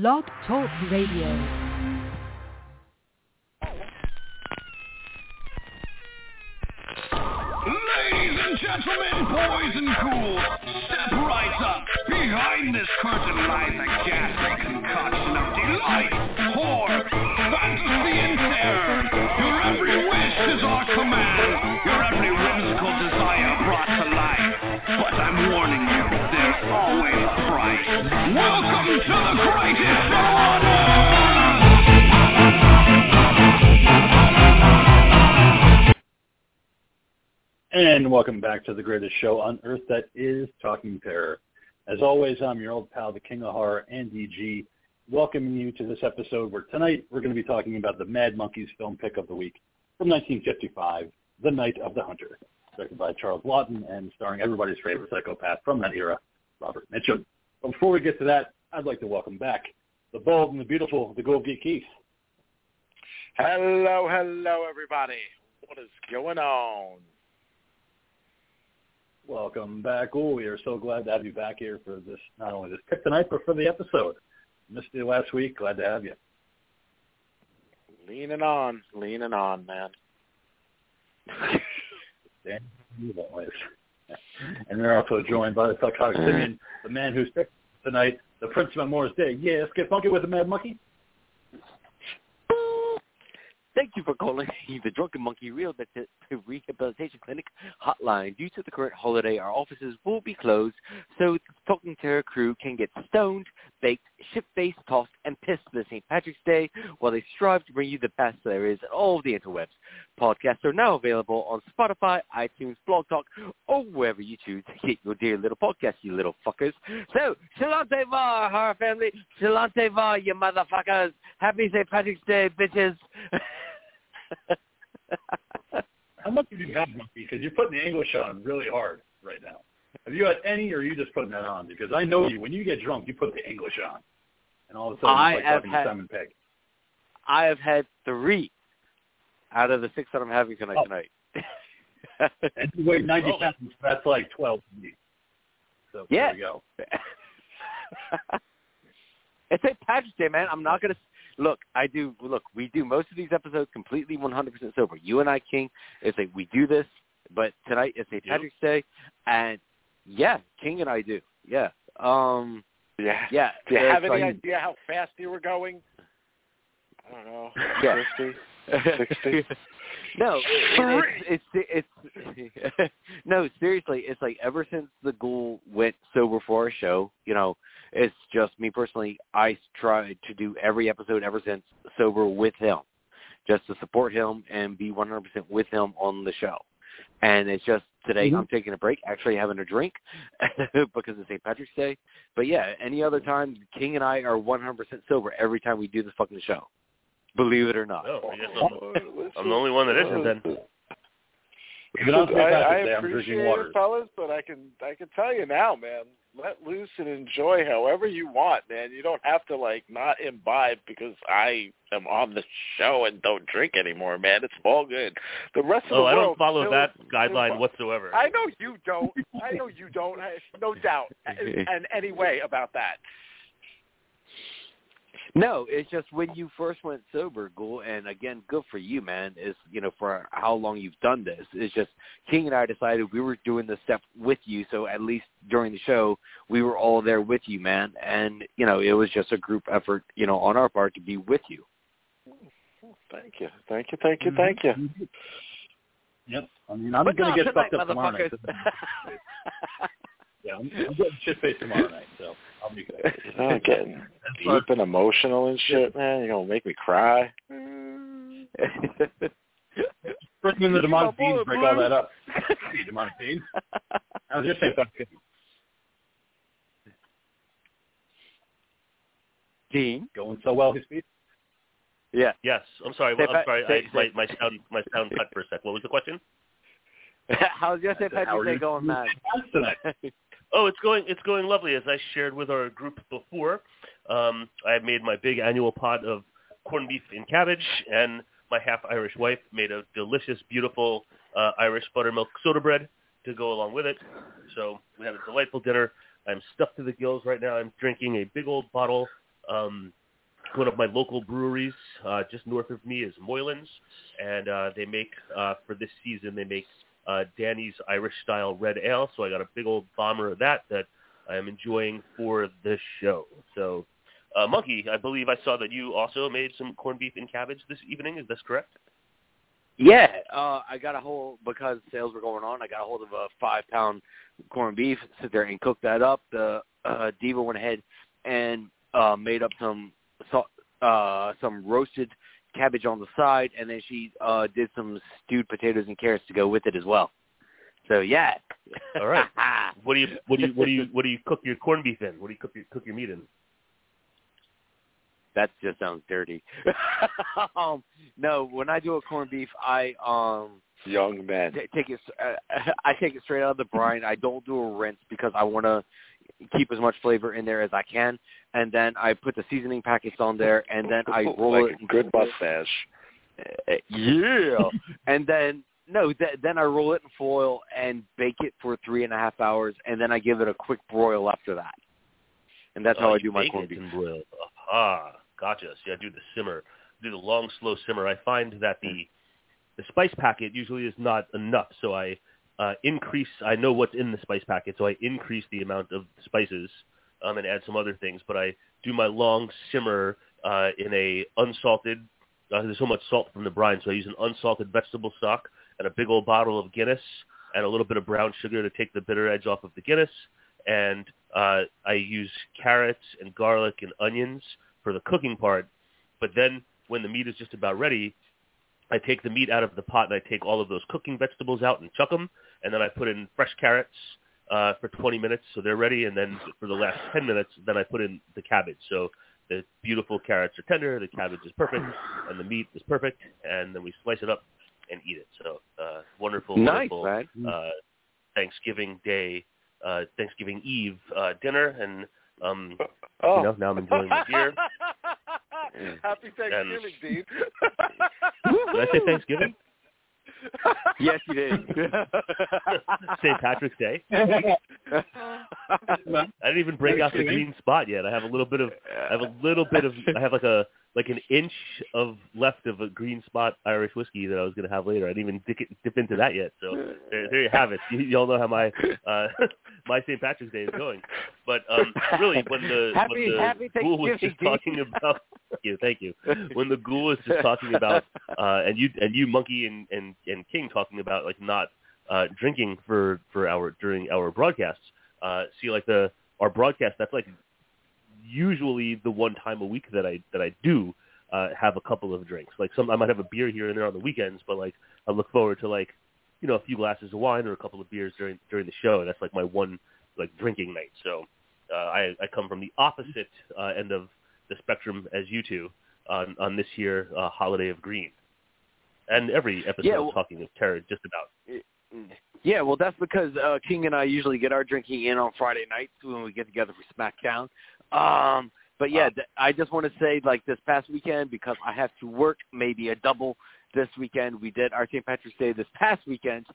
Blog Talk Radio. Ladies and gentlemen, boys and ghouls, step right up. Behind this curtain lies a ghastly concoction of delight, Welcome to the greatest show! And welcome back to the greatest show on earth that is Talking Terror. As always, I'm your old pal, the King of Horror, Andy G, welcoming you to this episode where tonight we're going to be talking about the Mad Monkeys film pick of the week from 1955, The Night of the Hunter, directed by Charles Laughton and starring everybody's favorite psychopath from that era, Robert Mitchum. But before we get to that, I'd like to welcome back the bold and the beautiful, the Gold Geek Keith. Hello, hello, everybody. What is going on? Welcome back. Oh, we are so glad to have you back here for this, not only this pick tonight, but for the episode. Missed you last week. Glad to have you. Leaning on, leaning on, man. Always. And we're also joined by the psychotic mm-hmm. Simeon, the man who's picked tonight, the Prince of Morris Day. Yeah, let's get funky with the Mad Monkey. Thank you for calling the Drunken Monkey Rehabilitation Clinic hotline. Due to the current holiday, our offices will be closed, so Talking Terror crew can get stoned, baked, shit-faced, tossed, and pissed for St. Patrick's Day while they strive to bring you the best there is at all of the interwebs. Podcasts are now available on Spotify, iTunes, Blog Talk, or wherever you choose to get your dear little podcast, you little fuckers. So, Sláinte mhath, horror family. Sláinte mhath, you motherfuckers. Happy St. Patrick's Day, bitches. How much do you have, Monkey? Because you're putting the English on really hard right now. Have you had any, or are you just putting that on? Because I know you. When you get drunk, you put the English on, and all of a sudden I it's like talking had- to Simon Pegg. I have had three out of the six that I'm having tonight. Oh. Tonight. And you weigh 90 Oh. That's like 12 to me. So Yeah. there you go. it's St. Patrick's Day, man. I'm not gonna look. I do look. We do most of these episodes completely 100% sober. You and I, King, it's like we do this, but tonight is St. Patrick's Day, and yeah, King and I do. Yeah. Um. Yeah. Yeah. Do you have any like- idea how fast you were going? I don't know. Yeah. 50? 60? no, it, it's it's it's no seriously. It's like ever since the ghoul went sober for our show, you know, it's just me personally. I tried to do every episode ever since sober with him, just to support him and be 100% with him on the show. And it's just today Mhm. I'm taking a break, actually having a drink because it's St. Patrick's Day. But yeah, any other time, King and I are 100% sober every time we do this fucking show. Believe it or not. Oh, I guess I'm, I'm the only one that isn't then. Even on I, I Patrick's Day, I'm appreciate drinking water. it, fellas, but I can I can tell you now, man. Let loose and enjoy however you want, man. You don't have to like not imbibe because I am on the show and don't drink anymore, man. It's all good. The rest of Oh, the I world don't follow still- that guideline whatsoever. I know you don't. I know you don't. I- No doubt, and any way about that. No, it's just when you first went sober, Ghoul, and again, good for you, man. Is you know for how long you've done this. It's just King and I decided we were doing this step with you, so at least during the show we were all there with you, man. And you know it was just a group effort, you know, on our part to be with you. Thank you, thank you, thank you, mm-hmm. thank you. Mm-hmm. Yep. I mean, I'm going to get fucked up tomorrow night. motherfuckers. yeah, I'm, I'm getting shit faced tomorrow night, so I'll be good. Oh, getting deep and emotional and shit, man. You're gonna make me cry. Bring in the Give me demonic beans, bullet, break all that up. Hey, demonic beans. I was just saying fucking Dean, going so well his feet. yeah. Yes, I'm sorry. Well, I'm back- sorry. say- I, my, say- my sound my sound cut for a sec. What was the question? How's your St. Patrick's Day going, man? Oh, it's going it's going lovely. As I shared with our group before, um, I made my big annual pot of corned beef and cabbage, and my half Irish wife made a delicious, beautiful uh, Irish buttermilk soda bread to go along with it. So we had a delightful dinner. I'm stuffed to the gills right now. I'm drinking a big old bottle Um, one of my local breweries uh, just north of me is Moylan's, and uh, they make uh, for this season they make uh, Danny's Irish style red ale. So I got a big old bomber of that that I am enjoying for the show. So, uh, Monkey, I believe I saw that you also made some corned beef and cabbage this evening. Is this correct? Yeah, uh, I got a hold because sales were going on. I got a hold of a five pound corned beef, sit there and cook that up. The uh, diva went ahead and uh, made up some uh, some roasted cabbage on the side, and then she uh, did some stewed potatoes and carrots to go with it as well. So yeah. All right. what do you what do you what do you what do you cook your corned beef in? What do you cook your cook your meat in? that just sounds dirty. um, no, when I do a corned beef, I um Young man. t- take it. Uh, I take it straight out of the brine. I don't do a rinse because I want to keep as much flavor in there as I can, and then I put the seasoning packets on there, and then I roll like it. a good mustache. Uh, yeah, and then no, th- then I roll it in foil and bake it for three and a half hours, and then I give it a quick broil after that. And that's Uh, how I do my corned beef. broil. Ah, gotcha. See, I do the simmer, do the long, slow simmer. I find that the the spice packet usually is not enough, so I uh, increase. I know what's in the spice packet, so I increase the amount of spices um, and add some other things. But I do my long simmer uh, in a unsalted. Uh, there's so much salt from the brine, so I use an unsalted vegetable stock and a big old bottle of Guinness and a little bit of brown sugar to take the bitter edge off of the Guinness. And uh, I use carrots and garlic and onions for the cooking part. But then when the meat is just about ready, I take the meat out of the pot and I take all of those cooking vegetables out and chuck them, and then I put in fresh carrots uh, for 20 minutes so they're ready, and then for the last 10 minutes, then I put in the cabbage. So the beautiful carrots are tender, the cabbage is perfect, and the meat is perfect, and then we slice it up and eat it. So uh, wonderful, Nice, wonderful uh, Thanksgiving Day, uh, Thanksgiving Eve uh, dinner, and um, Oh. you know now I'm enjoying my beer. Happy Thanksgiving, Dean. Did I say Thanksgiving? yes, you did. St. Patrick's Day. I didn't even break out the green spot yet. I have a little bit of I have a little bit of I have like a like an inch of left of a green spot Irish whiskey that I was going to have later. I didn't even dip, it, dip into that yet. So there, there you have it. You, y'all know how my uh, my St. Patrick's Day is going. But um, really, when the Happy- when the happy ghoul was just talking about thank you, thank you. When the ghoul was just talking about uh, and you and you monkey and, and and king talking about like not uh, drinking for for our during our broadcasts. Uh, see, like the our broadcast, that's like usually the one time a week that I that I do uh, have a couple of drinks. Like some, I might have a beer here and there on the weekends, but like I look forward to like you know a few glasses of wine or a couple of beers during during the show, and that's like my one like drinking night. So uh, I I come from the opposite uh, end of the spectrum as you two on on this here uh, holiday of green. And every episode Yeah, well- talking of terror, just about. Yeah, well, that's because uh, King and I usually get our drinking in on Friday nights when we get together for SmackDown. Um, but yeah, th- I just want to say, like this past weekend, because I have to work maybe a double this weekend. We did our St. Patrick's Day this past weekend,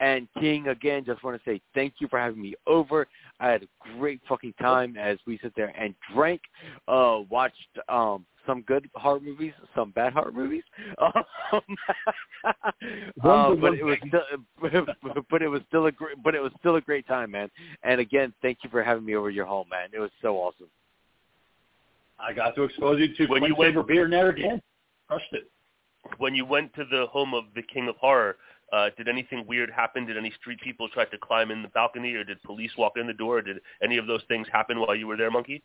and King again. Just want to say thank you for having me over. I had a great fucking time as we sit there and drank, uh, watched um, some good horror movies, some bad horror movies. Um, uh, but it was still, but it was still a great, but it was still a great time, man. And again, thank you for having me over your home, man. It was so awesome. I got to expose you to When you went- Saber beer Narragansett. Crushed it. when you went to the home of the King of Horror, uh, did anything weird happen? Did any street people try to climb in the balcony, or did police walk in the door? Did any of those things happen while you were there, Monkey?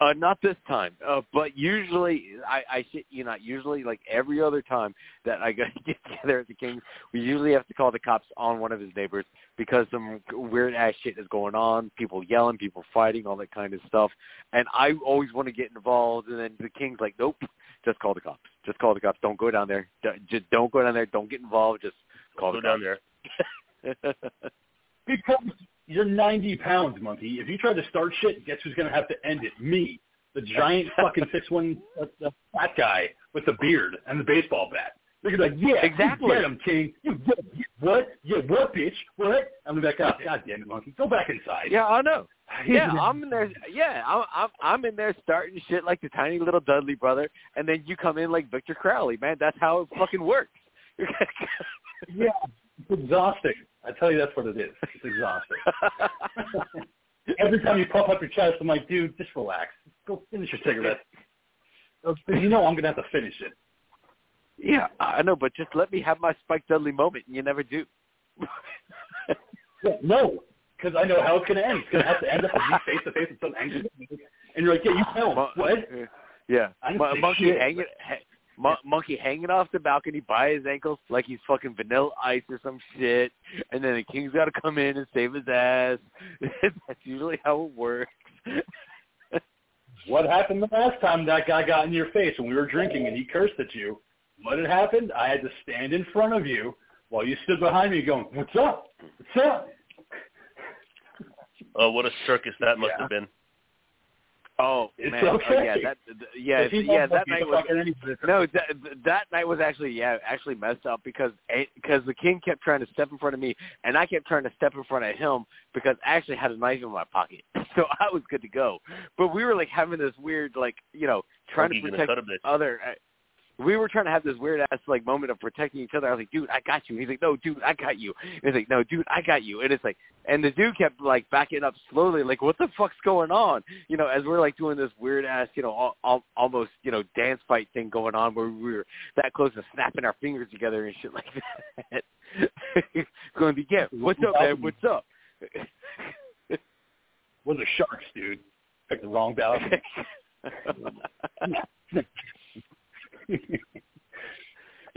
Uh, not this time, uh, but usually I, I shit you not. Usually, like every other time that I go get together at the Kings, we usually have to call the cops on one of his neighbors because some weird ass shit is going on. People yelling, people fighting, all that kind of stuff. And I always want to get involved, and then the King's like, nope, just call the cops. Just call the cops. Don't go down there. D- Just don't go down there. Don't get involved. Just call Go the down cops. there. Because you're 90 pounds, monkey. If you try to start shit, guess who's going to have to end it? Me, the giant fucking six one fat guy with the beard and the baseball bat. They're gonna be like, yeah, Exactly. get him, King. You get what? Yeah, what, bitch? What? I'm gonna be like, oh, God damn it, monkey, go back inside. Yeah, I know. Yeah, I'm in there. Yeah, I'm I'm I'm in there starting shit like the tiny little Dudley brother, and then you come in like Victor Crowley, man. That's how it fucking works. yeah, it's exhausting. I tell you, that's what it is. It's exhausting. Every time you puff up your chest, I'm like, dude, just relax. Go finish your cigarette. You know I'm gonna have to finish it. yeah, I know, but just let me have my Spike Dudley moment, and you never do. Yeah, no, because I know how it's gonna end. It's gonna have to end up face to face with some angry, and you're like, yeah, you know Mon- what? Yeah, didn't Mon- monkey hanging, ha- mon- monkey hanging off the balcony by his ankles like he's fucking Vanilla Ice or some shit, and then the king's got to come in and save his ass. That's usually how it works. What happened the last time that guy got in your face when we were drinking and he cursed at you? What had happened? I had to stand in front of you while you stood behind me going, what's up? What's up? Oh, what a circus that must Yeah. have been. Oh It's man, okay. oh, yeah, that yeah, If yeah, that night was no, that that night was actually yeah, actually messed up because eh, because the king kept trying to step in front of me, and I kept trying to step in front of him because I actually had a knife in my pocket, so I was good to go. But we were like having this weird like you know trying Monkey's to gonna protect cut a bitch. other. Eh, We were trying to have this weird ass like moment of protecting each other. I was like, dude, I got you. He's like, no, dude, I got you. And he's like, no, dude, I got you. And it's like, and the dude kept like backing up slowly, like, what the fuck's going on? You know, as we're like doing this weird ass, you know, al- al- almost, you know, dance fight thing going on where we were that close to snapping our fingers together and shit like that. going to be, yeah, what's up, man? What's up? We're the sharks, dude. Picked the wrong balcony.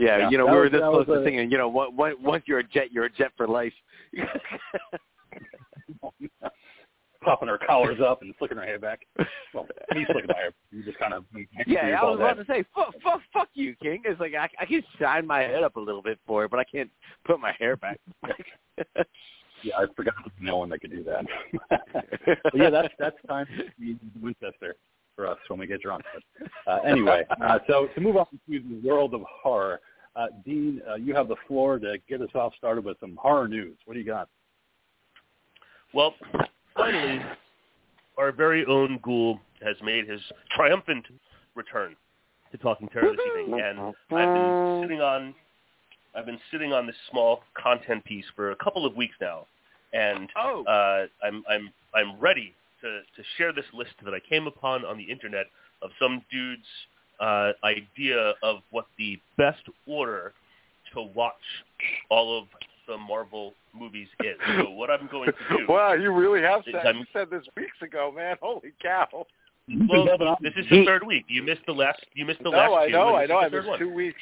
Yeah, Yeah, you know, we were was- this close to a- singing, you know, what, what, once you're a jet, you're a jet for life. Popping our collars up and flicking our hair back. Well, he's flicking my hair. You just kind of yeah, I was about that. to say, fuck, fuck, fuck you, King. It's like I, I can shine my head up a little bit for it, but I can't put my hair back. Yeah, I forgot no one that could do that. but yeah, that's that's time to be Winchester for us when we get drunk. But, uh, anyway, uh, so to move on to the world of horror, uh, Dean, uh, you have the floor to get us off started with some horror news. What do you got? Well, finally, our very own Ghoul has made his triumphant return to Talking Terror this evening, and I've been sitting on, I've been sitting on this small content piece for a couple of weeks now, and oh, uh, I'm I'm I'm ready to to share this list that I came upon on the internet of some dude's uh, idea of what the best order to watch all of the Marvel movies is. So what I'm going to do. Wow, you really have said, you said this weeks ago, man. Holy cow. Well, this is the third week. You missed the last. You missed the last no, I know, and I know. is I the missed one. two weeks.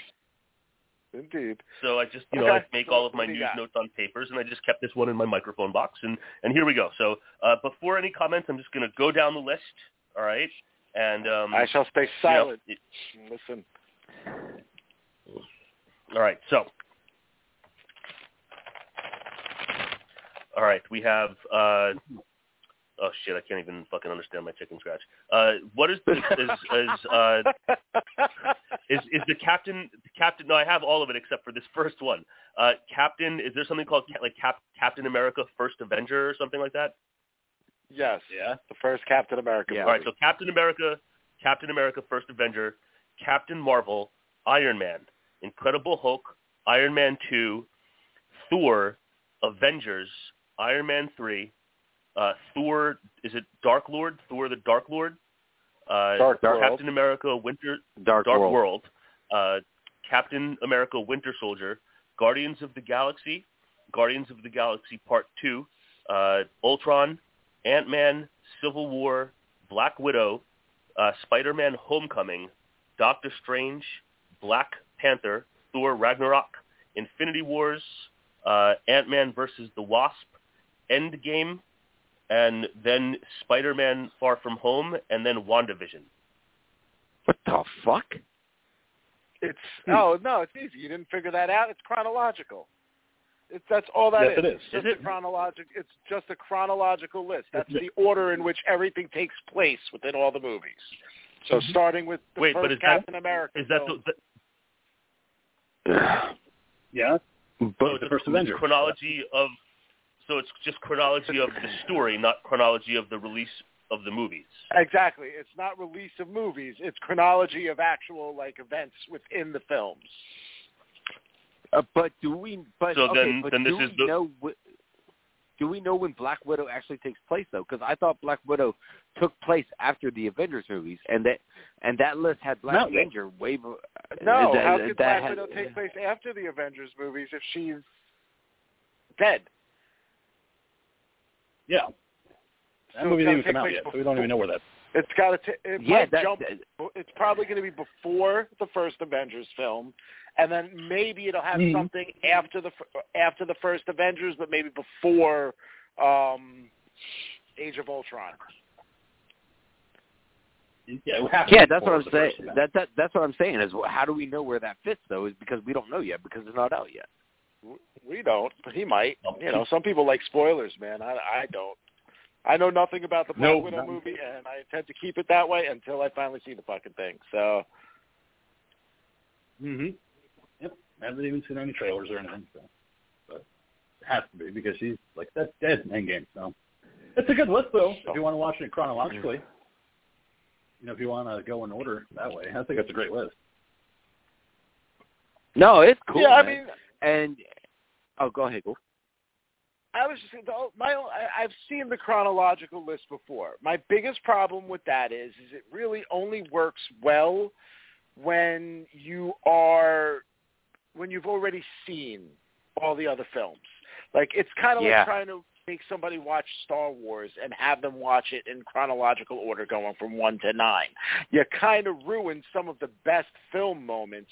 Indeed. So I just, you know, I make all of my what do you news got? notes on papers, and I just kept this one in my microphone box, and and here we go. So uh, before any comments, I'm just going to go down the list. All right, and um, I shall stay you know, silent. it- Listen. all right, so. All right, we have. Uh, oh shit! I can't even fucking understand my chicken scratch. Uh, what is is is, is uh, is is the captain the captain no i have all of it except for this first one uh captain is there something called like Cap, captain america first avenger or something like that yes. Yeah. The first Captain America. Yeah. all right so captain america captain america first avenger captain marvel iron man incredible hulk iron man 2 thor avengers iron man 3 uh thor is it dark lord? Thor the dark lord? Uh Dark World. captain america winter Dark, Dark World. World, uh, Captain America Winter Soldier, Guardians of the Galaxy, Guardians of the Galaxy Part 2, uh, Ultron, Ant-Man, Civil War, Black Widow, uh, Spider-Man Homecoming, Doctor Strange, Black Panther, Thor Ragnarok, Infinity Wars, uh, Ant-Man versus the Wasp, Endgame, and then Spider-Man Far From Home, and then WandaVision. What the fuck? It's no, no, it's easy. You didn't figure that out. It's chronological. It's that's all that Yes, is. it is. It's just Is a it? chronologic. It's just a chronological list. That's the order in which everything takes place within all the movies. So mm-hmm. starting with the Wait, first but is that- Captain America. Is that film, the, Yeah, so but the first a Avenger. chronology of. So it's just chronology of the story, not chronology of the release of the movies. Exactly. It's not release of movies. It's chronology of actual like events within the films. Uh, but do we? But So okay, then- but then this do is we the- know? wh- Do we know when Black Widow actually takes place though? Because I thought Black Widow took place after the Avengers movies, and that and that list had Black No. Avenger way. be- No, that- how that could Black had- Widow take place after the Avengers movies if she's dead? Yeah, that So movie it's gotta didn't even come out place yet, so we don't even know where that. It's got to. T- it Yeah, that, jump. that- It's probably going to be before the first Avengers film, and then maybe it'll have Mhm. something after the f- after the first Avengers, but maybe before um, Age of Ultron. Yeah, it would have yeah, that's what I'm saying. That, that that's what I'm saying is how do we know where that fits though? Is because we don't know yet because it's not out yet. We don't, but he might. You know, some people like spoilers, man. I I don't. I know nothing about the Black No, Widow not- movie, and I intend to keep it that way until I finally see the fucking thing. So Mm-hmm. Yep. I haven't even seen any trailers or anything, so but it has to be because she's like that's dead in Endgame. So it's a good list though. If you want to watch it chronologically, you know, if you want to go in order that way, I think that's a great list. No, it's cool. yeah, I mean, and oh, go ahead, go. I was just the, my I've seen the chronological list before. My biggest problem with that is is it really only works well when you are when you've already seen all the other films. Like it's kind of Yeah. like trying to make somebody watch Star Wars and have them watch it in chronological order going from 1 to 9. You kind of ruin some of the best film moments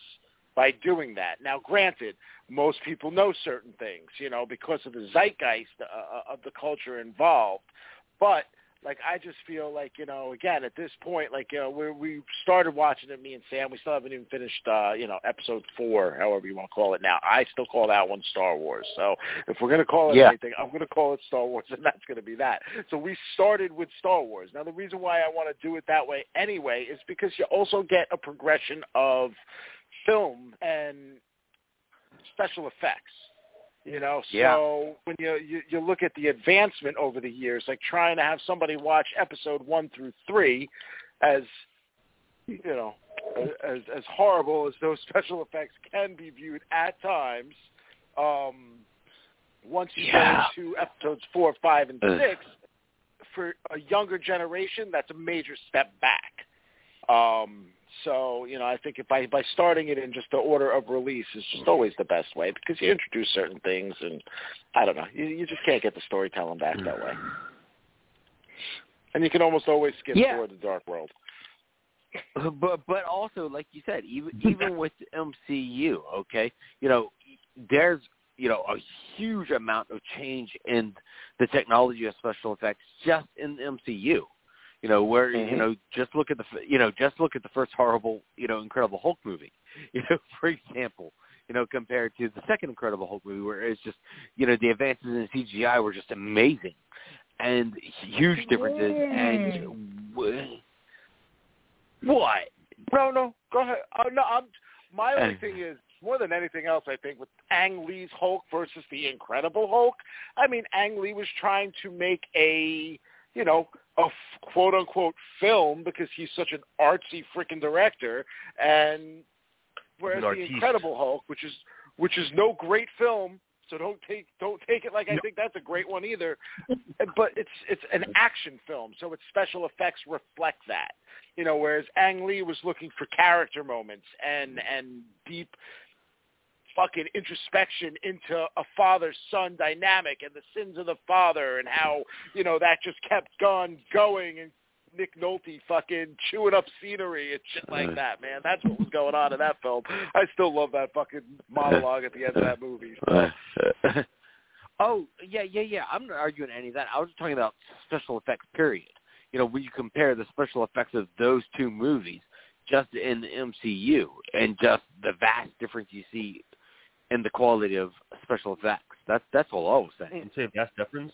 by doing that. Now, granted, most people know certain things, you know, because of the zeitgeist uh, of the culture involved. But like, I just feel like, you know, again at this point, like, you know, we we started watching it, me and Sam. We still haven't even finished, uh, you know, episode four, however you want to call it now. I still call that one Star Wars. So if we're gonna call it Yeah. anything, I'm gonna call it Star Wars, and that's gonna be that. So we started with Star Wars. Now, the reason why I want to do it that way anyway is because you also get a progression of film and special effects. You know, Yeah. so when you, you you look at the advancement over the years, like trying to have somebody watch episode one through three, as you know, as as horrible as those special effects can be viewed at times, um, once you Yeah. go into episodes four, five, and Ugh. six, for a younger generation, that's a major step back. Um, so you know, I think if by by starting it in just the order of release is just always the best way because you introduce certain things, and I don't know, you, you just can't get the storytelling back that way. And you can almost always skip Yeah. Thor: The Dark World. but but also like you said even even with the MCU okay you know there's you know a huge amount of change in the technology of special effects just in the MCU you know where Mhm. you know just look at the f- you know just look at the first horrible you know Incredible Hulk movie you know for example you know compared to the second Incredible Hulk movie where it's just you know the advances in CGI were just amazing and huge differences and what No, no, go ahead. Uh, no, I'm. My only thing is more than anything else. I think with Ang Lee's Hulk versus the Incredible Hulk. I mean, Ang Lee was trying to make a, you know, a f- quote unquote film because he's such an artsy freaking director, and whereas An the. Incredible Hulk, which is which is no great film. So don't take don't take it like I think that's a great one either, but it's it's an action film, so its special effects reflect that you know, whereas Ang Lee was looking for character moments and and deep fucking introspection into a father-son dynamic and the sins of the father and how, you know, that just kept on going and Nick Nolte fucking chewing up scenery and shit like that, man. That's what was going on in that film. I still love that fucking monologue at the end of that movie. oh yeah, yeah, yeah. I'm not arguing any of that. I was just talking about special effects. Period. You know, when you compare the special effects of those two movies, just in the MCU, and just the vast difference you see in the quality of special effects. That's that's all I was saying. You say vast deference.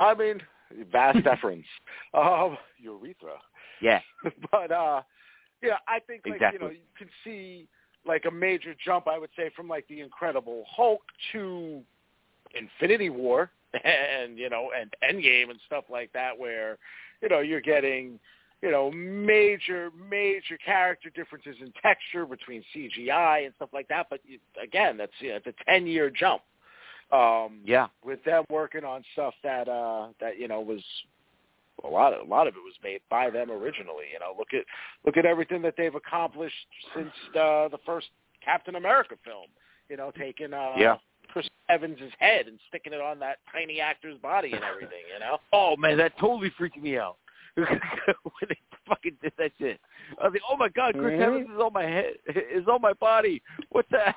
I mean, vast deference. Um, urethra. Yeah, but uh yeah, I think like you know you can see like a major jump, I would say, from like the Incredible Hulk to Infinity War and you know and Endgame and stuff like that, where you know you're getting you know major major character differences in texture between CGI and stuff like that. But you, again, that's you know, it's a ten year jump. Um, Yeah. with them working on stuff that uh that you know was a lot of a lot of it was made by them originally. You know, look at look at everything that they've accomplished since uh, the first Captain America film. You know, taking uh, Yeah. Chris Evans's head and sticking it on that tiny actor's body and everything. You know. Oh man, that totally freaked me out when they fucking did that shit. I was like, oh my god, Chris Mhm. Evans is on my head, is on my body. What's that?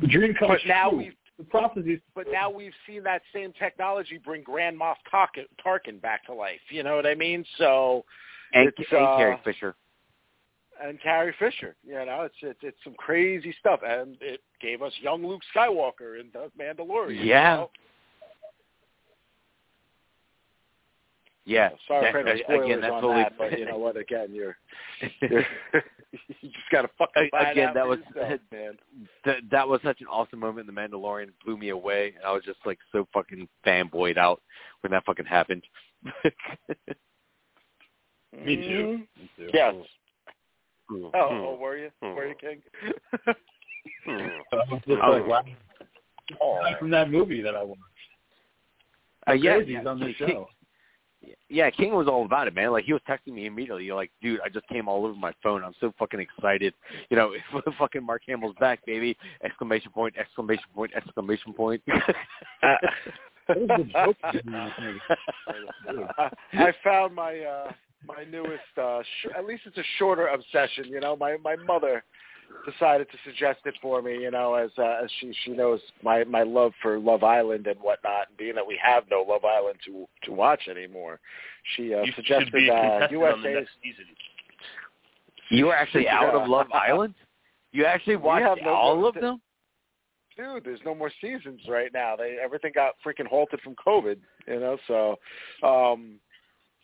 The dream comes But now true. we've the prophecies. but now we've seen that same technology bring Grand Moff Tarkin, Tarkin back to life. You know what I mean? So and, It's, and uh, Carrie Fisher. and Carrie Fisher. You know, it's it's it's some crazy stuff, and it gave us young Luke Skywalker in the Mandalorian. Yeah. You know? Yeah. Sorry that- for any spoilers again, that's on totally. that, but you know what? Again, you're, you're you just got to fucking find Again, out that was- yourself, man. that that was such an awesome moment the Mandalorian. Blew me away. And I was just like so fucking fanboyed out when that fucking happened. Me too. Mhm. Me too. Yes. Hmm. Oh, oh, were you? Were you, King? I was just like, wow. oh, From that movie that I watched. Uh, yeah, Crazy, yeah, on the King- show. Yeah, King was all about it, man. Like he was texting me immediately. You're like, dude, I just came all over my phone. I'm so fucking excited. You know, fucking Mark Hamill's back, baby! Exclamation point! Exclamation point! Exclamation point! That was a joke to be honest with you. I, I found my uh my newest uh sh- at least it's a shorter obsession you know my my mother decided to suggest it for me you know as uh, as she she knows my my love for love island and whatnot and being that we have no love island to to watch anymore she uh you suggested should be a uh contestant usa's season. you were actually out of Love Island. You actually We watched have no- all of them. dude, there's no more seasons right now. They everything got freaking halted from COVID, you know. So, um,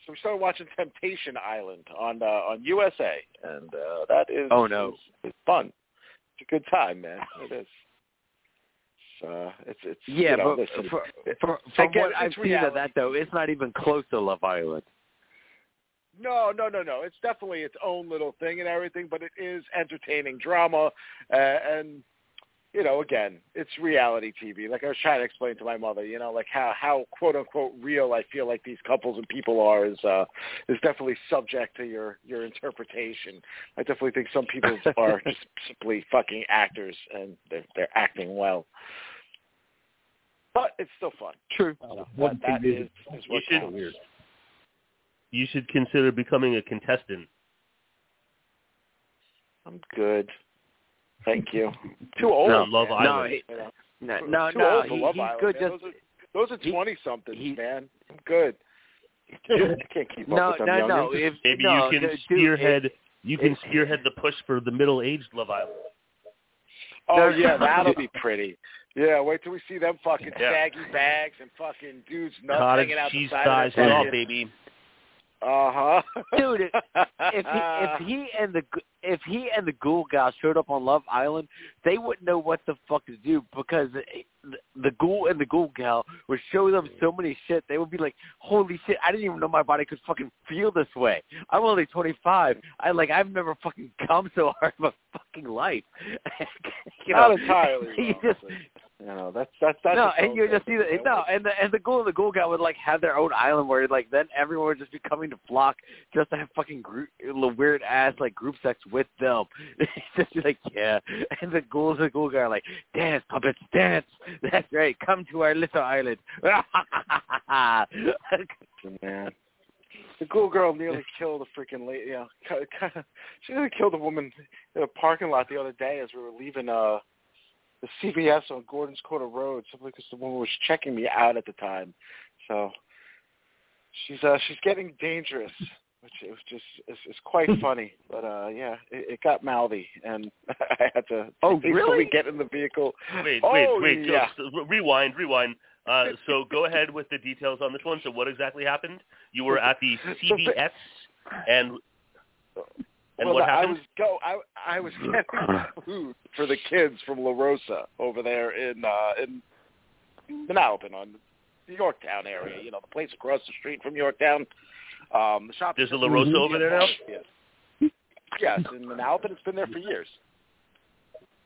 so we started watching Temptation Island on uh, on USA, and uh, that is Oh, no. it's, fun. It's a good time, man. It is. It's, uh, it's it's Yeah, you know, but listen, for, for, from Again, what I've seen of that though, it's not even close to Love Island. No, no, no, no. It's definitely its own little thing and everything, but it is entertaining drama, uh, and you know, again, it's reality TV. Like I was trying to explain to my mother, you know, like how how quote unquote real I feel like these couples and people are is uh is definitely subject to your your interpretation. I definitely think some people are just simply fucking actors and they're they're acting well. But it's still fun. True. Uh, That, one that is, is You what should- counts. weird. You should consider becoming a contestant. I'm good. Thank you. Too old. No, on Love man. Island. he- No, no, too no. old for He, Love he's Island, good. man. Just those are, those are he- twenty somethings, he- man. I'm good. I can't keep no, up with them no, no. If Maybe no, you can dude, spearhead. it- you can it- spearhead the push for the middle-aged Love Island. Oh No, yeah, that'll be pretty. Yeah, wait till we see them fucking Yeah. saggy bags and fucking dudes nuts Cottage hanging out cheese the side thighs of and their all, fucking- baby. Uh huh. Dude, if he if he and the if he and the ghoul gal showed up on Love Island, they wouldn't know what the fuck to do because the, the ghoul and the ghoul gal would show them so many shit. They would be like, "Holy shit! I didn't even know my body could fucking feel this way. I'm only 25. I like I've never fucking come so hard in my fucking life." you know, Not entirely. You just you know, that's that's that's no, and you just see man. no, and the and the ghoul and the ghoul guy would like have their own island where like then everyone would just be coming to flock just to have fucking group, weird ass like group sex with them. just be like yeah, and the ghouls and the ghoul guy are like dance puppets dance. That's right, come to our little island. man. The ghoul girl nearly killed a freaking lady. You know, she nearly killed a woman in a parking lot the other day as we were leaving uh the CVS on Gordon's Corner Road, simply because the woman was checking me out at the time. So she's uh she's getting dangerous, which it was just it's, it's quite funny. But uh yeah, it, it got mouthy, and I had to Oh, hastily really? get in the vehicle. Wait, Oh, wait, wait. yeah. so rewind, rewind. Uh, so go ahead with the details on this one. So what exactly happened? You were at the CVS, and And well, what I was go. I I was getting food for the kids from La Rosa over there in uh in Manalapan on the Yorktown area. You know, the place across the street from Yorktown. Um, the shop. There's a La Rosa over there now. Yes. Yes, in Manalapan. It's been there for years.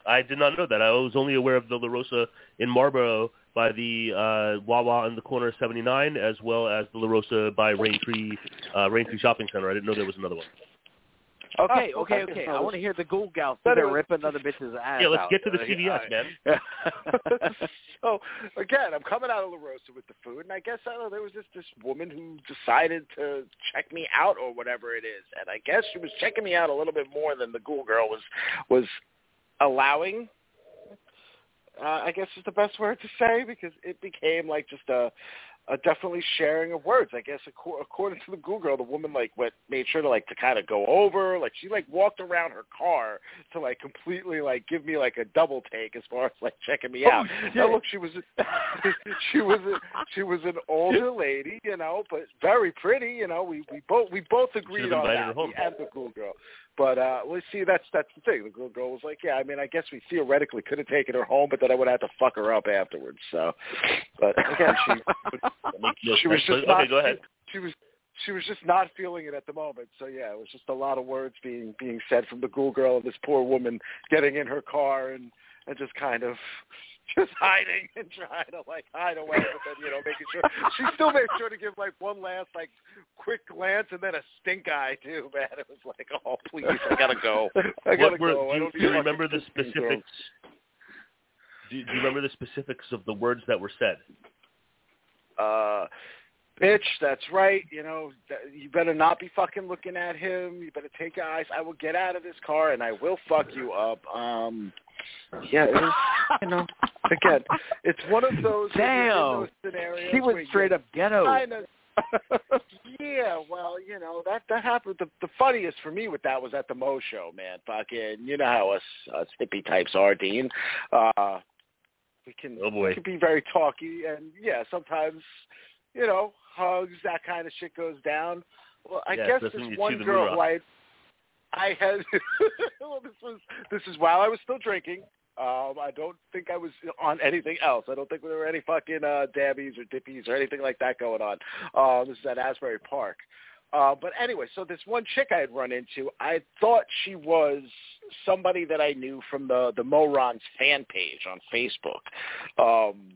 I did not know that. I was only aware of the La Rosa in Marlboro by the uh, Wawa on the corner of 79, as well as the La Rosa by Raintree uh, Raintree Shopping Center. I didn't know there was another one. Okay, okay, okay. okay. I want to hear the Ghoul Gal But they're it ripping other bitches' ass Yeah, let's out. get to the Uh, CVS, all man. so again, I'm coming out of La Rosa with the food, and I guess I don't know there was this this woman who decided to check me out or whatever it is, and I guess she was checking me out a little bit more than the Ghoul Girl was was allowing. Uh, I guess is the best word to say because it became like just a a definitely sharing of words. I guess acco- according to the Girl, the woman like went made sure to like to kind of go over, like she like walked around her car to like completely like give me like a double take as far as like checking me out. Now look, she was she was a, she was an older lady, you know, but very pretty, you know. We we both we both agreed on that. home. Me and the Ghoul Girl. But uh well see that's that's the thing. The Ghoul Girl was like, Yeah, I mean I guess we theoretically could have taken her home, but then I would have to fuck her up afterwards. So but again she no she was just okay, not, go ahead. She, was she was just not feeling it at the moment. So yeah, it was just a lot of words being being said from the ghoul girl and this poor woman getting in her car and and just kind of just hiding and trying to like hide away, but then you know making sure she still made sure to give like one last like quick glance and then a stink eye too. Man, it was like, oh please, I gotta go. I gotta What were, go. Do, you, don't do you remember the specifics? Do, do you remember the specifics of the words that were said? Uh bitch that's right you know you better not be fucking looking at him you better take your eyes i will get out of this car and i will fuck you up um yeah it was, you know again it's one of those Damn. those scenarios She was straight up ghetto. kind of yeah, well, you know that that happened. The, the funniest for me with that was at the Mo show, man. Fucking, you know how us us hippie types are, Dean. Uh, we can Oh, boy. we can be very talky, and yeah, sometimes you know hugs, that kind of shit goes down. Well, I Yes, guess this one girl who I I had well, this was this is while I was still drinking. Um, I don't think I was on anything else. I don't think there were any fucking uh, dabbies or dippies or anything like that going on. Uh, this is at Asbury Park. Uh, but anyway, so this one chick I had run into, I thought she was somebody that I knew from the the Morons fan page on Facebook. Um,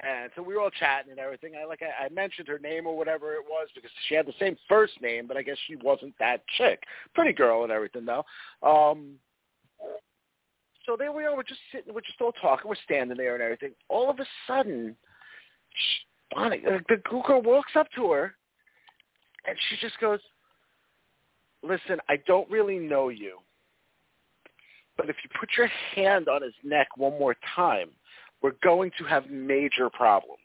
and so we were all chatting and everything. I like I, I mentioned her name or whatever it was because she had the same first name, but I guess she wasn't that chick. Pretty girl and everything though. Um, so there we are. We're just sitting. We're just all talking. We're standing there and everything. All of a sudden, she, Bonnie, uh, the girl walks up to her, and she just goes, "Listen, I don't really know you, but if you put your hand on his neck one more time, we're going to have major problems."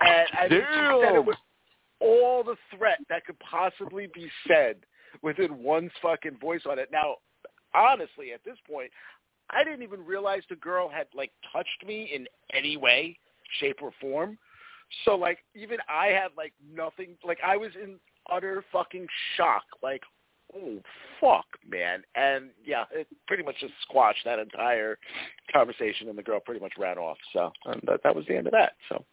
And I mean, she said it with all the threat that could possibly be said within one's fucking voice on it. Now, honestly, at this point, I didn't even realize the girl had like touched me in any way, shape, or form. So like, even I had like nothing. Like I was in utter fucking shock. Like, oh fuck, man. And yeah, it pretty much just squashed that entire conversation, and the girl pretty much ran off. So and that, that was the end of that. So.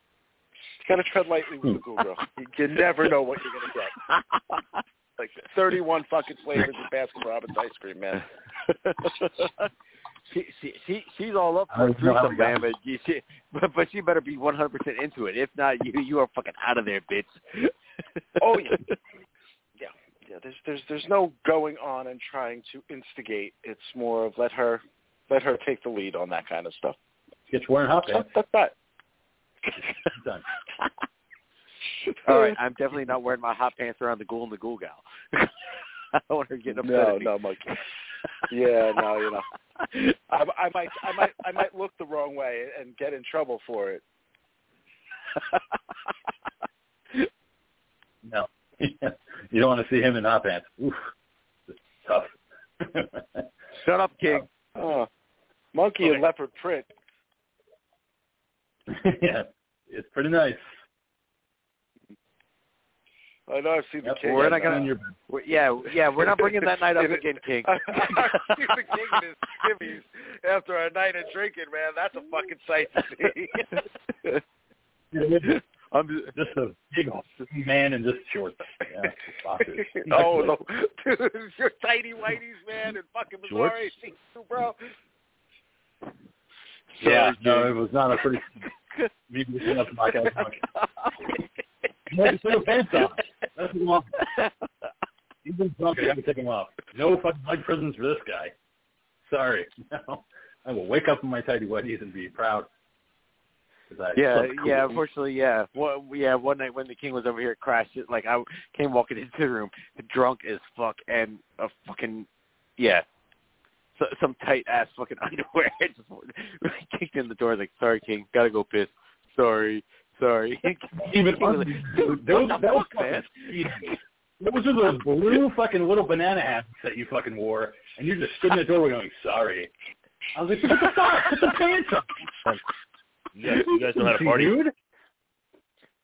Got to tread lightly with the ghoul girl. You, hmm. you never know what you're gonna get. Like 31 fucking flavors of Baskin Robbins ice cream, man. she, she, she, she's all up for a don't know how threesome, man, but, you, she, but but she better be 100% into it. If not, you you are fucking out of there, bitch. Oh yeah, yeah, yeah. There's there's there's no going on and trying to instigate. It's more of let her let her take the lead on that kind of stuff. Get you wearing hot So pants. that's that. Done. All right, I'm definitely not wearing my hot pants around the ghoul and the ghoul gal. I don't want her getting upset No, at me. no, Mike. Yeah, no, you know. I, I might, I might, I might look the wrong way and get in trouble for it. No. you don't want to see him in hot pants. Oof. It's tough. Shut up, King. Oh, monkey Okay. and leopard print. yeah. It's pretty nice. I know I've seen Yep, the king. We're not on gonna- your- We're, yeah, yeah, we're not bringing that night up again, King. I've seen the king and his skivvies after a night of drinking, man. That's a fucking sight to see. I'm just, Just a big man in just shorts. Yeah, boxers. oh no, dude, your tidy whiteys, man, and fucking Shorts? Missouri, see you, bro. Yeah, no, it was not a pretty. Maybe it's enough black guy punk. You had to put your pants on. That's the one. He's been drunk. I got to take him off. No fucking life prisons for this guy. Sorry. No. I will wake up in my tidy whities and be proud. Yeah, cool. yeah. Unfortunately, yeah. One, yeah. One night when the king was over here, crashed. It like I came walking into the room, drunk as fuck, and a fucking yeah, so, some tight ass fucking underwear. just kicked in the door. Like, sorry, king, gotta go piss. Sorry, sorry. Even King was like, dude, Dude, those, what the was fuck, man? fucking Those are those blue fucking little banana hats that you fucking wore, and you're just stood in the doorway going, "Sorry." I was like, "Put the fuck? Put the pants on." You guys, you guys know how to party. Dude.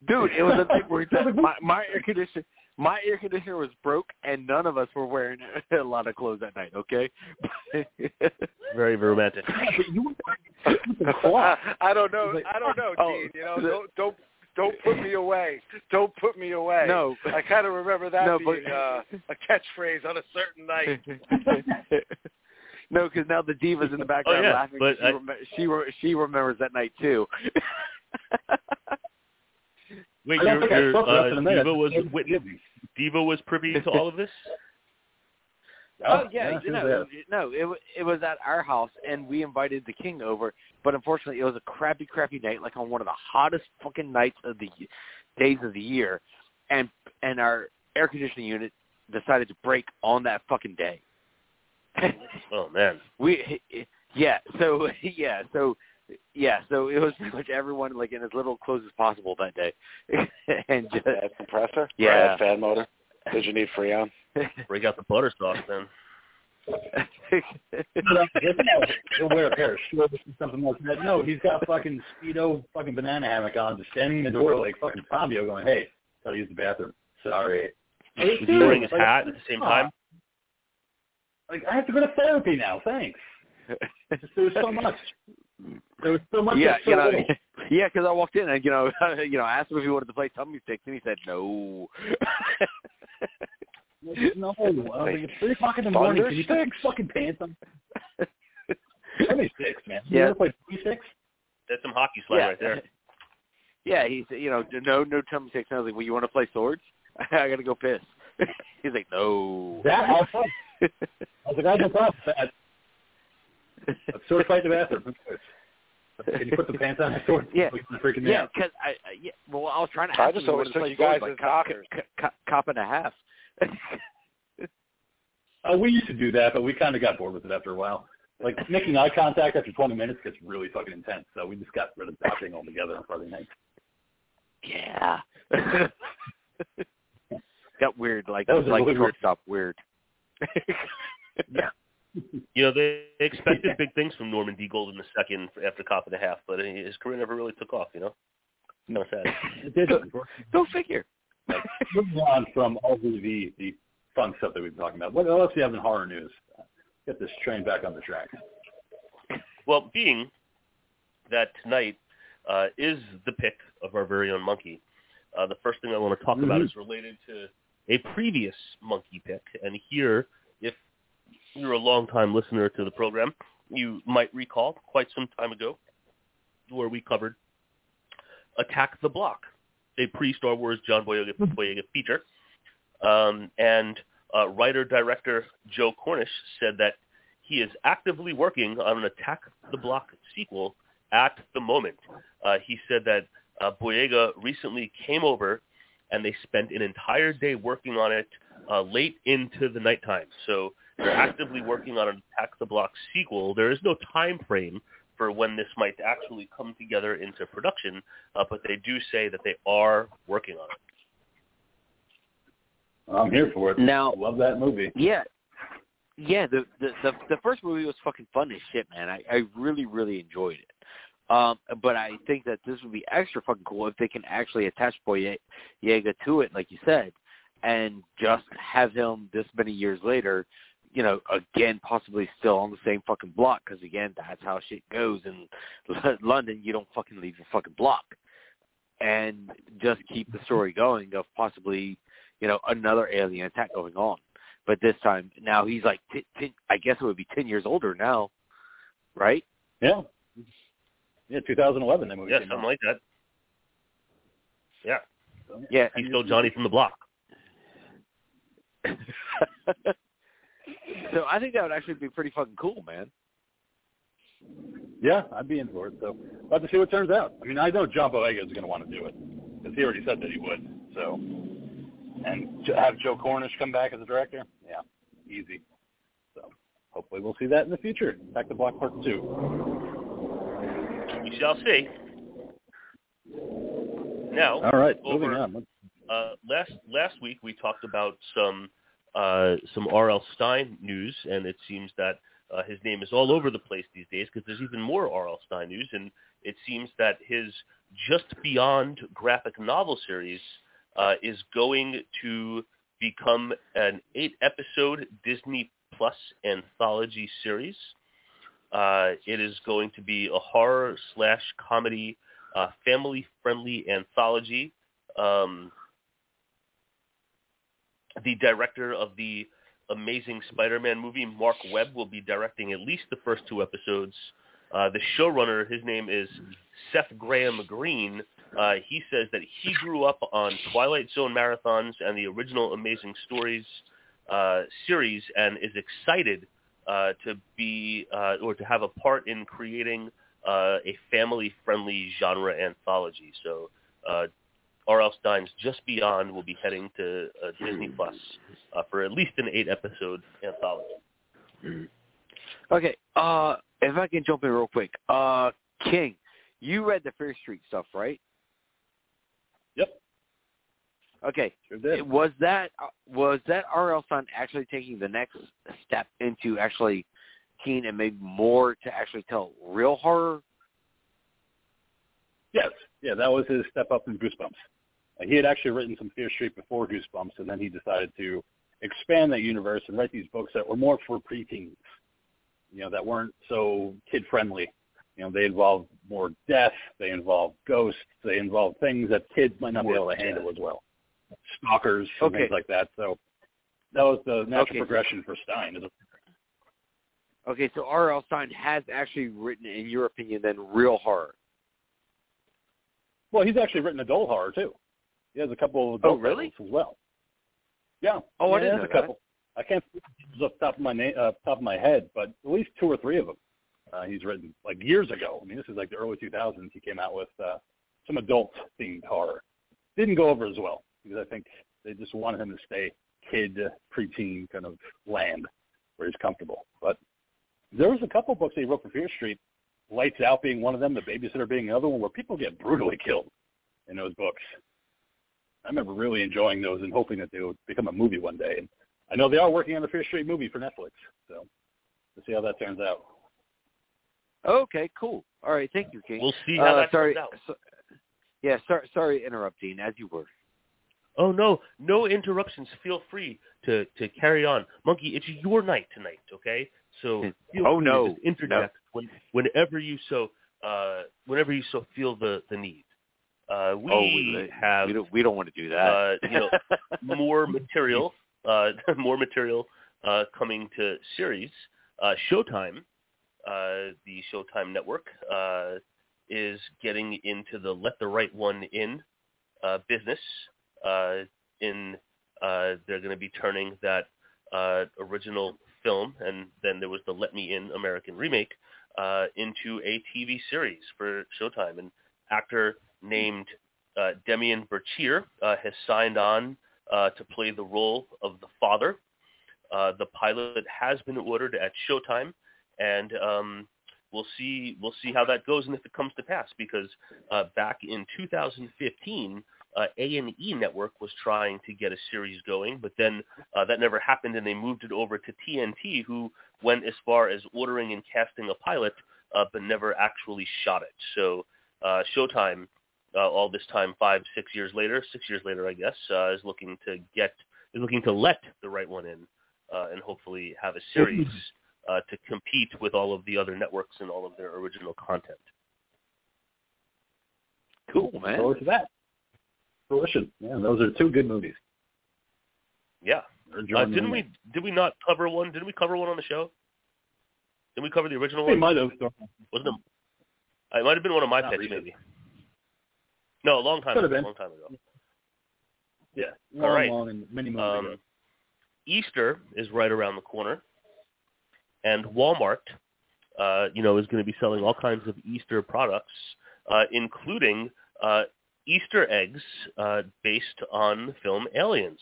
Dude, it was a thing where that my, my air conditioner, my air conditioner was broke, and none of us were wearing a lot of clothes that night. Okay. Very romantic. But you were the cloth. I don't know. I don't know, oh, Gene. You know, don't don't don't put me away. Don't put me away. no. I kind of remember that No, being but- uh, a catchphrase on a certain night. no, because now the diva's in the background Oh, yeah, laughing. 'cause but she, I- rem- she re- she remembers that night too. Wait, I don't your, think I your uh, than a minute. diva was It wit- Gibby. diva was privy to all of this. oh yeah, she you know, no, it wa- it was at our house, and we invited the king over. But unfortunately, it was a crappy, crappy night, like on one of the hottest fucking nights of the days of the year, and and our air conditioning unit decided to break on that fucking day. Oh man. we yeah so yeah so yeah so it was pretty much everyone like in as little clothes as possible that day and just Bad compressor. Yeah. Bad fan motor. Did you need Freon? Break out the butter sauce then. He'll wear a pair of shorts or something like that. No, he's got fucking speedo, fucking banana hammock on, just standing in the door like fucking Fabio, going, "Hey, gotta use the bathroom. Sorry." Was he wearing his hat at the same time? Like I have to go to therapy now. Thanks. Just, there so much. There was so much. yeah you know yeah because I walked in and you know you know I asked him if he wanted to play tummy sticks and he said no No, I was like, it's three o'clock in the morning. Can you put your fucking pants on? Twenty six, man. You Yeah. ever play twenty six? That's some hockey slang yeah right there. yeah he said you know no no tummy sticks and I was like well you want to play swords I gotta go piss he's like no That I'll. I was like, I have no problem with that. Let's sword fight in the bathroom. Can you put the pants on? the Sword? Yeah. Like, freaking Yeah, because I, I yeah, well, I was trying to. I just him if he always took play you guys as like cop, cop, cop, cop and a half. Uh, we used to do that, but we kind of got bored with it after a while. Like making eye contact after 20 minutes gets really fucking intense, so we just got rid of talking altogether on Friday night. yeah. Got weird, like That was like really weird- shortstop weird. Yeah. You know, they they expected big things from Norman D. Golden the second after Cop and a Half, but his career never really took off. You know, No of sad. It did. Go figure. Moving on from all the, the the fun stuff that we've been talking about. What else do you have in horror news? Get this train back on the track. Well, being that tonight uh, is the pick of our very own monkey, uh, the first thing I want to talk about Mhm. is related to a previous monkey pick. And here, if you're a long-time listener to the program, you might recall quite some time ago where we covered Attack the Block, a pre-Star Wars John Boyega, Boyega feature. Um, and uh, writer-director Joe Cornish said that he is actively working on an Attack the Block sequel at the moment. Uh, he said that uh, Boyega recently came over and they spent an entire day working on it uh, late into the nighttime. So they're actively working on an Attack the Block sequel. There is no time frame for when this might actually come together into production, uh, but they do say that they are working on it. I'm here for it. Now- love that movie. Yeah, yeah. The the the, the first movie was fucking fun as shit, man. I I really really enjoyed it. Um, but I think that this would be extra fucking cool if they can actually attach Boyega to it, like you said. and just have him this many years later, you know, again possibly still on the same fucking block because again that's how shit goes in London. You don't fucking leave your fucking block, and just keep the story going of possibly, you know, another alien attack going on. But this time now he's like, t- t- I guess it would be ten years older now, right? Yeah. Yeah, 2011 that movie Yeah, something out. like that. Yeah, Yeah, he's still Johnny from the block. so I think that would actually be pretty fucking cool, man. Yeah, I'd be in for it. So, about to see what turns out. I mean, I know John Boyega is going to want to do it because he already said that he would. So, and have Joe Cornish come back as a director, yeah, easy. So, hopefully, we'll see that in the future. Back to Block Part Two. We shall see. Now, All right, Over. moving on. Uh, last last week we talked about some uh, some R.L. Stine news, and it seems that uh, his name is all over the place these days because there's even more R.L. Stine news, and it seems that his Just Beyond graphic novel series uh, is going to become an eight-episode Disney Plus anthology series. Uh, it is going to be a horror slash comedy, uh, family-friendly anthology. Um, the director of the Amazing Spider-Man movie, Marc Webb, will be directing at least the first two episodes. Uh, the showrunner, his name is Seth Graham Green. Uh, he says that he grew up on Twilight Zone marathons and the original Amazing Stories uh, series, and is excited uh, to be uh, or to have a part in creating uh, a family-friendly genre anthology. So. Uh, R.L. Stine's Just Beyond will be heading to uh, Disney Plus uh, for at least an eight-episode anthology. Okay, uh, if I can jump in real quick, uh, King, you read the Fear Street stuff, right? Yep, Okay, sure was that uh, was that R.L. Stine actually taking the next step into actually keen and maybe more to actually tell real horror? Yes, yeah, that was his step up from Goosebumps. Uh, he had actually written some Fear Street before Goosebumps, and then he decided to expand that universe and write these books that were more for preteens. You know, that weren't so kid friendly. You know, they involved more death, they involved ghosts, they involved things that kids might not be able to handle as well. Stalkers and Okay. things like that. So that was the natural Okay. progression for Stine. Okay, so R.L. Stine has actually written, in your opinion, then real horror. Well, he's actually written adult horror too. He has a couple of Oh, adult really? titles as well. Yeah. Oh, I yeah, didn't has know a couple. I can't think off the top of my na- uh, top of my head, but at least two or three of them uh, he's written like years ago. I mean, this is like the early 2000s. He came out with uh, some adult themed horror. Didn't go over as well because I think they just wanted him to stay kid, preteen kind of land where he's comfortable. But there was a couple books that he wrote for Fear Street. Lights Out being one of them, The Babysitter being another one, where people get brutally killed in those books. I remember really enjoying those and hoping that they would become a movie one day. And I know they are working on the Fear Street movie for Netflix, so we'll see how that turns out. Okay, cool. All right, thank you, King. We'll see how uh, that sorry, turns out. So, yeah, sorry, sorry, interrupting as you were. Oh no, no interruptions. Feel free to to carry on, Monkey. It's your night tonight, okay? So feel Oh, free no. to just interject when, whenever you so uh, whenever you so feel the the need. Uh, we oh, we, have we don't we don't want to do that. uh, you know, more material, uh, more material uh, coming to series. Uh, Showtime, uh, the Showtime network, uh, is getting into the let the right one in uh, business. Uh, in uh, they're going to be turning that uh, original film, and then there was the Let Me In American remake, uh, into a TV series for Showtime. An actor named uh, Demián Bichir uh, has signed on uh, to play the role of the father. Uh, the pilot has been ordered at Showtime, and um, we'll see we'll see how that goes and if it comes to pass. Because uh, back in 2015, uh, A&E Network was trying to get a series going, but then that never happened, and they moved it over to TNT, who went as far as ordering and casting a pilot, but never actually shot it. So Showtime, uh, all this time, five, six years later, six years later, I guess, uh, is looking to get is looking to let the right one in uh, and hopefully have a series uh, to compete with all of the other networks and all of their original content. Cool, Look man. Forward to that. Fruition. Yeah, those are two good movies. Yeah. Uh, didn't we? Did we not cover one? Didn't we cover one on the show? Didn't we cover the original We one? might have. Wasn't it? It might have been one of my Not picks, recent. maybe. No, a long time Could ago. have A long time ago. Yeah. All Long, right. long and many movies ago. Um, Easter is right around the corner, and Walmart, uh, you know, is going to be selling all kinds of Easter products, uh, including uh, Easter eggs uh, based on the film Aliens.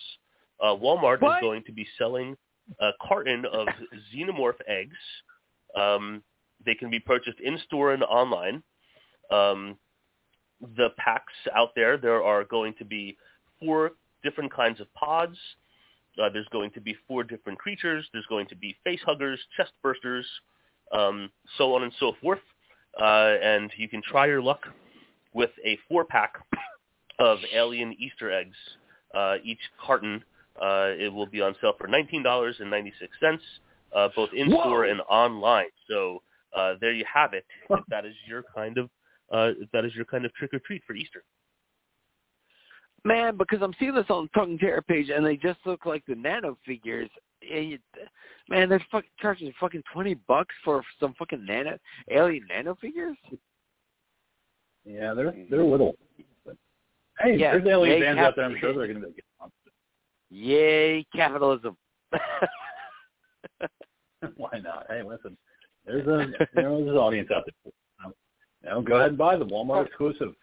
Uh, Walmart What? is going to be selling a carton of xenomorph eggs. Um, they can be purchased in store and online. Um, the packs out there, there are going to be four different kinds of pods. Uh, there's going to be four different creatures. There's going to be face huggers, chest bursters, um, so on and so forth. Uh, and you can try your luck with a four-pack of alien Easter eggs. Uh, each carton uh, it will be on sale for $19.96, uh, both in store and online. So uh, there you have it. If that is your kind of uh, that is your kind of trick or treat for Easter. Man, because I'm seeing this on the Talking Terror page, and they just look like the nano figures. And you- Man, they're fucking charging fucking twenty bucks for some fucking nano alien nano figures. Yeah, they're they're little. But, hey, Yeah, there's alien they fans have- out there. I'm sure they're going to make it. Yay, capitalism! Why not? Hey, listen, there's a there's an audience out there. Know, go ahead and buy them. Walmart oh. exclusive.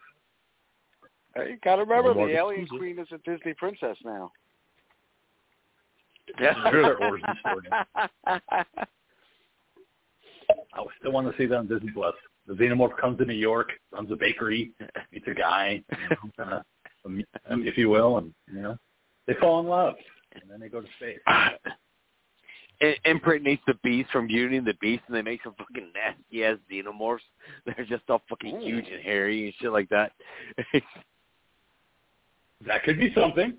Hey, you gotta remember Walmart the alien exclusive. queen is a Disney princess now. That's their origin story. I still want to see that on Disney Plus. The Xenomorph comes to New York, runs a bakery, meets a guy, you know, of, if you will, and you know, they fall in love, and then they go to space. It impregnates the beast from Beauty and the Beast, and they make some fucking nasty ass xenomorphs. They're just all fucking huge and hairy and shit like that. That could be something.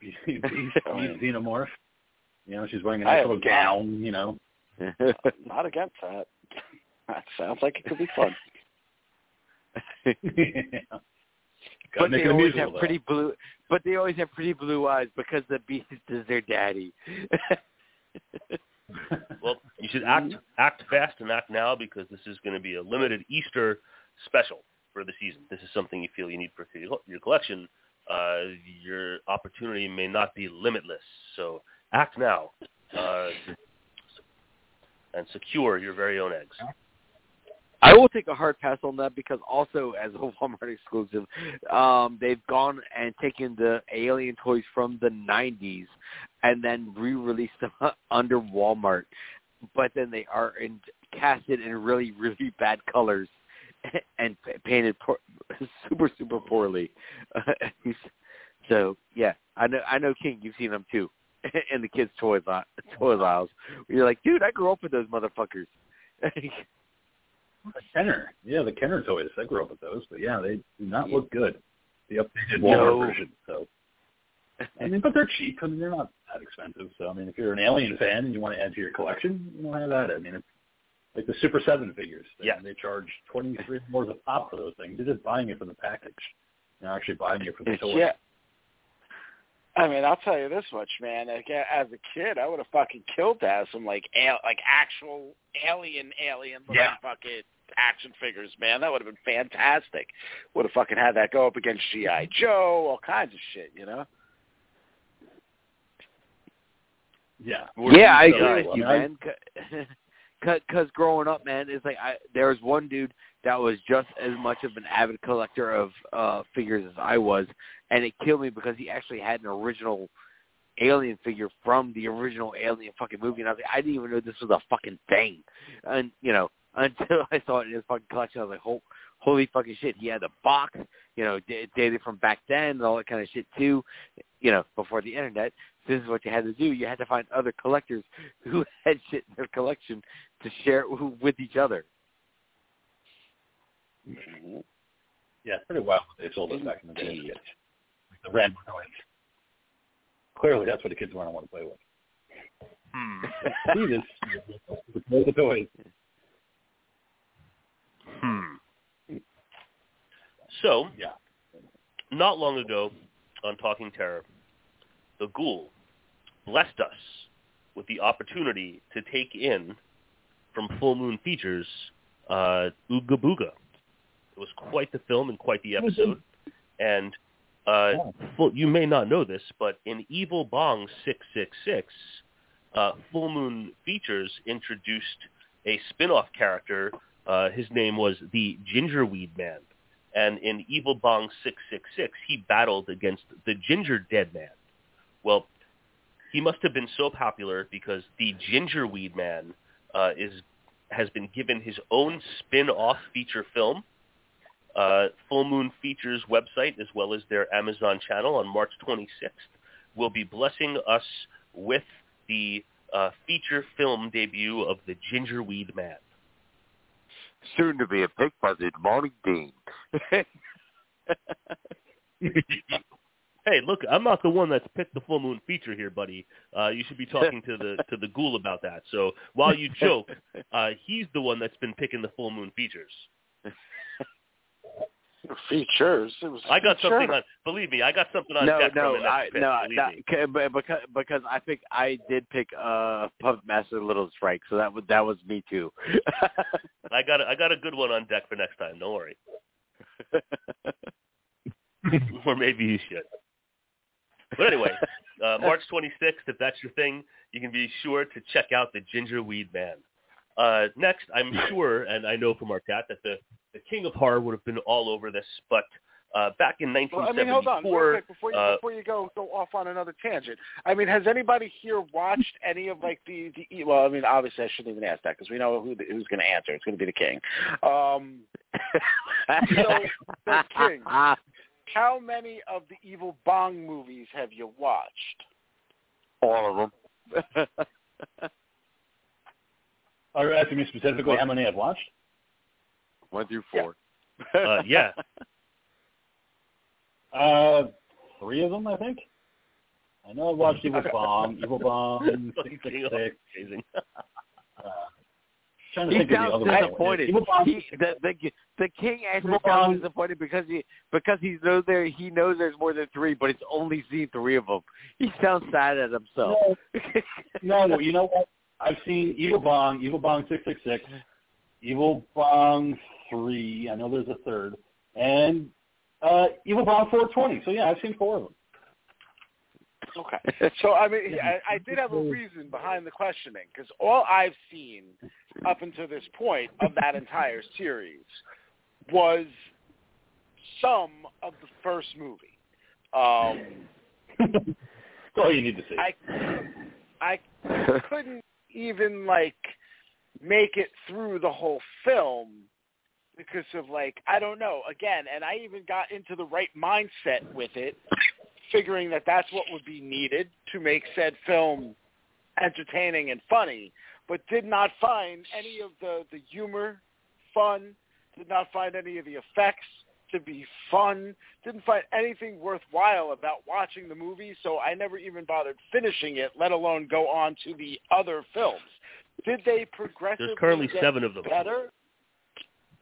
Beast, beast, yeah. beast Xenomorph. You know, she's wearing a nice little a gown. You know. Not against that. That sounds like it could be fun. Gotta but they always musical, have though. pretty blue. But they always have pretty blue eyes because the beast is their daddy. Well, you should act act fast and act now because this is going to be a limited Easter special for the season. This is something you feel you need for your your collection. Uh, your opportunity may not be limitless, so act now uh, and secure your very own eggs. I will take a hard pass on that because also as a Walmart exclusive, um, they've gone and taken the alien toys from the '90s and then re-released them under Walmart, but then they are in, casted in really really bad colors and painted poor, super super poorly. so yeah, I know I know King, you've seen them too in the kids' aisle- toys aisles. You're like, dude, I grew up with those motherfuckers. The Kenner, yeah, the Kenner toys. I grew up with those, but yeah, they do not look good. The updated No. Version. So, I mean, but they're cheap. I mean, they're not that expensive. So, I mean, if you're an Alien fan and you want to add to your collection, you know, have at it. I mean, it's like the Super Seven figures. They, Yeah. they charge twenty three dollars a pop for those things. You're just buying it for the package. You're not actually buying it for the toy. Yeah. I mean, I'll tell you this much, man. Like, as a kid, I would have fucking killed to have some like al- like actual alien alien like Yeah. fucking action figures, man. That would have been fantastic. Would have fucking had that go up against GI Joe, all kinds of shit, you know. Yeah. Yeah, I agree with you, mean, I- man. Because growing up, man, it's like I there was one dude that was just as much of an avid collector of uh figures as I was, and it killed me because he actually had an original alien figure from the original Alien fucking movie, and I was like, I didn't even know this was a fucking thing, and you know, until I saw it in his fucking collection, I was like, Hol holy fucking shit, he had the box, you know, dated from back then and all that kind of shit too, you know, before the internet. This is what you had to do. You had to find other collectors who had shit in their collection to share with each other. Yeah, it's pretty wild what they sold us back in the day. Like the random toys. Clearly, that's what the kids want to want to play with. Hmm. See this? Play the toys. Hmm. So, Yeah. not long ago on Talking Terror, the Ghoul blessed us with the opportunity to take in from Full Moon Features uh, Ooga Booga. It was quite the film and quite the episode. And uh, full, you may not know this, but in Evil Bong 666, uh, Full Moon Features introduced a spin-off character. Uh, his name was the Gingerweed Man. And in Evil Bong 666, he battled against the Ginger Dead Man. Well, he must have been so popular because the Gingerweed Man uh, is has been given his own spin-off feature film. Uh, Full Moon Features website as well as their Amazon channel on March 26th will be blessing us with the uh, feature film debut of the Gingerweed Man. Soon to be a pick-buzzed morning dean. Hey, look, I'm not the one that's picked the full moon feature here, buddy. Uh, you should be talking to the to the ghoul about that. So while you joke, uh, he's the one that's been picking the full moon features. Features. It was I got feature. something on. Believe me, I got something on no, deck no, from I, no, no, but because because I think I did pick uh Puppet Master Little Strike, so that was that was me too. I got a, I got a good one on deck for next time. Don't worry. or maybe you should. But anyway, uh, March 26th, if that's your thing, you can be sure to check out the Gingerweed Man. Uh, next, I'm sure, and I know from our chat, that the, the King of Horror would have been all over this, but uh, back in Well, I mean, hold on, real 1974, quick, before you uh, before you go go off on another tangent. I mean, has anybody here watched any of like the the? Well, I mean, obviously, I shouldn't even ask that because we know who the, who's going to answer. It's going to be the king. Um, So, so King. how many of the Evil Bong movies have you watched? All of them. Are you asking me specifically how many I've watched? One through four. uh, yeah, Uh, three of them, I think. I know I've watched Evil Bomb, Evil Bong, Fucking Six Six King amazing. Uh, trying to He think of the other one. disappointed. Evil Bong. He, the, the the king actually Evil Bong. sounds disappointed because he because he knows there he knows there's more than three, but he's only seen three of them. He sounds sad at himself. No, no, you know what? I've seen Evil Bong, Evil Bong six six six, Evil Bong three. I know there's a third, and uh, Evil Bong four twenty. So yeah, I've seen four of them. Okay. So I mean, I, I did have a reason behind the questioning because all I've seen up until this point of that entire series was some of the first movie. Um, That's all you need to see. I I couldn't even like make it through the whole film because of like I don't know. Again and I even got into the right mindset with it figuring that that's what would be needed to make said film entertaining and funny but did not find any of the the humor fun did not find any of the effects to be fun didn't find anything worthwhile about watching the movie so I never even bothered finishing it let alone go on to the other films did they progressively There's currently get seven of them. better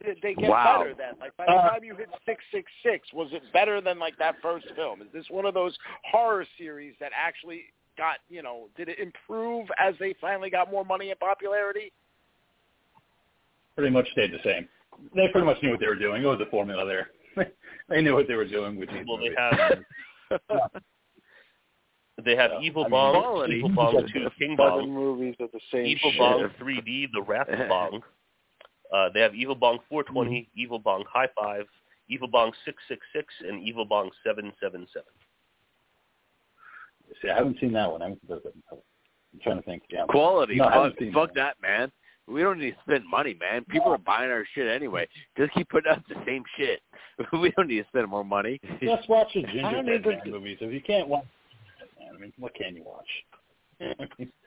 did they get Wow. better then? Like by the Uh, time you hit six six six, was it better than like that first film? Is this one of those horror series that actually got you know? Did it improve as they finally got more money and popularity? pretty much stayed the same. They pretty much knew what they were doing. It was a formula there. they knew what they were doing with these Well, they have they have Yeah, Evil I mean, Bong. Evil Bong Two, King Bong, movies of the same Evil shit. Bong 3D, The Wrath of Bong. Uh, they have Evil Bong 420, Evil Bong High Five, Evil Bong 666, and Evil Bong 777. See, I haven't seen that one. I haven't seen those. I'm trying to think. Yeah. Quality. No, fuck, fuck that. that, man. We don't need to spend money, man. People are buying our shit anyway. Just keep putting out the same shit. we don't need to spend more money. Just watch the I Ginger don't Dead need to- movies. If you can't watch, I mean, what can you watch?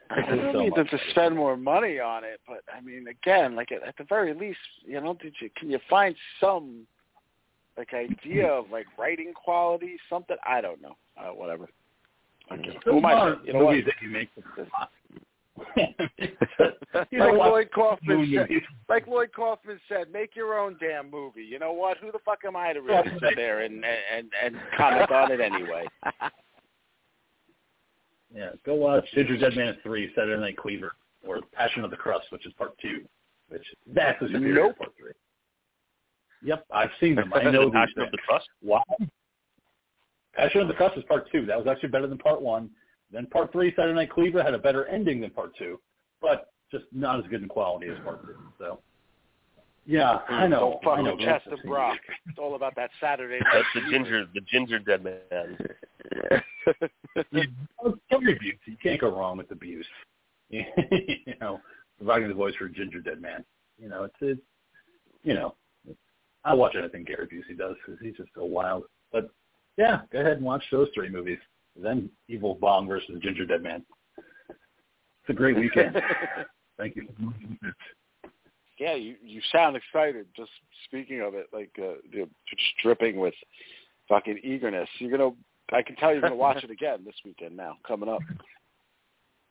I don't need them to spend more money on it, but I mean, again, like at, at the very least, you know, did you can you find some like idea of like writing quality, something? I don't know, uh, whatever. Okay. Who am I? You know what? movies that you make. you Like? Lloyd Kaufman said, like Lloyd Kaufman said, make your own damn movie. You know what? Who the fuck am I to really sit there and and and comment on it anyway? Yeah, go watch Ginger Dead Man 3, Saturday Night Cleaver, or Passion of the Crust, which is part two, which vastly superior Nope. to part three. Yep, I've seen them. I know the these Passion of the Crust. Wow. Passion of the Crust is part two. That was actually better than part one. Then part three, Saturday Night Cleaver, had a better ending than part two, but just not as good in quality as part two. So, yeah, I know. Don't fuck I know. with Chester Brock. It's all about that Saturday night. That's the ginger, the ginger dead man. you, kill abuse. You can't go wrong with abuse. you know, providing the voice for Ginger Dead Man. You know, it's it's you know, it's, I watch anything Gary Busey does because he's just so wild. But yeah, go ahead and watch those three movies. Then Evil Bong versus Ginger Dead Man. It's a great weekend. Thank you. Yeah, you you sound excited. Just speaking of it, like uh, you're just dripping with fucking eagerness. You're gonna. I can tell you're gonna watch it again this weekend. Now coming up.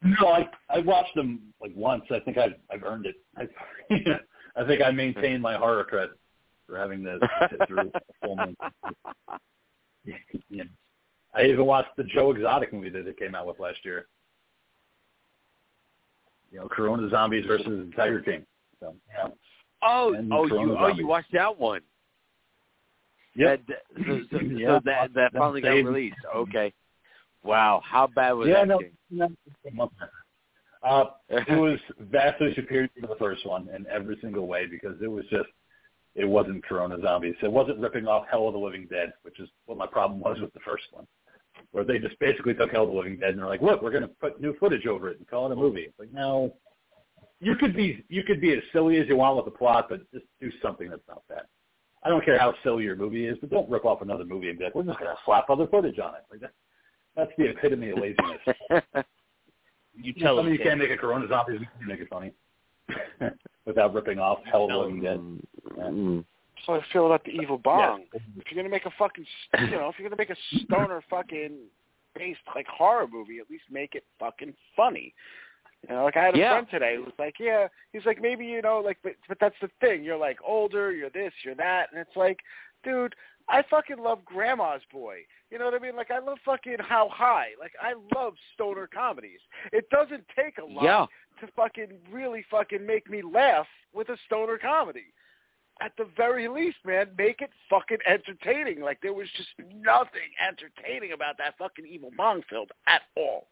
No, I I watched them like once. I think I've I've earned it. I I think I maintained my horror cred for having to sit through a full moon. yeah. I even watched the Joe Exotic movie that they came out with last year. You know, Corona Zombies versus Tiger King. So yeah. Oh, And oh, Corona you oh you watched that one. Yep. That, so, so, Yeah, so that that finally got released. Okay. Wow, how bad was yeah, that? no, no, uh, it was vastly superior to the first one in every single way because it was just it wasn't Corona Zombies. It wasn't ripping off Hell of the Living Dead, which is what my problem was with the first one, where they just basically took Hell of the Living Dead and they're like, look, we're going to put new footage over it and call it a movie. It's like, no, you could be you could be as silly as you want with the plot, but just do something that's not that. I don't care how silly your movie is, but don't rip off another movie and be like, we're just going to slap other footage on it. Like that, that's the epitome of laziness. You You tell me you can't make a Corona Zombies movie and make it funny without ripping off Hell of the Living Dead. Mm. How I feel about the Evil Bong. Yeah. If you're gonna make a fucking, you know, if you're gonna make a stoner fucking based like horror movie, at least make it fucking funny. You know, like I had a Yeah. friend today who was like, yeah, he's like, maybe you know, like, but, but that's the thing. You're like older, you're this, you're that, and it's like, dude, I fucking love Grandma's Boy. You know what I mean? Like I love fucking How High. Like I love stoner comedies. It doesn't take a lot Yeah. to fucking really fucking make me laugh with a stoner comedy. At the very least, man, make it fucking entertaining. Like there was just nothing entertaining about that fucking Evil Bong film at all.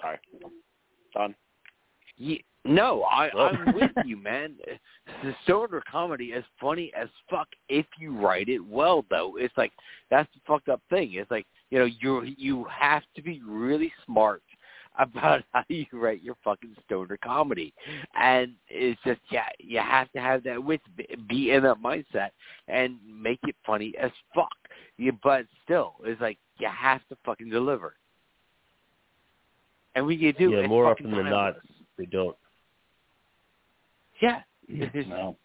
Sorry. Done. Ye- no, I, I'm with you, man. The stoner comedy is funny as fuck if you write it well, though. It's like that's the fucked up thing. It's like you know you you have to be really smart about how you write your fucking stoner comedy, and it's just yeah, you have to have that wit, be- be in that mindset, and make it funny as fuck. Yeah, but still, it's like you have to fucking deliver. And when you do, Yeah, it's more fucking often than not, they don't. Yeah. No.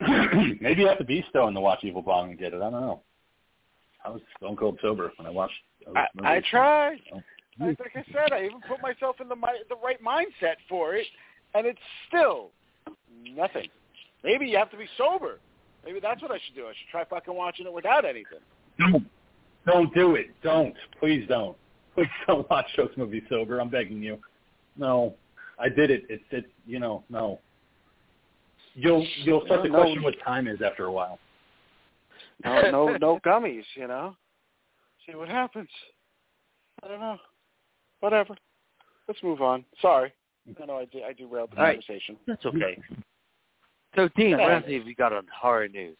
Maybe you have to be stoned to watch Evil Bong and get it. I don't know. I was stone cold sober when I watched. those I, I tried. Oh. I, hmm. like I said, I even put myself in the mi- the right mindset for it, and it's still nothing. Maybe you have to be sober. Maybe that's what I should do. I should try fucking watching it without anything. Don't, don't do it. Don't. Please don't. Please don't watch those movies sober. I'm begging you. No, I did it. It's it. You know, no. You'll you'll start to No, no. question what time is after a while. No, no, no gummies. You know. See what happens. I don't know. Whatever. Let's move on. Sorry. I know I, de- I derailed the All right. conversation. That's okay. So, Dean, what Yeah. else have you got on horror news?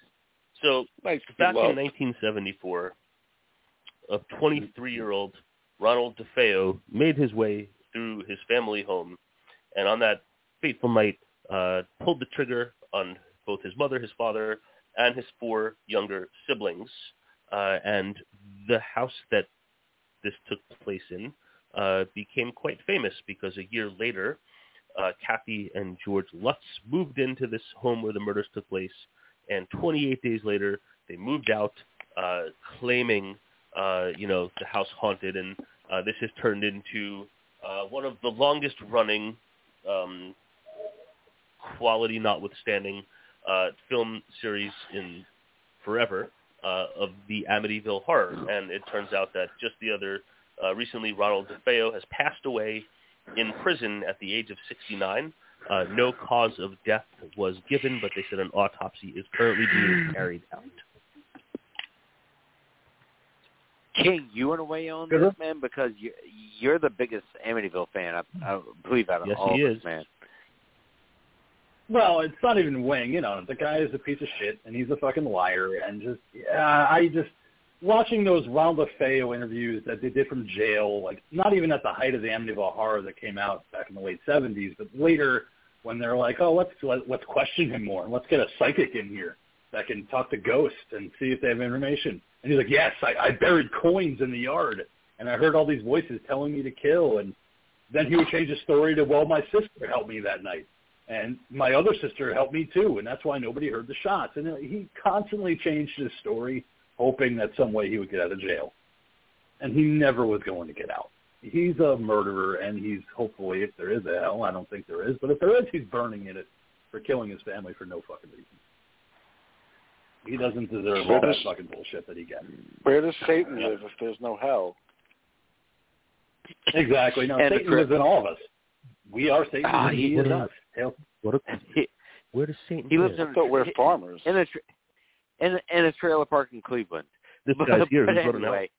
So Nice back in 1974, a 23-year-old Ronald DeFeo made his way through his family home, and on that fateful night, uh, pulled the trigger on both his mother, his father, and his four younger siblings. Uh, and the house that this took place in uh, became quite famous because a year later, uh, Kathy and George Lutz moved into this home where the murders took place, and 28 days later, they moved out, uh, claiming uh, you know, the house haunted, and uh, this has turned into uh, one of the longest running, um, quality notwithstanding, uh, film series in forever uh, of the Amityville Horror. And it turns out that just the other uh, recently, Ronald DeFeo has passed away in prison at the age of 69. Uh, no cause of death was given, but they said an autopsy is currently being carried out. King, you want to weigh on this, man? Because you're, you're the biggest Amityville fan, I, I believe, out of Yes, all he of us, is. man. Well, it's not even weighing in on it. The guy is a piece of shit, and he's a fucking liar. And just, yeah, I just watching those Ronald DeFeo interviews that they did from jail, like not even at the height of the Amityville horror that came out back in the late '70s, but later when they're like, oh, let's let, let's question him more, let's get a psychic in here that can talk to ghosts and see if they have information. And he's like, yes, I, I buried coins in the yard, and I heard all these voices telling me to kill. And then he would change his story to, well, my sister helped me that night and my other sister helped me too, and that's why nobody heard the shots. And he constantly changed his story, hoping that some way he would get out of jail, and he never was going to get out. He's a murderer, and he's hopefully, if there is a hell, I don't think there is, but if there is, he's burning in it for killing his family for no fucking reason. He doesn't deserve all that fucking bullshit that he gets. Where does Satan live if there's no hell? Exactly. No, And Satan cri- lives in all of us. We are Satan, Ah, and he he is is. us. Hail What a, He, where does Satan he lives live? in I thought we're farmers. in a tra- in a, trailer park in Cleveland. This But- guy's here. but Who's running out? anyway.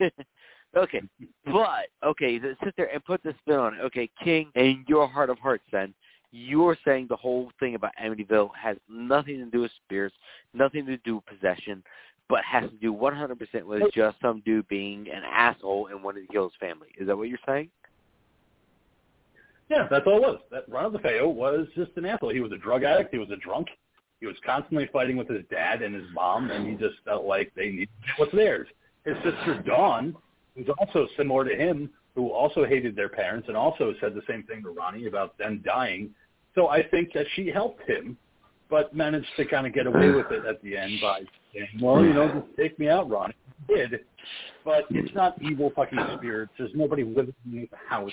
okay, but okay, th- sit there and put the spin on it. Okay, King, in your heart of hearts, then you're saying the whole thing about Amityville has nothing to do with spirits, nothing to do with possession, but has to do 100% with just some dude being an asshole and wanting to kill his family. Is that what you're saying? Yeah, that's all it was. That Ronald DeFeo was just an asshole. He was a drug addict. He was a drunk. He was constantly fighting with his dad and his mom, and he just felt like they need what's theirs. His sister Dawn, who's also similar to him, who also hated their parents and also said the same thing to Ronnie about them dying. So I think that she helped him, but managed to kind of get away with it at the end by saying, "Well, you know, just take me out, Ronnie." He did, but it's not evil fucking spirits. There's nobody living in the house.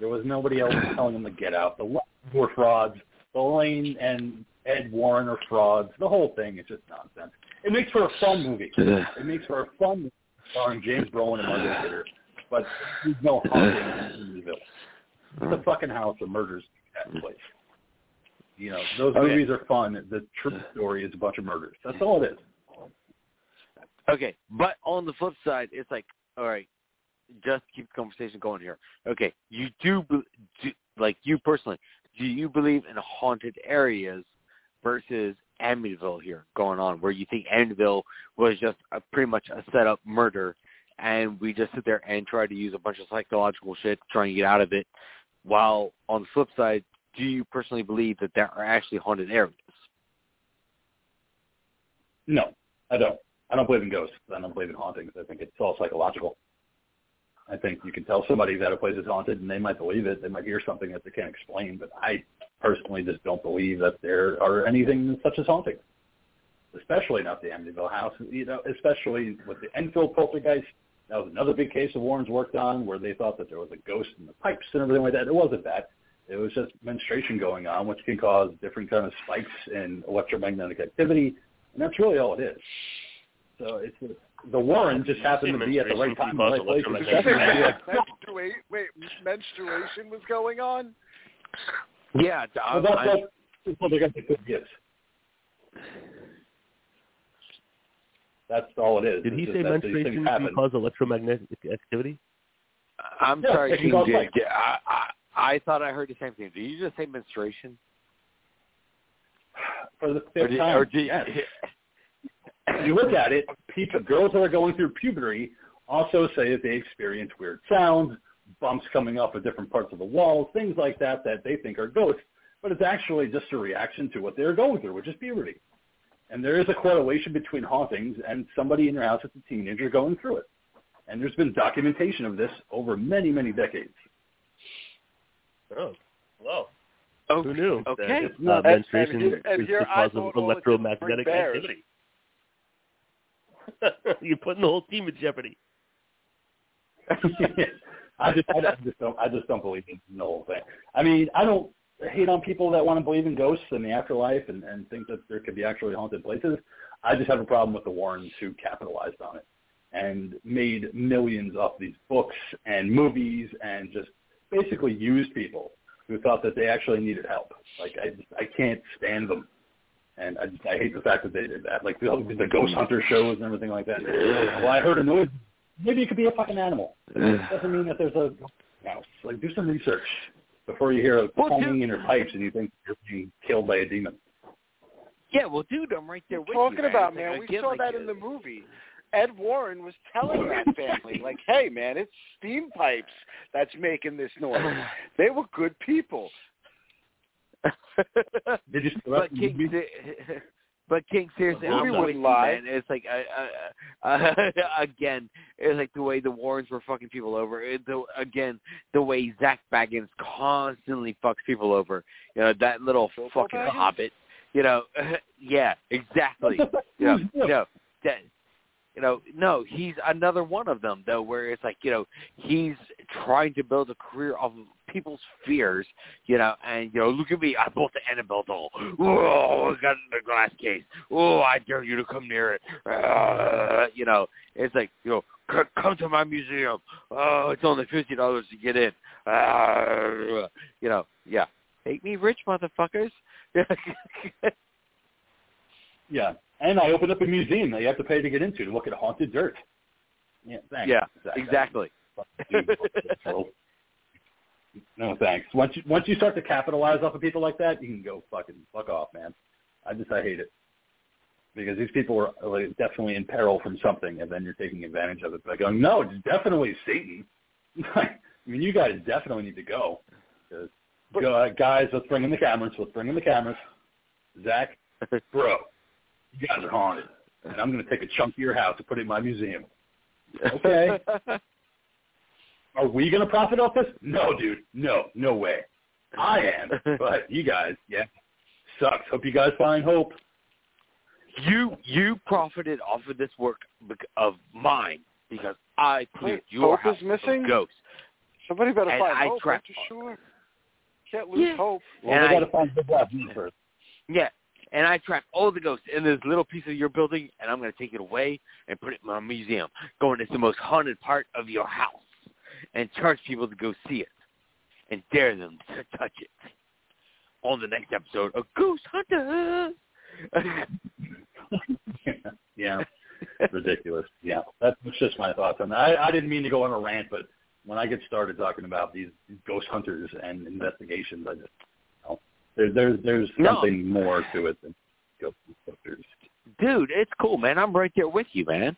There was nobody else telling him to get out. The were frauds. The and Ed Warren are frauds. The whole thing is just nonsense. It makes for a fun movie. It makes for a fun movie starring James Brolin and Margaret Kidder, but there's no haunting in Amityville. It's a mm. fucking house of murders that place. You know, those Okay. movies are fun. The true story is a bunch of murders. That's all it is. Okay, but on the flip side, it's like, all right, just keep the conversation going here. Okay, you do, do like you personally, do you believe in haunted areas versus Amityville here going on, where you think Amityville was just a, pretty much a set up murder, and we just sit there and try to use a bunch of psychological shit trying to get out of it, while on the flip side, do you personally believe that there are actually haunted areas? No, I don't. I don't believe in ghosts. I don't believe in hauntings. I think it's all psychological. I think you can tell somebody that a place is haunted and they might believe it. They might hear something that they can't explain, but I personally just don't believe that there are anything such as hauntings. Especially not the Amityville house. You know, especially with the Enfield poltergeist. That was another big case of Warren's worked on where they thought that there was a ghost in the pipes and everything like that. It wasn't that. It was just menstruation going on, which can cause different kind of spikes in electromagnetic activity, and that's really all it is. So it's the Warren just happened to be at the right time, in the right place. at the right time. Menstrua- wait, menstruation was going on? Yeah, Well, that's what that's what they got the good gifts. That's all it is. Did he It's say just that menstruation can happen. cause electromagnetic activity? I'm Yeah, sorry, King cause J. Yeah, I, I, I thought I heard the same thing. Did you just say menstruation? For the Or fifth did, time, or did, yes. You look at it, people, girls that are going through puberty also say that they experience weird sounds, bumps coming off at different parts of the walls, things like that that they think are ghosts, but it's actually just a reaction to what they're going through, which is puberty. And there is a correlation between hauntings and somebody in your house as a teenager going through it. And there's been documentation of this over many, many decades. Oh, well, oh, who knew? okay. That, It's uh, not- and menstruation here- and is here the I cause of all it did was bring electromagnetic activity. You're putting the whole team in jeopardy. I just, I just don't, I just don't believe in the whole thing. I mean, I don't hate on people that want to believe in ghosts and the afterlife and, and think that there could be actually haunted places. I just have a problem with the Warrens who capitalized on it and made millions off these books and movies and just basically used people who thought that they actually needed help. Like I, just, I can't stand them, and I, just, I hate the fact that they did that. Like the, the ghost hunter shows and everything like that. Well, I heard a noise. Maybe it could be a fucking animal. It doesn't mean that there's a mouse. Like do some research before you hear a Well, foaming in your pipes and you think you're being killed by a demon. Yeah, well, dude, I'm right there with talking you. man. about, man. We saw like, that uh, in the movie. Ed Warren was telling that family, like, "Hey, man, it's steam pipes that's making this noise. They were good people." Did you see the but rest of the King, movie? se- but King, seriously, I'm movie with wouldn't you, lie. It's like, uh, uh, uh, again, it's like the way the Warrens were fucking people over. It, the, again, the way Zak Bagans constantly fucks people over. You know that little fucking Baggins? hobbit. You know, yeah, exactly. you know, you know, that, you know, no, he's another one of them though, where it's like, you know, he's trying to build a career off of people's fears, you know, and you know, look at me, I built the Annabelle doll. Oh, I got it in the glass case. Oh, I dare you to come near it. Uh, you know, it's like, you know, c- come to my museum. Oh, it's only fifty dollars to get in. Uh, you know, yeah, make me rich, motherfuckers. Yeah, and I opened up a museum that you have to pay to get into to look at haunted dirt. Yeah, thanks. yeah, Zak. exactly. no thanks. Once you once you start to capitalize off of people like that, you can go fucking fuck off, man. I just I hate it because these people are like, definitely in peril from something, and then you're taking advantage of it by going, no, it's definitely Satan. I mean, you guys definitely need to go. 'Cause- go, uh, guys, let's bring in the cameras. Let's bring in the cameras. Zak, bro, you guys are haunted, and I'm going to take a chunk of your house and put it in my museum. Okay. Are we going to profit off this? No, dude. No, no way. I am, but you guys, yeah, sucks. Hope you guys find hope. You you profited off of this work of mine because I cleared your Hope house is missing? of ghosts. Somebody better And find I hope. track- aren't you sure? Can't lose Yeah. hope. Well, And we got to find the left first. Yeah, and I track all the ghosts in this little piece of your building, and I'm going to take it away and put it in my museum. going into the most haunted part of your house and charge people to go see it and dare them to touch it. On the next episode of Ghost Hunter. yeah, ridiculous. Yeah, that's just my thoughts on that. I, I didn't mean to go on a rant, but when I get started talking about these, ghost hunters and investigations, I just you know, there, there's there's No. something more to it than ghost hunters. Dude, it's cool, man. I'm right there with you, man.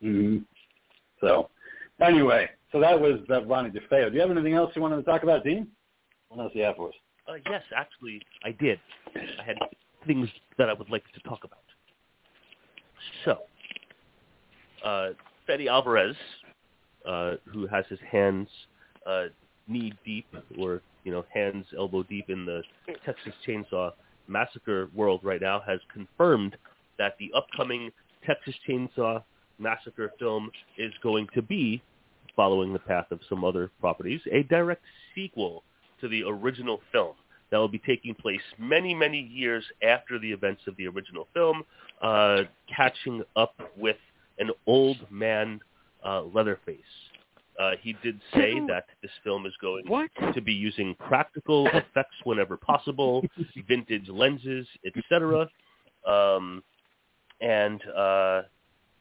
hmm So, anyway, so that was that Ronnie DeFeo. Do you have anything else you wanted to talk about, Dean? What else do you have for us? Uh, yes, actually, I did. I had things that I would like to talk about. So, uh, Fede Alvarez, uh, who has his hands uh, knee deep, or you know, hands elbow deep in the Texas Chainsaw Massacre world right now, has confirmed that the upcoming Texas Chainsaw Massacre film is going to be, following the path of some other properties, a direct sequel to the original film that will be taking place many, many years after the events of the original film, uh, catching up with an old man uh, Leatherface. Uh, he did say that this film is going What? to be using practical effects whenever possible, vintage lenses, etc. Um, and uh,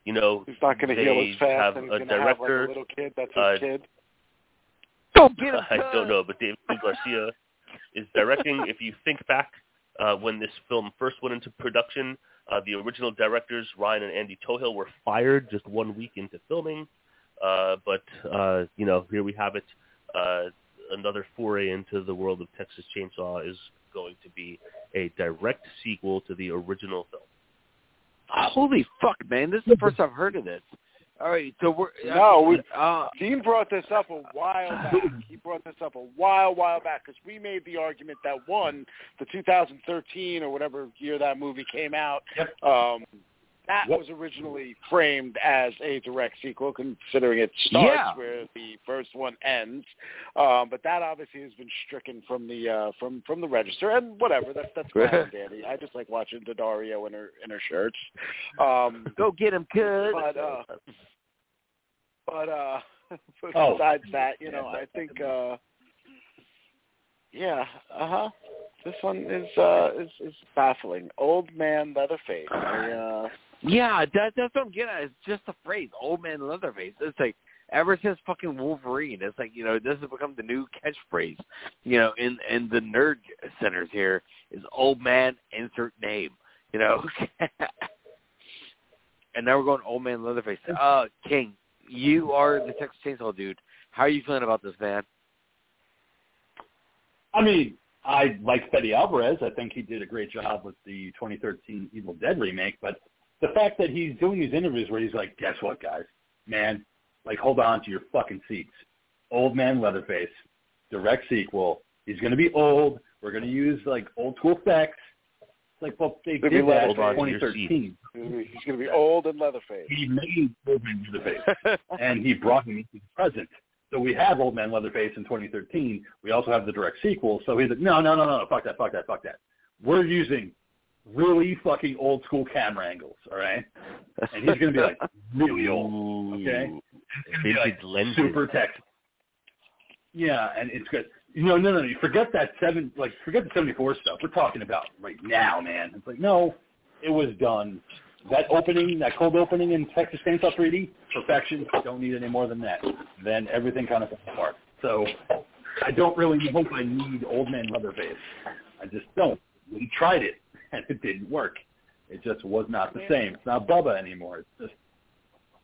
you know, He's not going to heal they as fast, have and he's a going to have like director. a little kid. That's his uh, kid. Don't get him I don't know, but David Garcia is directing. if you think back uh, when this film first went into production, uh, the original directors Ryan and Andy Tohill were fired just one week into filming. Uh, but uh, you know, here we have it. Uh, another foray into the world of Texas Chainsaw is going to be a direct sequel to the original film. Holy fuck, man! This is the first I've heard of this. All right, so we're No, we- uh, Dean brought this up a while back. He brought this up a while, while back because we made the argument that one, the 2013 or whatever year that movie came out, Yep. um, that What- was originally framed as a direct sequel, considering it starts Yeah. where the first one ends. Um, but that obviously has been stricken from the uh, from from the register, and whatever. That's that's fine, and dandy. I just like watching Daddario in her in her shirts. Um, Go get him, kid. but uh, but uh, Oh. besides that, you know, I think uh, yeah, uh huh. This one is uh is is baffling. Old man Leatherface. I, uh, Yeah, that, that's what I'm getting at. It's just a phrase, old man Leatherface. It's like ever since fucking Wolverine, it's like you know this has become the new catchphrase. You know, in in the nerd centers here is old man insert name. You know, and now we're going old man Leatherface. Uh, King, you are the Texas Chainsaw dude. How are you feeling about this, man? I mean, I like Fede Alvarez. I think he did a great job with the 2013 Evil Dead remake. But the fact that he's doing these interviews where he's like, "Guess what, guys? Man, like, hold on to your fucking seats. Old Man Leatherface, direct sequel. He's going to be old. We're going to use like old school effects. It's like, well, they Gonna did that in Hold on to your 2013. he's going to be old and Leatherface. He made Old Man Leatherface, and he brought him into the present. So we have Old Man Leatherface in 2013. We also have the direct sequel. So he's like, no, no, no, no, fuck that, fuck that, fuck that. We're using really fucking old school camera angles, all right? And he's going to be like really old, okay? It's going to be like lenses. super text. Yeah, and it's good. You know, no, no, no. You forget that seven, like forget the 74 stuff. We're talking about right now, man. It's like no, it was done. That opening, that cold opening in Texas Chainsaw 3D, perfection. Don't need any more than that. Then everything kind of falls apart. So I don't really hope I need Old Man Leatherface. I just don't. We tried it, and it didn't work. It just was not the same. It's not Bubba anymore. It's just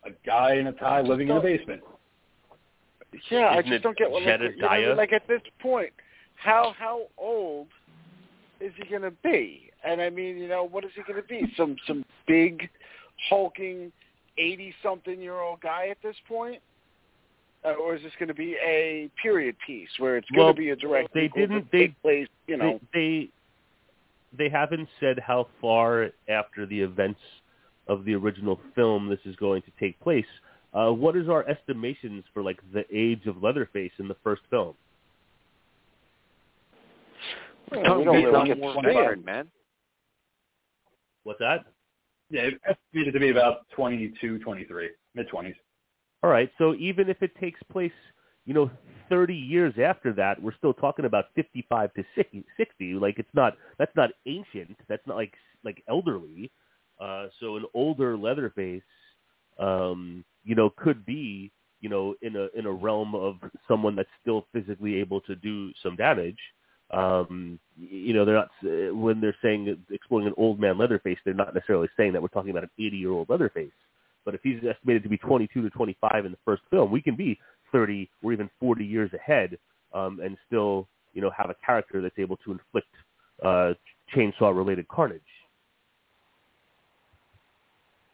a guy in a tie living in a basement. Yeah, I Isn't just don't get what like, you know, like at this point, how how old is he going to be? And I mean, you know, what is he going to be? Some some big hulking eighty something year old guy at this point? Uh, or is this going to be a period piece where it's going Well, to be a direct they didn't- they- take place, you know? they, they they haven't said how far after the events of the original film this is going to take place. Uh, what is our estimations for like the age of Leatherface in the first film? Well, we don't really get more to see veteran, him. man. What's that? Yeah, it's estimated to be about 22, 23, mid-20s. All right, so even if it takes place, you know, 30 years after that, we're still talking about 55 to 60. 60. Like it's not that's not ancient. That's not like like elderly. Uh, so an older Leatherface, um, you know, could be, you know, in a in a realm of someone that's still physically able to do some damage. Um, you know, they're not uh, when they're saying exploring an old man Leatherface, they're not necessarily saying that we're talking about an 80 year old Leatherface. But if he's estimated to be 22 to 25 in the first film, we can be 30 or even 40 years ahead um, and still, you know, have a character that's able to inflict uh, chainsaw-related carnage.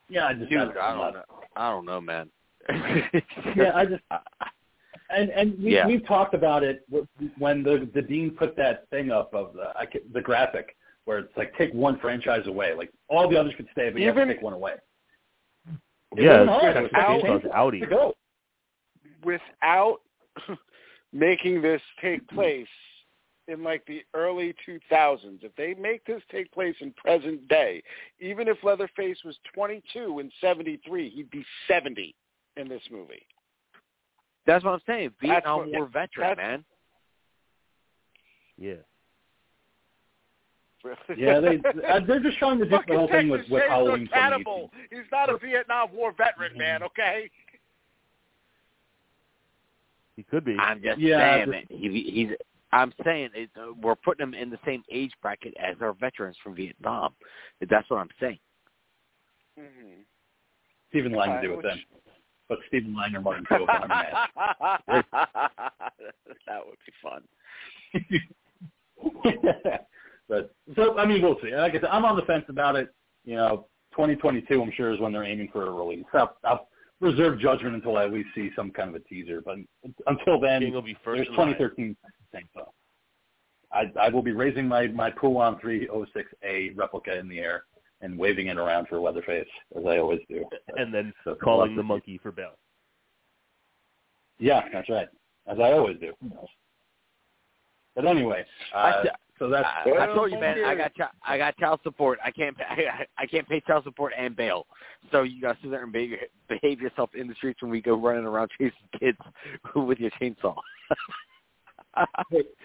Yeah, I just Dude, don't I don't know. I don't know, man. Yeah, I just and and we, Yeah. we've talked about it when the the dean put that thing up of the I ca- the graphic where it's like take one franchise away, like all the others could stay, but you have to take one away. It yeah, wasn't hard. It was Texas like, Chainsaw's Audi. To go. Without making this take place in like the early 2000s, if they make this take place in present day, even if Leatherface was 22 in 73, he'd be 70 in this movie. That's what I'm saying. That's Vietnam what- War veteran, man. Yeah. Yeah, they uh, they're just trying to do the Fucking whole thing with with Halloween 2018. He's not a Vietnam War veteran, man. Okay. He could be. I'm just Yeah, saying, just- man. He, he's. I'm saying it, uh, we're putting him in the same age bracket as our veterans from Vietnam. That's what I'm saying. Mm-hmm. Stephen Lang to do with them, but Stephen Lang or Martin Kove on that. that would be fun. but so I mean, we'll see. Like I said, I'm on the fence about it. You know, 2022, I'm sure is when they're aiming for a release. I'll, I'll reserve judgment until I at least see some kind of a teaser. But until then, King will be first there's 2013 thing. So I, I will be raising my my Poulan 306A replica in the air and waving it around for Leatherface as I always do. and then So, calling the monkey for bail. Yeah, that's right. As I always do. But anyway, uh, I- so that's I, I told you, man. I got chi- I got child support. I can't pay, I, I can't pay child support and bail. So you got to sit there and behave, behave yourself in the streets when we go running around chasing kids with your chainsaw.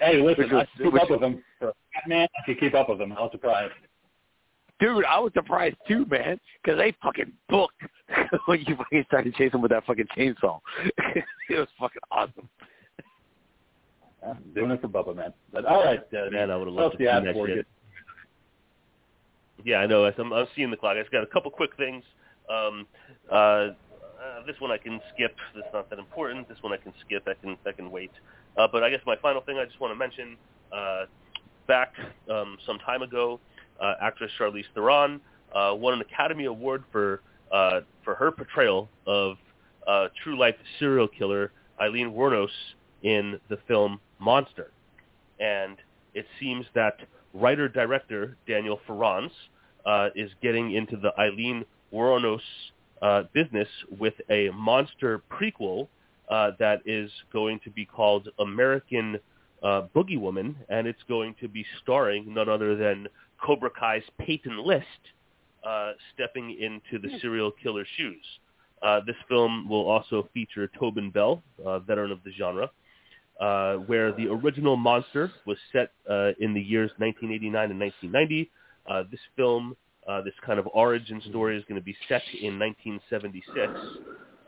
hey, listen, Which I was- can keep which- up with them. For Batman, I can keep up with them. I was surprised. Dude, I was surprised too, man, because they fucking booked when you fucking started chasing with that fucking chainsaw. it was fucking awesome. Yeah, doing it for Bubba, man. But all right, uh, Man, I would have loved to see that shit. Yeah, I know. I'm, I'm seeing the clock. I just got a couple quick things. Um, uh, uh, this one I can skip. That's not that important. This one I can skip. I can I can wait. Uh, but I guess my final thing I just want to mention. Uh, back um, some time ago, uh, actress Charlize Theron uh, won an Academy Award for uh, for her portrayal of uh, true life serial killer Aileen Wuornos in the film Monster, and it seems that writer director Daniel Farrands uh, is getting into the Aileen Wuornos uh, business with a monster prequel uh, that is going to be called American uh, Boogie Woman, and it's going to be starring none other than Cobra Kai's Peyton List uh, stepping into the serial killer shoes. Uh, this film will also feature Tobin Bell, uh, veteran of the genre, uh, where the original monster was set uh, in the years 1989 and 1990. Uh, this film, uh, this kind of origin story, is going to be set in 1976.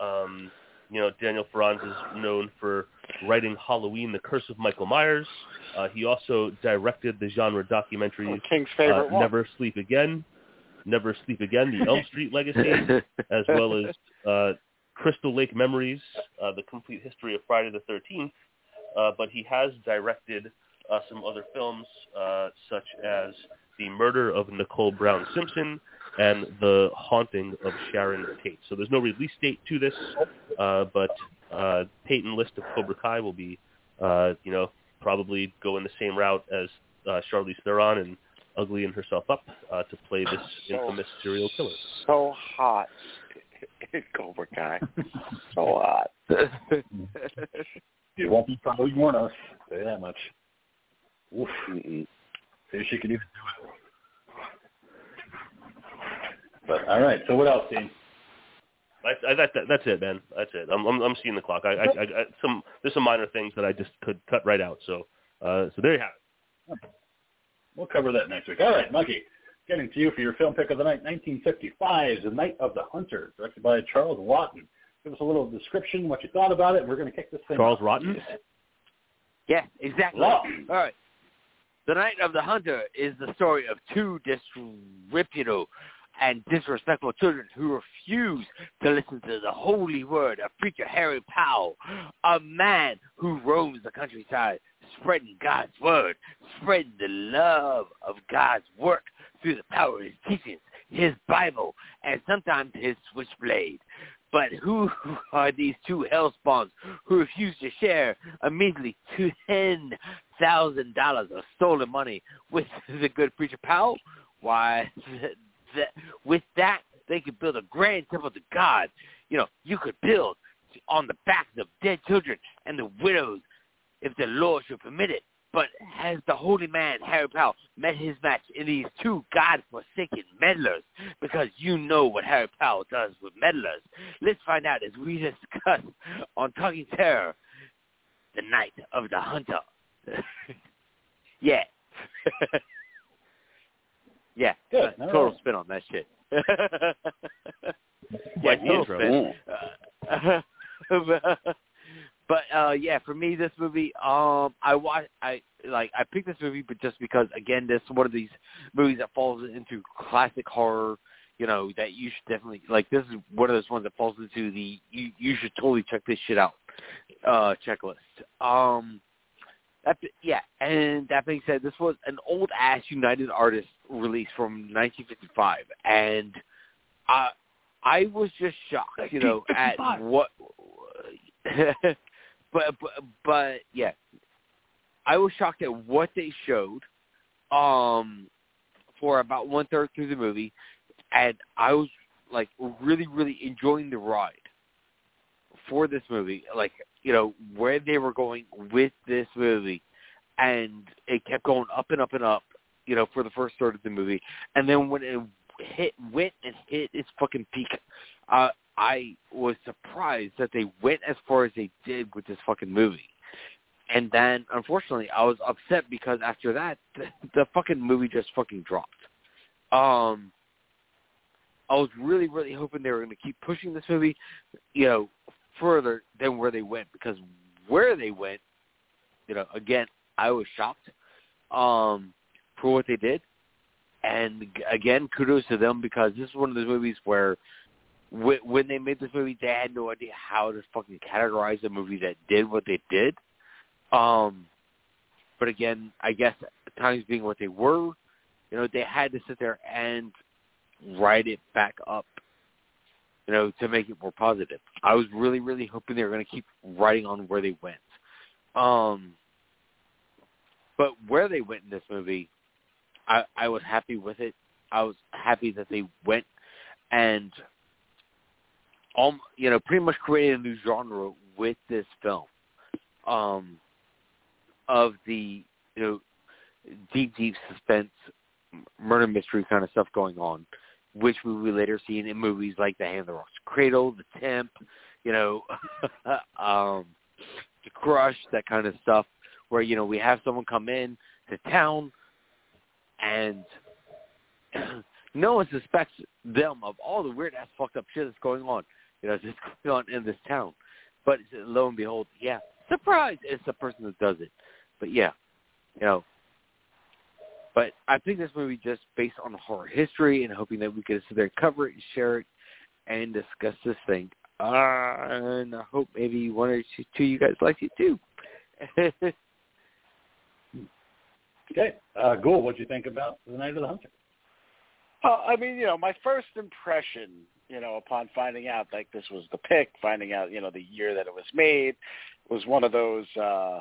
Um, you know, Daniel Farrands is known for writing Halloween: The Curse of Michael Myers. Uh, he also directed the genre documentary uh, one. Never Sleep Again, Never Sleep Again: The Elm Street Legacy, as well as uh, Crystal Lake Memories, uh, The Complete History of Friday the 13th. Uh, but he has directed uh, some other films, uh, such as The Murder of Nicole Brown Simpson and The Haunting of Sharon Tate. So there's no release date to this, uh, but uh, Peyton List of Cobra Kai will be, uh, you know, probably going the same route as uh, Charlize Theron and uglying herself up uh, to play this So- infamous serial killer. So hot. Cobra Kai. So hot. It won't be probably Wuornos. Say that much. Oof. Mm-mm. See if she can even do it. But all right. So what else, Dean? I, I, that, that, that's it, man. That's it. I'm, I'm, I'm seeing the clock. I, I, I, I, some there's some minor things that I just could cut right out. So, uh, so there you have it. We'll cover that next week. All right, Monkey. Getting to you for your film pick of the night, 1955's The Night of the Hunter, directed by Charles Laughton. Give us a little description, what you thought about it, and we're going to kick this thing Charles off. Rotten. Mm-hmm. Yeah, exactly. Laughton. All right. The Night of the Hunter is the story of two disreputable and disrespectful children who refuse to listen to the holy word of preacher Harry Powell, a man who roams the countryside spreading God's word, spreading the love of God's work through the power of his teachings, his Bible, and sometimes his switchblade. But who are these two hellspawns who refuse to share a measly ten thousand dollars of stolen money with the good preacher Powell? Why, th- th- with that they could build a grand temple to God. You know, you could build on the backs of dead children and the widows if the Lord should permit it. But has the holy man, Harry Powell, met his match in these two God-forsaken meddlers? Because you know what Harry Powell does with meddlers. Let's find out as we discuss on Talking Terror, the night of the hunter. yeah. yeah. Good. uh, total right. spin on that shit. yeah, total intro. spin. Uh, but uh yeah, for me this movie, um I watch I like I picked this movie but just because again this is one of these movies that falls into classic horror, you know, that you should definitely like this is one of those ones that falls into the you you should totally check this shit out uh checklist. Um that, yeah, and that being said, this was an old ass United Artists release from 1955, and I I was just shocked, you know, at what. but but yeah, I was shocked at what they showed. Um, for about one third through the movie, and I was like really, really enjoying the ride for this movie. Like you know where they were going with this movie, and it kept going up and up and up. You know, for the first third of the movie, and then when it hit went and hit its fucking peak, uh, I was surprised that they went as far as they did with this fucking movie. And then, unfortunately, I was upset because after that, the, the fucking movie just fucking dropped. Um, I was really, really hoping they were going to keep pushing this movie, you know, further than where they went because where they went, you know, again, I was shocked um, for what they did. And again, kudos to them because this is one of those movies where when they made this movie, they had no idea how to fucking categorize a movie that did what they did. Um, but again, I guess times being what they were, you know, they had to sit there and write it back up, you know, to make it more positive. I was really, really hoping they were going to keep writing on where they went. Um, but where they went in this movie, I, I was happy with it. I was happy that they went and um, you know, pretty much created a new genre with this film um, of the you know deep, deep suspense, murder mystery kind of stuff going on, which we will later see in movies like The Hand that Rocks Cradle, The Temp, you know, um, The Crush, that kind of stuff, where you know we have someone come in to town and no one suspects them of all the weird ass fucked up shit that's going on you know, just going on in this town. But lo and behold, yeah, surprise, it's the person that does it. But yeah, you know. But I think this movie just based on horror history and hoping that we could sit there and cover it and share it and discuss this thing. Uh, and I hope maybe one or two, two of you guys like it too. okay, uh, Ghoul, what'd you think about the Night of the Hunter? Uh, I mean, you know, my first impression you know, upon finding out like this was the pick, finding out, you know, the year that it was made was one of those uh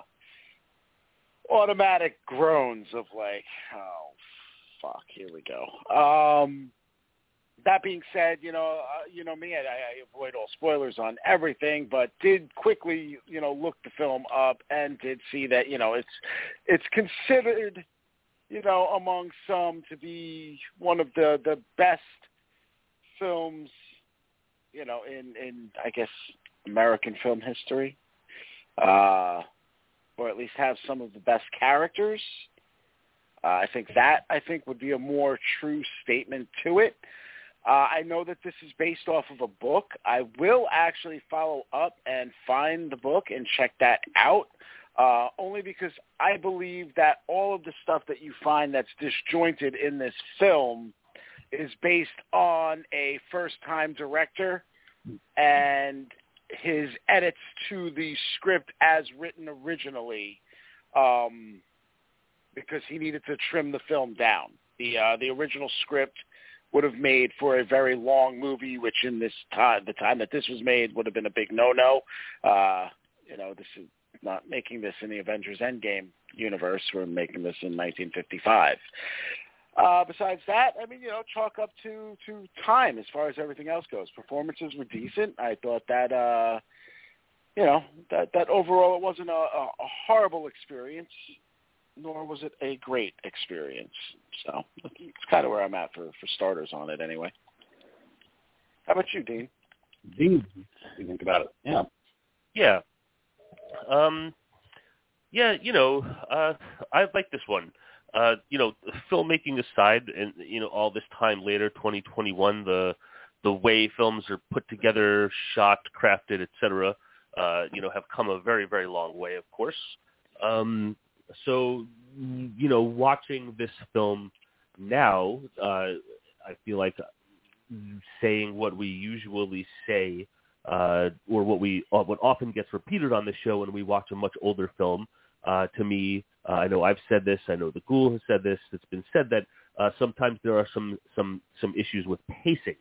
automatic groans of like, oh fuck, here we go. Um that being said, you know, uh, you know me, I, I avoid all spoilers on everything, but did quickly, you know, look the film up and did see that, you know, it's it's considered, you know, among some to be one of the the best films, you know, in in I guess American film history, uh, or at least have some of the best characters. Uh, I think that I think would be a more true statement to it. Uh, I know that this is based off of a book. I will actually follow up and find the book and check that out. Uh, only because I believe that all of the stuff that you find that's disjointed in this film is based on a first-time director and his edits to the script as written originally um, because he needed to trim the film down. The uh, the original script would have made for a very long movie, which in this time, the time that this was made, would have been a big no-no. Uh, you know, this is not making this in the Avengers Endgame universe. We're making this in 1955. Uh, besides that, I mean, you know, chalk up to to time as far as everything else goes. Performances were decent. I thought that, uh, you know, that that overall it wasn't a, a, a horrible experience, nor was it a great experience. So it's kind of where I'm at for for starters on it, anyway. How about you, Dean? Dean, you think about it? Yeah. Yeah. Um, yeah, you know, uh, I like this one uh, you know, filmmaking aside, and you know, all this time later, 2021, the the way films are put together, shot, crafted, etc., uh, you know, have come a very, very long way, of course. Um, so, you know, watching this film now, uh, I feel like saying what we usually say, uh, or what we what often gets repeated on the show when we watch a much older film, uh, to me, uh, I know I've said this. I know the Ghoul has said this. It's been said that uh, sometimes there are some some some issues with pacing,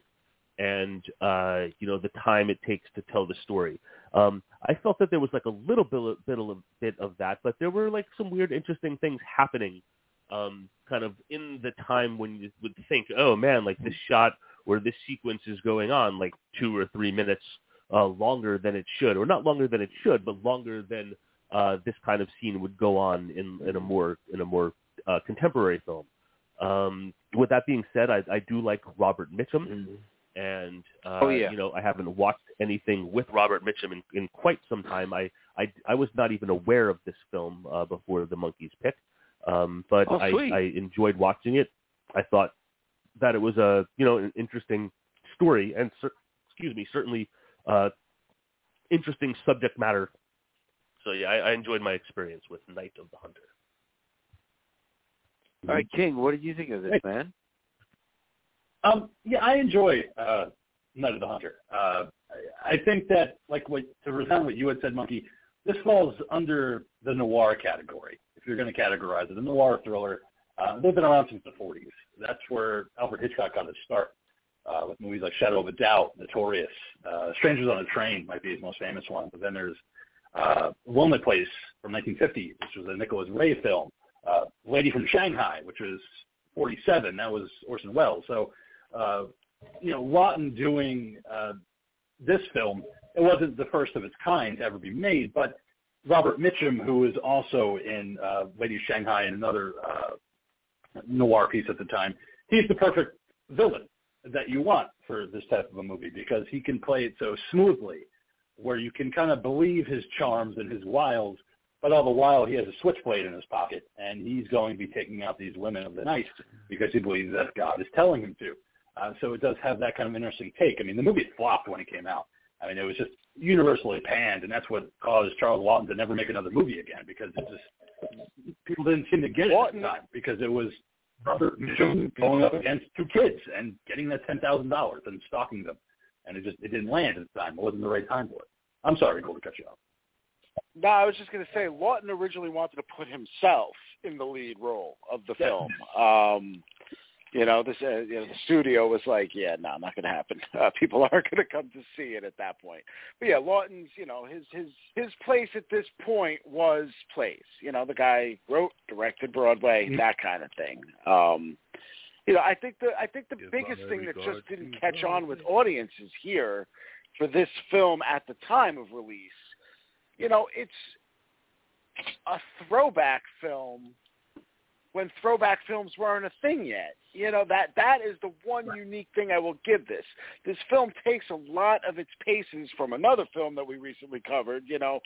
and uh, you know the time it takes to tell the story. Um, I felt that there was like a little bit, bit of bit of that, but there were like some weird, interesting things happening. Um, kind of in the time when you would think, oh man, like this shot where this sequence is going on, like two or three minutes uh, longer than it should, or not longer than it should, but longer than uh, this kind of scene would go on in, in a more in a more uh, contemporary film. Um, with that being said, I, I do like Robert Mitchum, Mm-hmm. and uh, Oh, yeah. you know I haven't watched anything with Robert Mitchum in, in quite some time. I, I I was not even aware of this film uh, before the Monkeys pick, um, but Oh, I. I enjoyed watching it. I thought that it was a you know an interesting story and excuse me certainly uh, interesting subject matter. So yeah, I, I enjoyed my experience with Night of the Hunter. All right, King, what did you think of this, Hey. man? Um, yeah, I enjoy uh, Night of the Hunter. Uh, I I think that, like, what to resound what you had said, Monkey, this falls under the noir category. If you're going to categorize it, a noir thriller. Uh, they've been around since the 40s. That's where Alfred Hitchcock got his start uh, with movies like Shadow of a Doubt, Notorious, uh, Strangers on a Train might be his most famous one. But then there's uh, Lonely Place from 1950, which was a Nicholas Ray film. Uh, Lady from Shanghai, which was 47. That was Orson Welles. So uh, you know, Laughton doing uh, this film, it wasn't the first of its kind to ever be made, but Robert Mitchum, who was also in uh, Lady Shanghai and another uh, noir piece at the time, he's the perfect villain that you want for this type of a movie because he can play it so smoothly where you can kind of believe his charms and his wiles, but all the while he has a switchblade in his pocket and he's going to be taking out these women of the night because he believes that God is telling him to. Uh, so it does have that kind of interesting take. I mean, the movie flopped when it came out. I mean, it was just universally panned, and that's what caused Charles Laughton to never make another movie again because it just people didn't seem to get it at the time because it was Robert Mitchum going up against two kids and getting that ten thousand dollars and stalking them, and it just it didn't land at the time. It wasn't the right time for it. I'm sorry, Cole, to cut you off. No, I was just going to say Laughton originally wanted to put himself in the lead role of the film. Um, you know, this uh, you know, the studio was like, yeah, no, not going to happen. Uh, people aren't going to come to see it at that point. But yeah, Laughton's, you know, his his his place at this point was plays. You know, the guy wrote, directed Broadway, Mhm. that kind of thing. Um, you know, I think the I think the Give biggest thing that just didn't catch on with audiences here for this film at the time of release, you know, it's a throwback film when throwback films weren't a thing yet. You know that that is the one unique thing I will give this. This film takes a lot of its paces from another film that we recently covered, you know,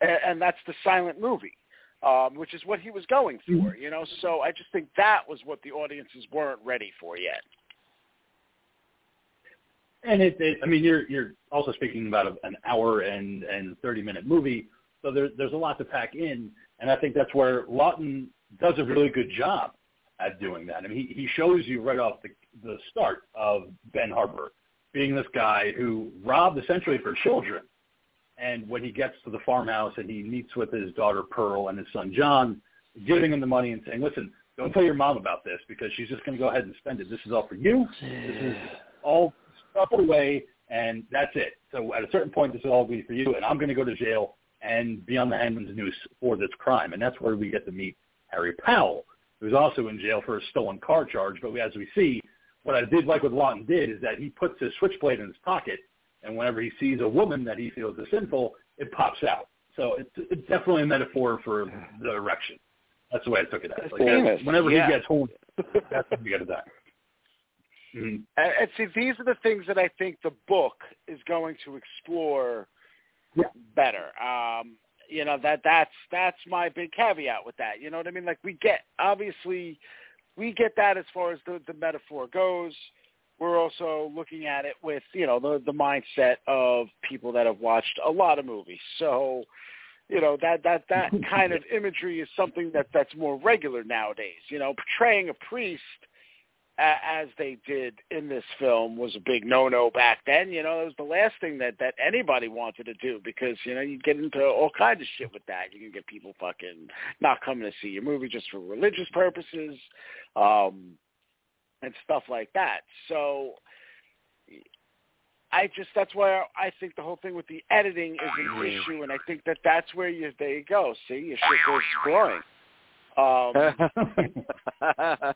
and, and that's the silent movie, um, which is what he was going for. You know, so I just think that was what the audiences weren't ready for yet. And it, it I mean, you're you're also speaking about a, an hour and and thirty minute movie, so there's there's a lot to pack in, and I think that's where Laughton does a really good job at doing that. I mean, he he shows you right off the the start of Ben Harper being this guy who robbed essentially for children, and when he gets to the farmhouse and he meets with his daughter Pearl and his son John, giving him the money and saying, "Listen, don't tell your mom about this because she's just going to go ahead and spend it. This is all for you. This is all stuff away, and that's it. So at a certain point, this will all be for you, and I'm going to go to jail and be on the hangman's noose for this crime. And that's where we get to meet Harry Powell, who's also in jail for a stolen car charge. But as we see, what I did like what Laughton did is that he puts his switchblade in his pocket, and whenever he sees a woman that he feels is sinful, it pops out. So it's, it's definitely a metaphor for the erection. That's the way I took it as. Like, Famous, whenever yeah. he gets home, that's when we get to that. Mhm. And, and see, these are the things that I think the book is going to explore Yeah. better. Um, you know that that's that's my big caveat with that. You know what I mean? Like we get obviously we get that as far as the the metaphor goes. We're also looking at it with you know the the mindset of people that have watched a lot of movies. So you know that that that kind of imagery is something that that's more regular nowadays. You know, portraying a priest as they did in this film was a big no-no back then. You know, it was the last thing that that anybody wanted to do because you know you get into all kinds of shit with that. You can get people fucking not coming to see your movie just for religious purposes, um, and stuff like that. So. I just that's why I think the whole thing with the editing is an issue, and I think that that's where you there you go. See, you should go exploring. Um,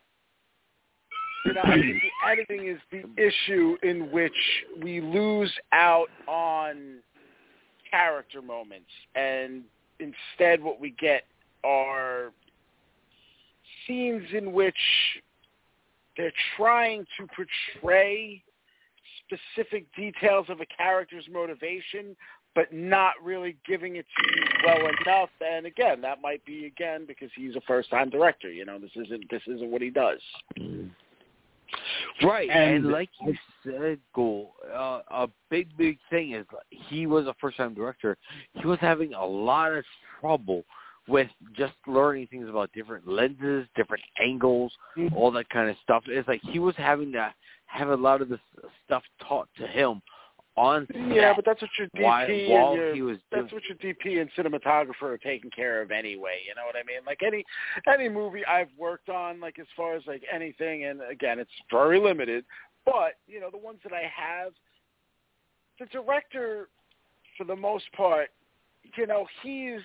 you know, I think the editing is the issue in which we lose out on character moments, and instead, what we get are scenes in which they're trying to portray specific details of a character's motivation, but not really giving it to you well enough. And again, that might be again because he's a first-time director. You know, this isn't this isn't what he does. Right, and, And- like you said, Ghoul, uh, a big, big thing is he was a first-time director. He was having a lot of trouble with just learning things about different lenses, different angles, mm-hmm. all that kind of stuff. It's like he was having to have a lot of this stuff taught to him on Yeah, but that's what your DP while, and while your he was doing. that's what your DP and cinematographer are taking care of anyway. You know what I mean? Like any any movie I've worked on, like as far as like anything, and again, it's very limited. But you know, the ones that I have, the director, for the most part, you know, he's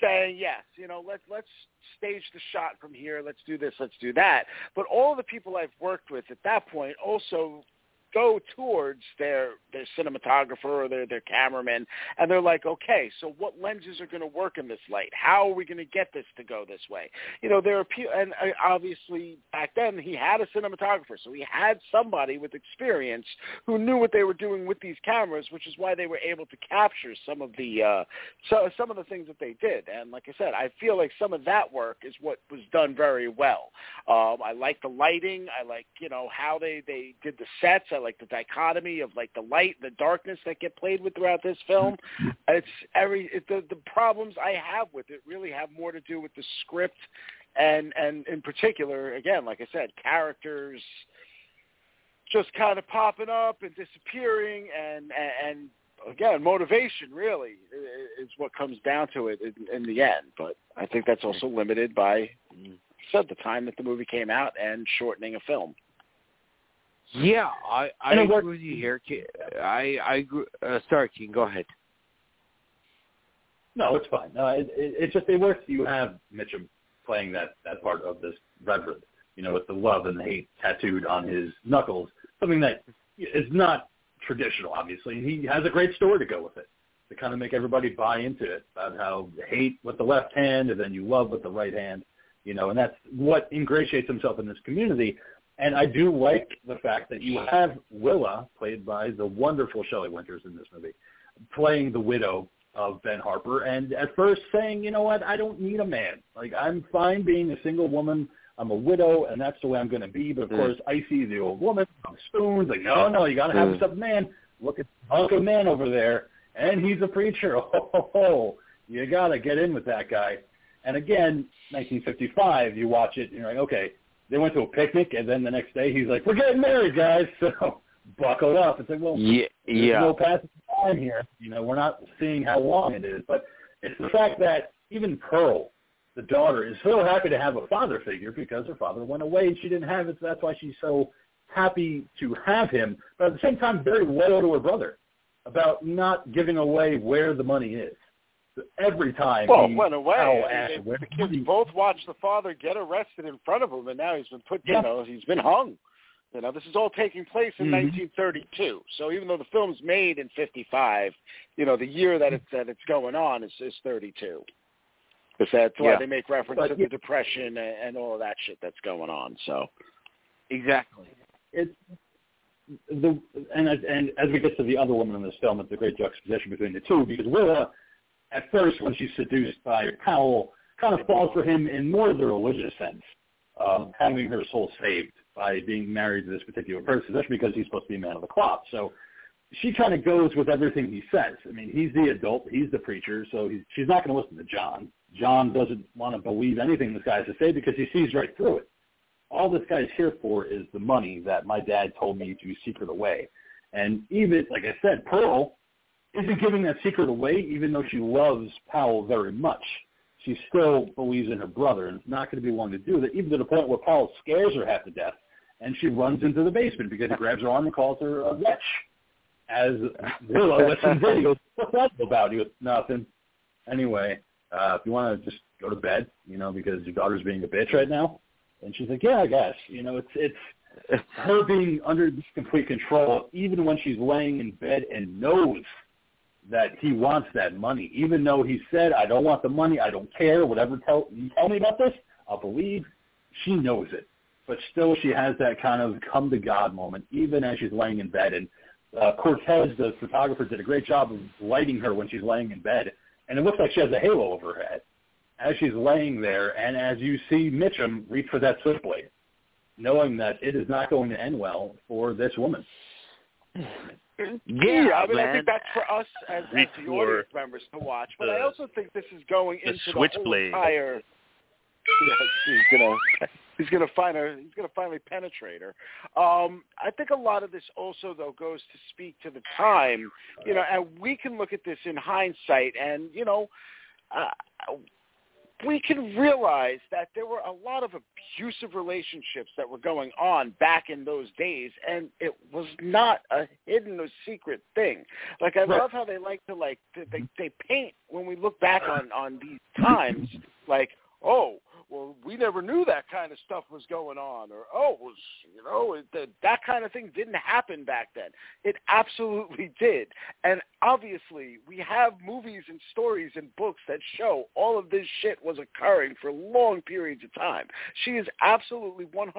saying yes. You know, let's let's stage the shot from here. Let's do this. Let's do that. But all the people I've worked with at that point also go towards their their cinematographer or their their cameraman and they're like okay so what lenses are going to work in this light? How are we going to get this to go this way? You know there are people and uh, obviously back then he had a cinematographer so he had somebody with experience who knew what they were doing with these cameras which is why they were able to capture some of the uh so some of the things that they did. And like i said i feel like some of that work is what was done very well. Um i like the lighting. I like you know how they they did the sets. I like the dichotomy of like the light the darkness that get played with throughout this film. It's every it, the the problems i have with it really have more to do with the script and and in particular again like i said characters just kind of popping up and disappearing and and again motivation really is what comes down to it in, in the end. But i think that's also limited by said the time that the movie came out and shortening a film Yeah, I I And agree worked- with you here. I I agree. Uh, sorry, King. Go ahead. No, it's fine. No, it, it, it's just it works. You have Mitchum playing that that part of this Reverend, you know, with the love and the hate tattooed on his knuckles, something that is not traditional, obviously. And he has a great story to go with it to kind of make everybody buy into it about how you hate with the left hand and then you love with the right hand, you know, and that's what ingratiates himself in this community. And I do like the fact that you have Willa, played by the wonderful Shelley Winters in this movie, playing the widow of Ben Harper and at first saying, you know what, I don't need a man. Like I'm fine being a single woman. I'm a widow and that's the way I'm going to be. But of Mm. course, see the old woman, on spoons, like, no, no, you got to have Mm. some man. Look at hunk of man over there. And he's a preacher. Oh, ho, ho. you got to get in with that guy. And again, 1955, you watch it and you're like, okay, they went to a picnic and then the next day he's like, we're getting married, guys. So buckle up. It's like, well, Yeah, yeah. no passage of time here. You know, we're not seeing how long it is, but it's the fact that even Pearl, the daughter, is so happy to have a father figure because her father went away and she didn't have it. So that's why she's so happy to have him, but at the same time very loyal to her brother about not giving away where the money is. Every time well he went away I mean, they- the kids both watched the father get arrested in front of him and now he's been put Yeah. you know he's been hung you know this is all taking place in Mhm. 1932 so even though the film's made in 55 you know the year that it's that it's going on is is 32 because that's why Yeah. they make reference But to yeah. the depression and, and all of that shit that's going on so Exactly. it's the and as- and as we get to the other woman in this film, it's a great juxtaposition between the two because Willa, at first when she's seduced by Powell, kind of falls for him in more of the religious sense, um, having her soul saved by being married to this particular person, especially because he's supposed to be a man of the cloth. So she kind of goes with everything he says. I mean, he's the adult, he's the preacher, so he's, she's not going to listen to John. John doesn't want to believe anything this guy has to say because he sees right through it all this guy's here for is the money that my dad told me to secret away. And even, like I said, Pearl isn't giving that secret away, even though she loves Powell very much. She still believes in her brother and is not going to be willing to do that, even to the point where Powell scares her half to death, and she runs into the basement because he grabs her arm and calls her a witch. As Willa listens in, he goes, what's that about? He goes, nothing. Anyway, uh, if you want to just go to bed, you know, because your daughter's being a bitch right now? And she's like, yeah, I guess. You know, it's it's her being under complete control, even when she's laying in bed and knows that he wants that money, even though he said, I don't want the money, I don't care, whatever tell you tell me about this, I'll believe. She knows it. But still she has that kind of come to God moment, even as she's laying in bed. And uh, Cortez, the photographer, did a great job of lighting her when she's laying in bed. And it looks like she has a halo over her head as she's laying there and as you see Mitchum reach for that switchblade, knowing that it is not going to end well for this woman. Yeah, I mean, man. I think that's for us as, as the audience members to watch. But I also think this is going the into the whole switchblade. entire. Yes, he's gonna he's gonna find her. He's gonna finally penetrate her. Um, I think a lot of this also though goes to speak to the time, you know, and we can look at this in hindsight, and you know, uh, we can realize that there were a lot of abusive relationships that were going on back in those days, and it was not a hidden or secret thing. Like I Right. love how they like to like they they paint when we look back on on these times, like oh well we never knew that kind of stuff was going on, or oh was you know it, that that kind of thing didn't happen back then. It absolutely did, and obviously we have movies and stories and books that show all of this shit was occurring for long periods of time. She is absolutely 100%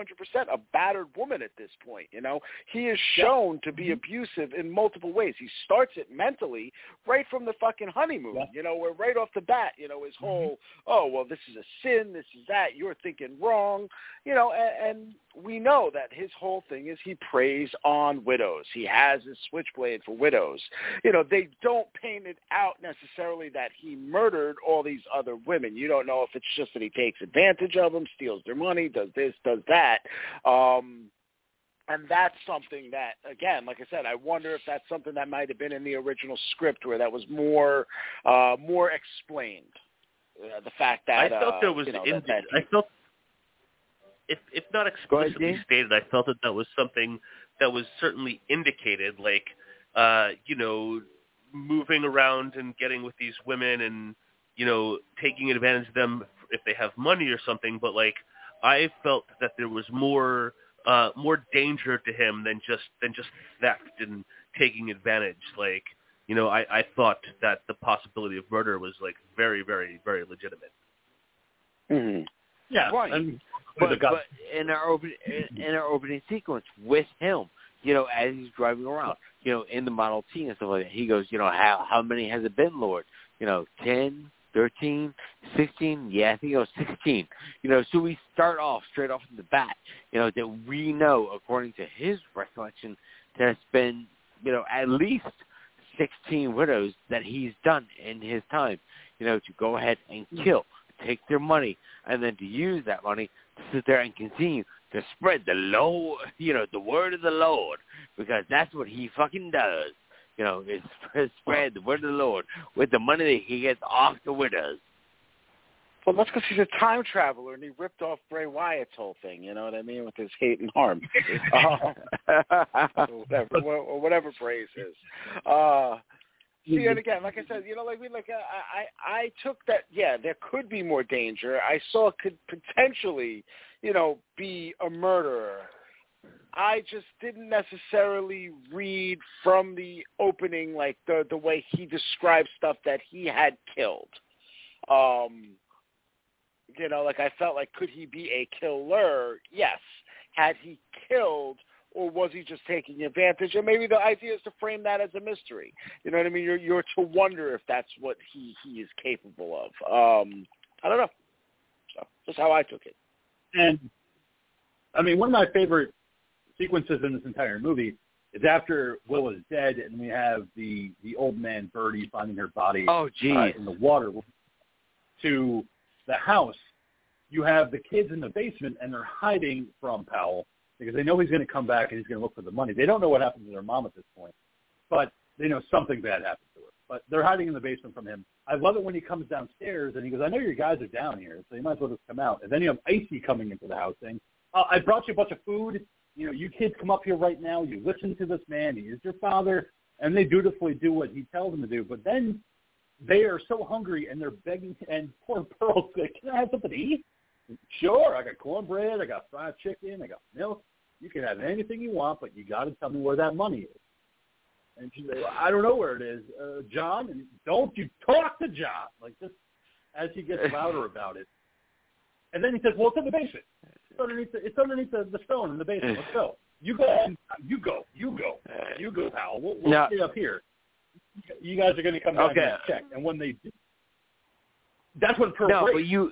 a battered woman at this point, you know. He is shown to be mm-hmm. abusive in multiple ways. He starts it mentally right from the fucking honeymoon, Yeah. you know, where right off the bat, you know, his mm-hmm. whole, oh, well, this is a sin, this is that, you're thinking wrong, you know, and, and we know that his whole thing is he preys on widows. He has his switchblade for widows. You know, they don't paint it out necessarily that he murdered all these other women. You don't know if it's just that he takes advantage of them, steals their money, does this, does that. Um, and that's something that, again, like I said, I wonder if that's something that might have been in the original script where that was more, uh, more explained. Uh, the fact that I felt uh, there was you know, in, that, that I felt if if not Go ahead, explicitly stated, I felt that that was something that was certainly indicated, like uh, you know, moving around and getting with these women and you know taking advantage of them if they have money or something. But like I felt that there was more uh, more danger to him than just than just theft and taking advantage. Like you know, I, I thought that the possibility of murder was like very, very, very legitimate. Mhm. Yeah, Right. and But, but in our open in, in our opening sequence with him, you know, as he's driving around, you know, in the Model T and stuff like that, he goes, you know, how how many has it been, Lord? You know, ten, thirteen, sixteen. Yeah, I think it was sixteen. You know, so we start off straight off the bat, you know, that we know according to his recollection that it's been, you know, at least sixteen widows that he's done in his time. You know, to go ahead and hmm. kill, take their money, and then to use that money to sit there and continue to spread the low, you know, the word of the Lord, because that's what he fucking does. You know, is spread- spread the word of the Lord with the money that he gets off the widows. Well, that's because he's a time traveler and he ripped off Bray Wyatt's whole thing. You know what I mean with his hate and harm, uh, or whatever, or whatever Bray's is. Uh, see, and again, like I said, you know, like we like uh, I I I took that. Yeah, there could be more danger. I saw it could potentially, you know, be a murderer. I just didn't necessarily read from the opening like the the way he described stuff that he had killed. Um, you know, like I felt like could he be a killer? Yes. Had he killed or was he just taking advantage? And maybe the idea is to frame that as a mystery. You know what I mean? You're you're to wonder if that's what he he is capable of. Um I don't know. So that's how I took it. And I mean, one of my favorite sequences in this entire movie is after Will is dead, and we have the the old man Birdie finding her body Oh, uh, in the water to the house. You have the kids in the basement, and they're hiding from Powell because they know he's going to come back and he's going to look for the money. They don't know what happened to their mom at this point, but they know something bad happened to her. But they're hiding in the basement from him. I love it when he comes downstairs and he goes, "I know your guys are down here, so you might as well just come out." And then you have Icy coming into the house saying, oh, "I brought you a bunch of food. You know, you kids come up here right now. You listen to this man. He is your father." And they dutifully do what he tells them to do. But then they are so hungry and they're begging. And poor Pearl's like, "Can I have something to eat?" Sure, I got cornbread, I got fried chicken, I got milk. You can have anything you want, but you got to tell me where that money is. And she's like, well, I don't know where it is, uh, John. And don't you talk to John like this as he gets louder about it. And then he says, "Well, it's in the basement. It's underneath the, it's underneath the, the stone in the basement. Let's go. You go. You go. You go. You go, pal. We'll, we'll Now- stay up here. You guys are going to come back Okay. and check. And when they do, that's when Pearl No, breaks. but you.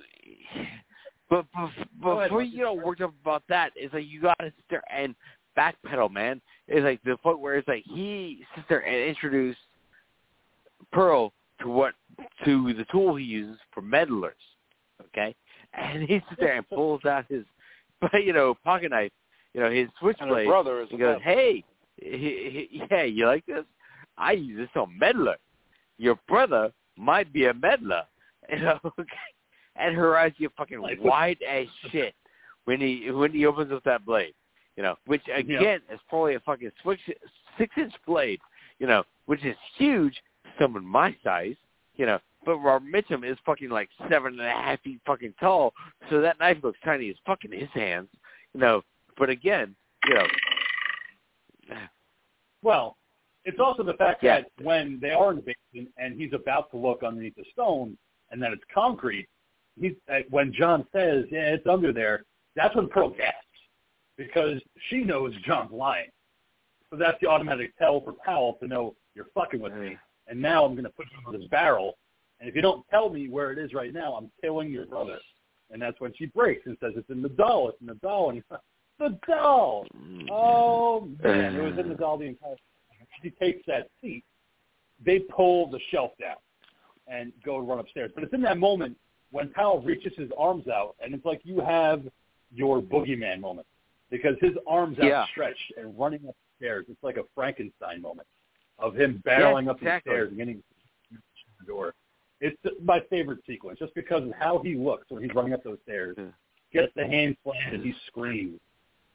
But, but Go ahead, before Marcus. you get worked up about that, it's like you gotta sit there and backpedal, man. It's like the point where it's like he sits there and introduce Pearl to what to the tool he uses for meddlers, okay? And he sits there and pulls out his, you know, pocket knife, you know, his And her switchblade. brother is He goes, meth. "Hey, he, he, yeah, you like this? I use this on meddler. Your brother might be a meddler, you know." and her eyes get fucking Like- wide as shit when he when he opens up that blade, you know, which again is probably a fucking six six inch blade, you know, which is huge someone my size, you know. But Robert Mitchum is fucking like seven and a half feet fucking tall, so that knife looks tiny as fucking his hands, you know. But again, you know, Well, it's also the fact Yeah. that when they are in the basement and he's about to look underneath the stone and then it's concrete, he's uh, when John says, "Yeah, it's under there," that's when Pearl gasps because she knows John's lying. So that's the automatic tell for Powell to know you're fucking with me, and now I'm going to put you in this barrel. And if you don't tell me where it is right now, I'm killing your brother. And that's when she breaks and says, "It's in the doll. It's in the doll." And he's like, "The doll." Oh man, it was in the doll the entire. She takes that seat. They pull the shelf down and go run upstairs. But it's in that moment when Powell reaches his arms out, and it's like you have your boogeyman moment because his arms Yeah. outstretched and running up the stairs. It's like a Frankenstein moment of him barreling up exactly. the stairs and getting to the door. It's my favorite sequence just because of how he looks when he's running up those stairs. Yeah. Gets the hand slammed and he screams.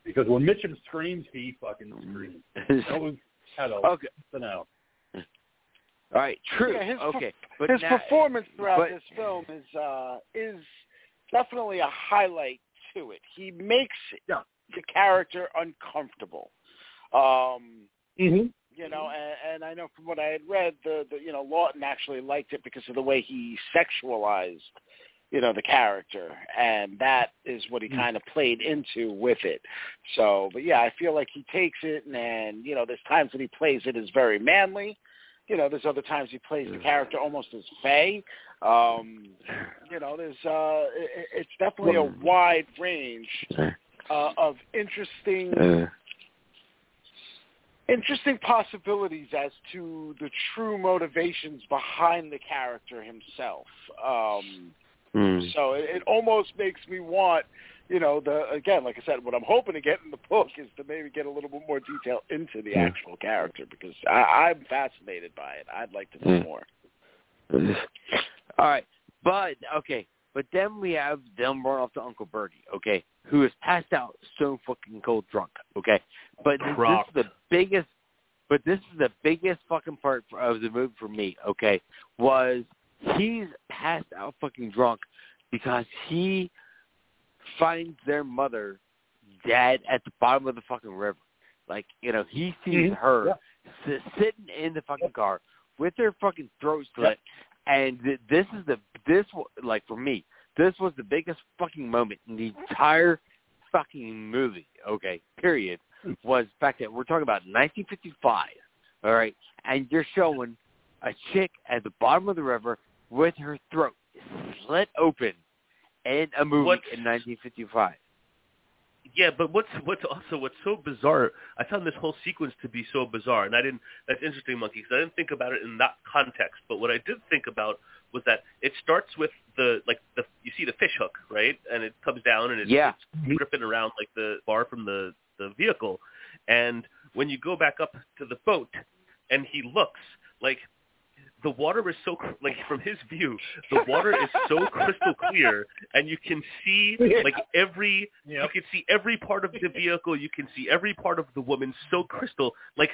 Because when Mitchum screams, he fucking screams. That was kind of, okay, you know. all right, true. Yeah, his okay, but his now, performance throughout but- this film is uh is definitely a highlight to it. He makes Yeah. the character uncomfortable. Um Mm-hmm. you know, and, and I know from what I had read, the, the you know Laughton actually liked it because of the way he sexualized, you know, the character, and that is what he Mm. kind of played into with it. So, but yeah, I feel like he takes it, and, and you know, there's times that he plays it as very manly. You know, there's other times he plays the character almost as fey. Um, you know, there's uh, it, it's definitely a wide range uh, of interesting interesting possibilities as to the true motivations behind the character himself. Um, hmm. so it, it almost makes me want, you know, the again, like I said, what I'm hoping to get in the book is to maybe get a little bit more detail into the Yeah. actual character because I, I'm fascinated by it. I'd like to know Yeah. more. All right, but okay, but then we have them run off to Uncle Birdie, okay, who is passed out, so fucking cold drunk, okay. But this, this is the biggest, but this is the biggest fucking part of the movie for me, okay, was he's passed out fucking drunk because he finds their mother dead at the bottom of the fucking river. Like, you know, he sees Mhm. her Yeah. si- sitting in the fucking car with her fucking throat slit, and th- this is the this like for me, this was the biggest fucking moment in the entire fucking movie. Okay, period. Was the fact that we're talking about 1955, all right, and you're showing a chick at the bottom of the river with her throat slit open in a movie What's- in 1955. Yeah, but what's what's also what's so bizarre? I found this whole sequence to be so bizarre, and I didn't. That's interesting, monkey, because I didn't think about it in that context. But what I did think about was that it starts with the like the you see the fish hook, right, and it comes down and it's, Yeah. it's gripping around like the bar from the the vehicle, and when you go back up to the boat, and he looks like the water is so cr- like from his view, the water is so crystal clear, and you can see like every Yep. you can see every part of the vehicle. You can see every part of the woman so crystal. Like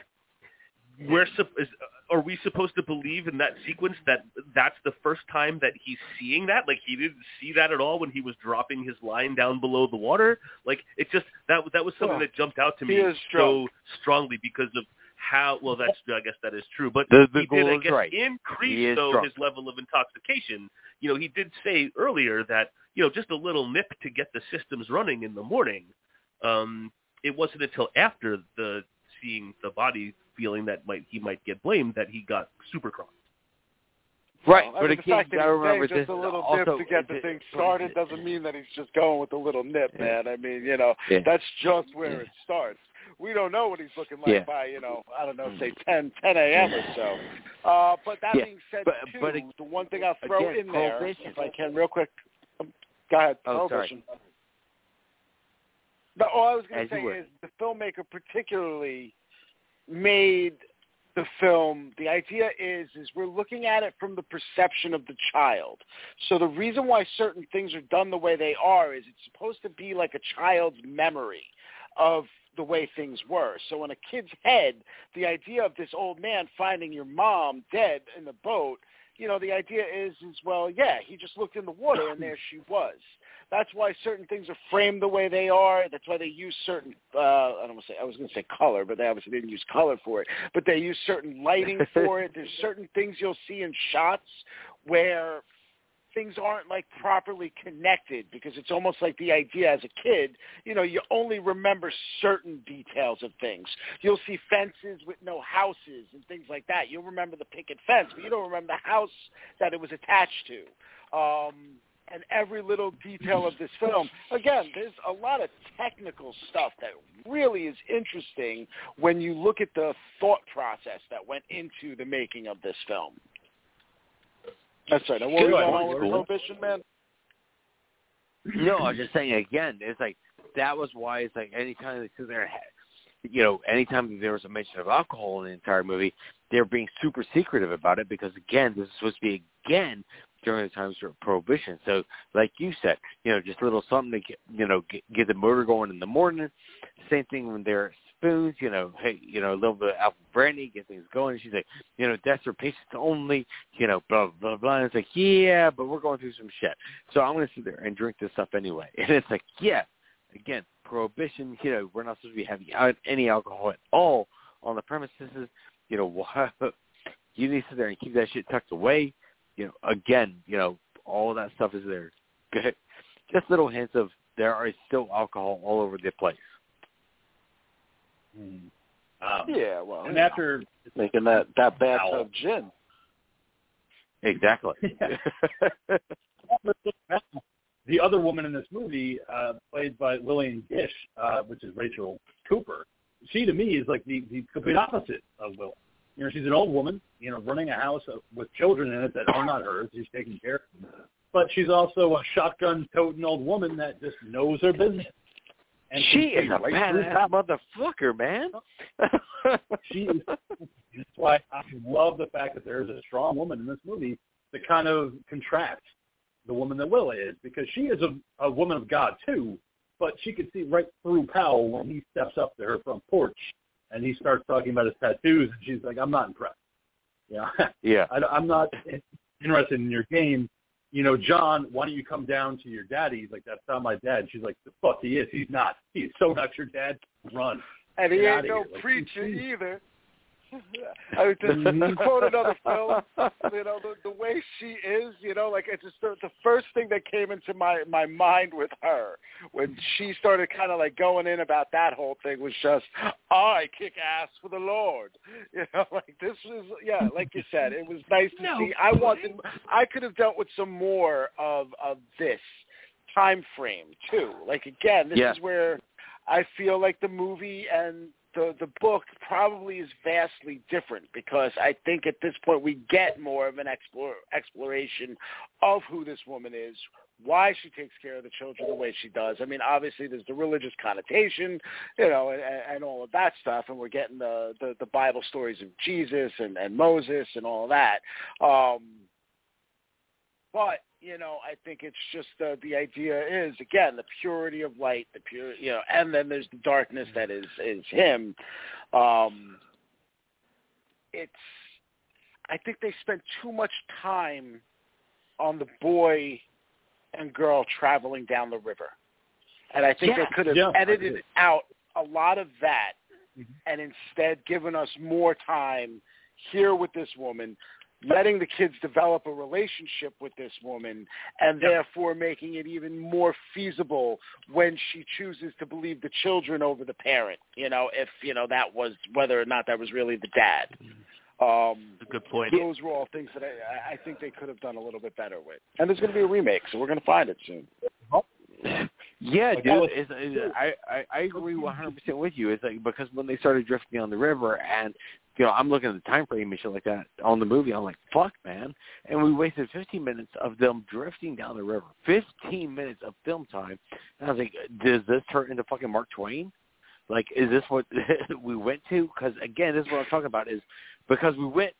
we're sup- is, are we supposed to believe in that sequence that that's the first time that he's seeing that? Like he didn't see that at all when he was dropping his line down below the water. Like it just that that was something Well, that jumped out to me so strongly because of how well that's I guess that is true, but The- the he did I guess right. Increase though drunk. his level of intoxication. You know, he did say earlier that you know just a little nip to get the systems running in the morning. Um, it wasn't until after the seeing the body feeling that might he might get blamed that he got super cross. Right, I but mean, the again, fact that he's remember just a little also dip to get the thing started doesn't mean that he's just going with a little nip, Yeah. man. I mean, you know, Yeah. that's just where Yeah. it starts. We don't know what he's looking like by, you know, I don't know, say 10, 10 a.m. or so. Uh, but that being said, but- too, but the one thing I'll throw again, in there, if I can, real quick. Um, go ahead. Oh, sorry. No, all I was going to say is the filmmaker particularly made the film. The idea is is we're looking at it from the perception of the child. So the reason why certain things are done the way they are is it's supposed to be like a child's memory of the way things were. So in a kid's head, the idea of this old man finding your mom dead in the boat, you know, the idea is is well, yeah, he just looked in the water and there she was. That's why certain things are framed the way they are. That's why they use certain uh I don't want to say I was going to say color, but they obviously didn't use color for it. But they use certain lighting for it. There's certain things you'll see in shots where things aren't like properly connected because it's almost like the idea as a kid, you know, you only remember certain details of things. You'll see fences with no houses and things like that. You'll remember the picket fence, but you don't remember the house that it was attached to. Um and every little detail of this film. Again, there's a lot of technical stuff that really is interesting when you look at the thought process that went into the making of this film. That's right. Now, what were you on Cool. Prohibition, man? No, I was just saying again. It's like that was why it's like anytime they sit there, you know, anytime there was a mention of alcohol in the entire movie, they're being super secretive about it because again, this is supposed to be again during the times of prohibition. So, like you said, you know, just a little something to get you know get, get the motor going in the morning. Same thing when they're spoons, you know, hey, you know, a little bit of apple brandy, get things going. She's like, you know, that's for patients only, you know, blah blah blah. And it's like, yeah, but we're going through some shit, so I'm going to sit there and drink this stuff anyway. And it's like, yeah, again, prohibition. You know, we're not supposed to be having any alcohol at all on the premises. You know, what you need to sit there and keep that shit tucked away. You know, again, you know, all that stuff is there. Good. Just little hints of there are still alcohol all over the place. Hmm. Um, Yeah, well, And after making that that bathtub gin. Exactly. the other woman in this movie, uh, played by Lillian Gish, uh, which is Rachel Cooper, she to me is like the, the complete opposite of Will. You know, she's an old woman, you know, running a house with children in it that are not hers. She's taking care of them. But she's also a shotgun-toting old woman that just knows her business. And she is a right badass motherfucker, man. she is that's why I love the fact that there's a strong woman in this movie that kind of contrasts the woman that Willa is because she is a, a woman of God too, but she could see right through Powell when he steps up to her front porch and he starts talking about his tattoos and she's like, I'm not impressed. Yeah, yeah. I, I'm not interested in your game. You know, John, why don't you come down to your daddy? He's like, that's not my dad. She's like, the fuck he is. He's not. He's so not your dad. Run. And he Get ain't no here. Like, preacher geez. either. I mean, to, to quote another film, you know, the, the way she is, you know, like it's just the, the first thing that came into my my mind with her when she started kind of like going in about that whole thing was just, I kick ass for the Lord, you know, like this was, yeah, like you said, it was nice to No. see. I wanted, I could have dealt with some more of of this time frame too. Like again, this Yeah. is where I feel like the movie and the the book probably is vastly different because I think at this point we get more of an explore, exploration of who this woman is, why she takes care of the children the way she does. I mean, obviously there's the religious connotation, you know, and, and all of that stuff, and we're getting the, the the Bible stories of Jesus and and Moses and all of that. Um, but you know, I think it's just uh, the idea is again the purity of light, the pure, you know, and then there's the darkness that is is him. Um, it's I think they spent too much time on the boy and girl traveling down the river. And I think Yeah. they could have Yeah, edited out a lot of that Mhm. and instead given us more time here with this woman, letting the kids develop a relationship with this woman, and Yep. therefore making it even more feasible when she chooses to believe the children over the parent. You know, if you know that was whether or not that was really the dad. Um, That's a good point. those were all things that I, I think they could have done a little bit better with. And there's going to be a remake, so we're going to find it soon. Yeah, Like, dude. I was- It's, uh, it's, I, I I agree 100 percent with you. It's like because when they started drifting on the river, and you know, I'm looking at the time frame and shit like that on the movie. I'm like, fuck, man. And we wasted 15 minutes of them drifting down the river. 15 minutes of film time. And I was like, does this turn into fucking Mark Twain? Like, is this what we went to? Because again, this is what I'm talking about. Is because we went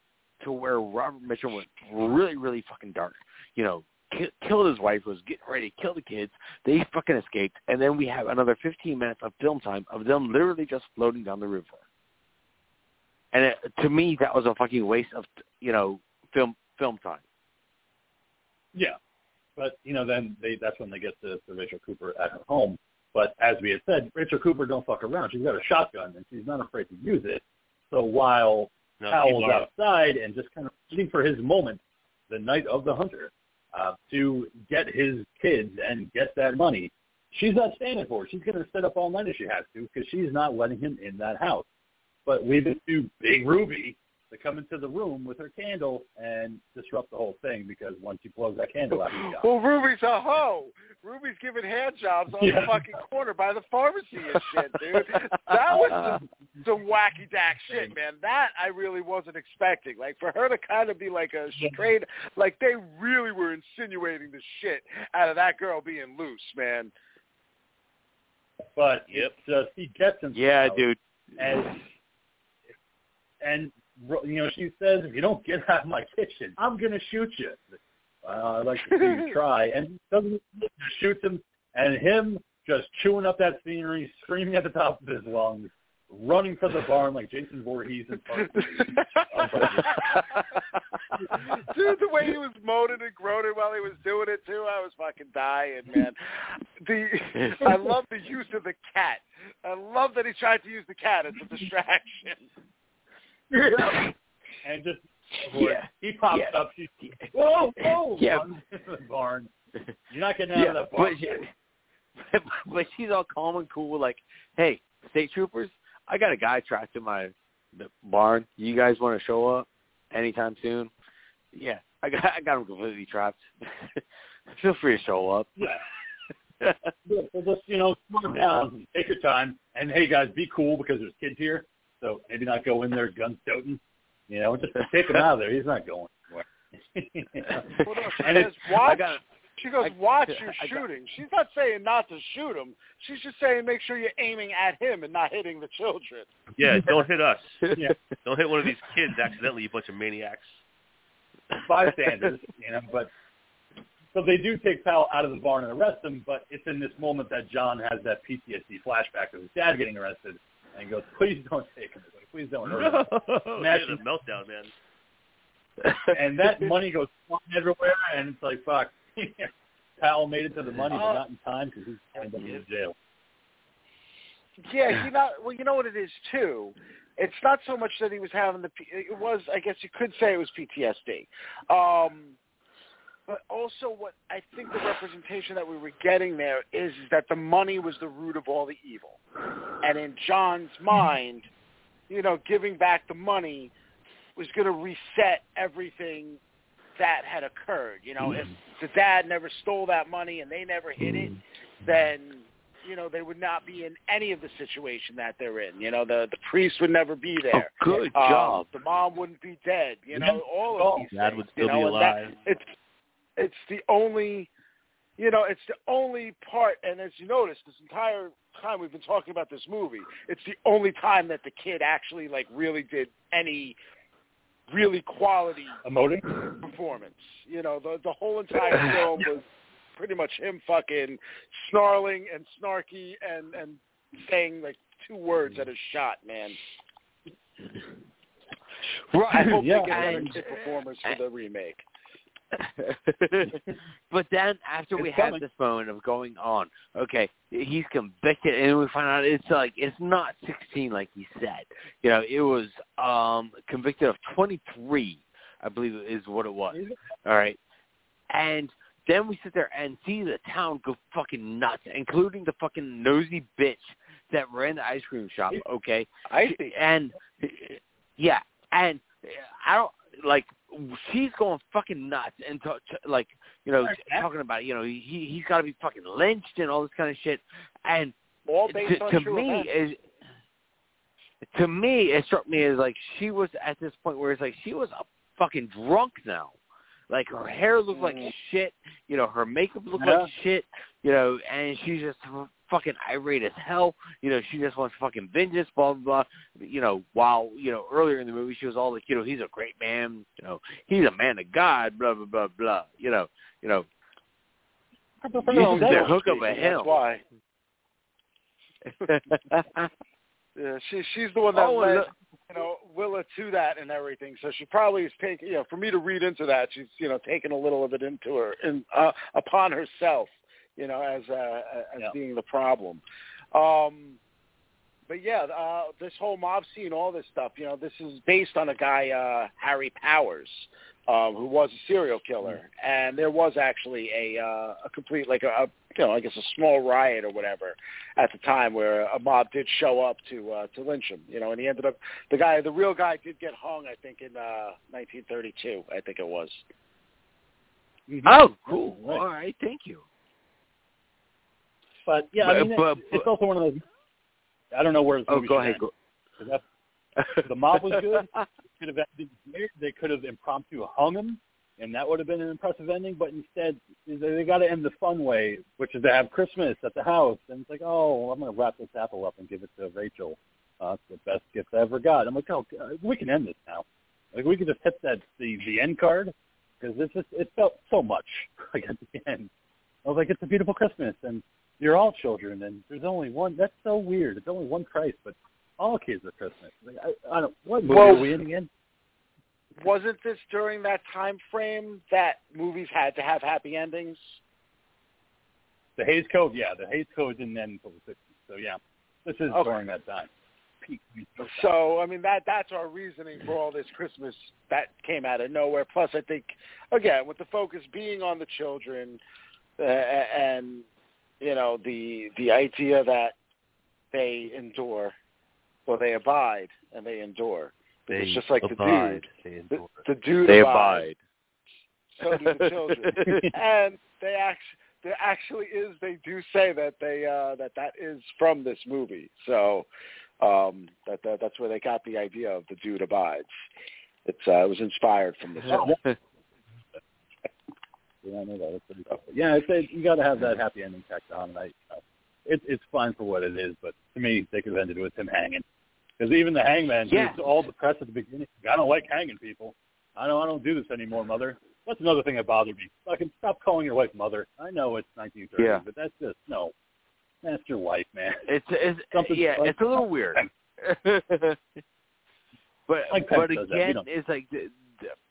to where Robert Mitchum went really, really fucking dark. You know, ki- killed his wife, was getting ready to kill the kids. They fucking escaped, and then we have another 15 minutes of film time of them literally just floating down the river. And it, to me, that was a fucking waste of you know film film time. Yeah, but you know, then they that's when they get to, to Rachel Cooper at her home. But as we had said, Rachel Cooper don't fuck around. She's got a shotgun and she's not afraid to use it. So while No, Powell's outside and just kind of waiting for his moment, the night of the hunter, uh, to get his kids and get that money, she's not standing for it. She's going to sit up all night if she has to because she's not letting him in that house. But leave it to Big Ruby to come into the room with her candle and disrupt the whole thing because once he blows that candle out, he's gone. Well, Ruby's a hoe. Ruby's giving hand jobs on Yeah. the fucking corner by the pharmacy and shit, dude. That was some, some wacky dack shit, man. That I really wasn't expecting. Like for her to kind of be like a straight, like they really were insinuating the shit out of that girl being loose, man. But Yep. it's just he gets himself. Yeah, dude. And and you know she says, if you don't get out of my kitchen, I'm gonna shoot you. Uh, I'd like to see you try. And he doesn't shoot shoots him, and him just chewing up that scenery, screaming at the top of his lungs, running for the barn like Jason Voorhees and Dude, the way he was moaning and groaning while he was doing it too, I was fucking dying, man. The I love the use of the cat. I love that he tried to use the cat as a distraction. and just Yeah. he pops Yeah. up. She's whoa, whoa, Yeah. runs into the barn. You're not getting out yeah, of that but, barn. she, but she's all calm and cool, like, "Hey, state troopers, I got a guy trapped in my the barn. You guys want to show up anytime soon? Yeah, I got I got him completely trapped. Feel free to show up." Yeah. Yeah, so just you know, calm down, take your time, and hey guys, be cool because there's kids here. So maybe not go in there guns toting. You know, just take him out of there. He's not going anywhere. Well, no, she And says, watch. I got she goes, I- watch I your got- shooting. She's not saying not to shoot him. She's just saying make sure you're aiming at him and not hitting the children. Yeah, don't hit us. Yeah. Don't hit one of these kids accidentally, you bunch of maniacs. bystanders, you know, but so they do take Powell out of the barn and arrest him, but it's in this moment that John has that PTSD flashback of his dad getting arrested and goes, Please don't take him away. Please don't hurt him. Imagine a meltdown, man. and that money goes flying everywhere, and it's like, fuck. Powell made it to the money, but not in time because he's going to in jail. Yeah, you know, well, you know what it is too. It's not so much that he was having the. P- It was, I guess, you could say it was PTSD. Um, but also, what I think the representation that we were getting there is that the money was the root of all the evil, and in John's mind, you know, giving back the money was going to reset everything that had occurred. You know, if the dad never stole that money and they never hid it, then you know they would not be in any of the situation that they're in. You know, the the priest would never be there. Oh, good Um, job. The mom wouldn't be dead. You know, Yeah. all Oh, of these Dad things. would you still know, be and that- alive. it's it's the only you know it's the only part and as you notice this entire time we've been talking about this movie it's the only time that the kid actually like really did any really quality Emoting? performance you know the the whole entire film was pretty much him fucking snarling and snarky and and saying like two words at a shot man I Right. hope Yeah, they get better and- kid performers for the remake. but then after we It's have coming. this moment of going on, okay, he's convicted, and we find out it's like it's not 16 like he said. You know, it was um convicted of 23, I believe is what it was. All right, and then we sit there and see the town go fucking nuts, including the fucking nosy bitch that ran the ice cream shop. Okay, Icy. and yeah, and I don't like she's going fucking nuts and to, to, like you know talking about you know he he's got to be fucking lynched and all this kind of shit. And All to, based on to true me events. is to me it struck me as like she was at this point where it's like she was a fucking drunk now. Like her hair looked like Mhm. shit, you know, her makeup looked Yeah. like shit, you know, and she's just fucking irate as hell. You know, she just wants fucking vengeance, blah blah blah. You know, while you know earlier in the movie she was all like, you know, he's a great man, you know, he's a man of God, blah blah blah blah. You know, you know, This their is the hook of a That's why. Yeah, she she's the one that Oh, led look- you know Willa to that and everything. So she probably is taking you know for me to read into that, she's you know taking a little of it into her in uh, upon herself, you know, as uh, as Yeah. being the problem. Um, but yeah, uh, this whole mob scene, all this stuff, you know, this is based on a guy uh, Harry Powers. Um, who was a serial killer, and there was actually a uh, a complete like a, a you know I guess a small riot or whatever at the time where a mob did show up to uh, to lynch him. You know, and he ended up the guy, the real guy, did get hung. I think in uh, 1932. I think it was. oh, cool. Right. All right, thank you. But yeah, I mean, but- it's, it's also one of those. I don't know where. This Oh, movie go should ahead. end, Go. 'cause that's- The mob was good. could have ended there. They could have impromptu hung him, and that would have been an impressive ending. But instead, they, they got to end the fun way, which is to have Christmas at the house. And it's like, oh, I'm going to wrap this apple up and give it to Rachel. Uh, it's the best gift I ever got. I'm like, oh, we can end this now. Like we could just hit that the the end card because this is it felt so much like at the end. I was like, it's a beautiful Christmas, and you're all children, and there's only one. That's so weird. It's only one Christ, but all kids are Christmas. Like, I, I don't. What movie Well- are we in again? Wasn't this during that time frame that movies had to have happy endings? The Hays Code, yeah, the Hays Code didn't end until the 60s. So yeah, this is Okay. during that time. Peak. So I mean that that's our reasoning for all this Christmas that came out of nowhere. Plus, I think again with the focus being on the children uh, and you know the the idea that they endure or they abide and they endure. Because They just like the dude, they the, the dude They abides, abide. so do the children. and they actually there actually is they do say that they uh that that is from this movie so um that, that that's where they got the idea of the dude abides it's uh, it was inspired from the film Yeah, I know that. That's pretty tough. Yeah, it's, it, you got to have that happy ending tacked on. And I, uh, it, it's fine for what it is, but to me, they could have ended with him hanging. Because even the hangman, Yeah. yeah. all the press at the beginning. I don't like hanging people. I don't. I don't do this anymore, mother. That's another thing that bothered me. Fucking stop calling your wife mother. I know it's 1930, Yeah. but that's just no. That's your wife, man. It's it's Something yeah, like- it's a little weird. but Like but again, it's like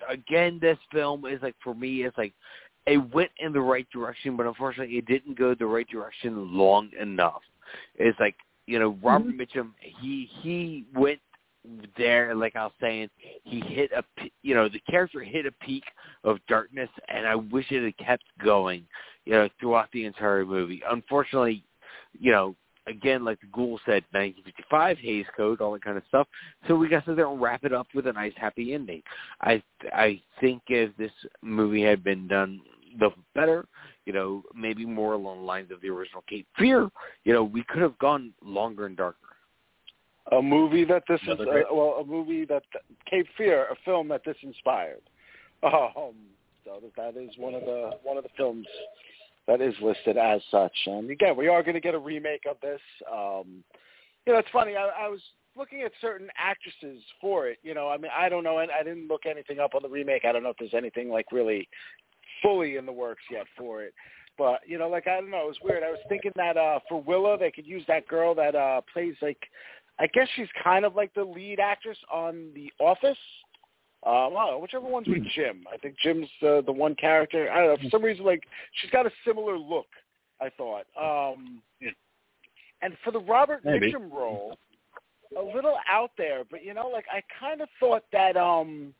again, this film is like for me, it's like it went in the right direction, but unfortunately, it didn't go the right direction long enough. It's like you know, mm-hmm. Robert Mitchum, he he went there, like I was saying, he hit a, you know, the character hit a peak of darkness, and I wish it had kept going, you know, throughout the entire movie. Unfortunately, you know, again, like the Ghoul said, 1955, Hays Code, all that kind of stuff. So we got to there and wrap it up with a nice happy ending. I I think if this movie had been done the better, you know, maybe more along the lines of the original Cape Fear, you know, we could have gone longer and darker. a movie that this Another is uh, well a movie that Cape Fear a film that this inspired. Um so that, that is one of the one of the films that is listed as such. And again we are going to get a remake of this. Um you know it's funny I, I was looking at certain actresses for it you know I mean I don't know and I didn't look anything up on the remake. I don't know if there's anything like really fully in the works yet for it but you know like I don't know it was weird I was thinking that uh for Willa they could use that girl that uh plays like I guess she's kind of like the lead actress on The Office. Uh, well, whichever one's with Jim. I think Jim's uh, the one character. I don't know. For some reason, like she's got a similar look. I thought. Um, and for the Robert Maybe. Mitchum role, a little out there, but you know, like I kind of thought that um,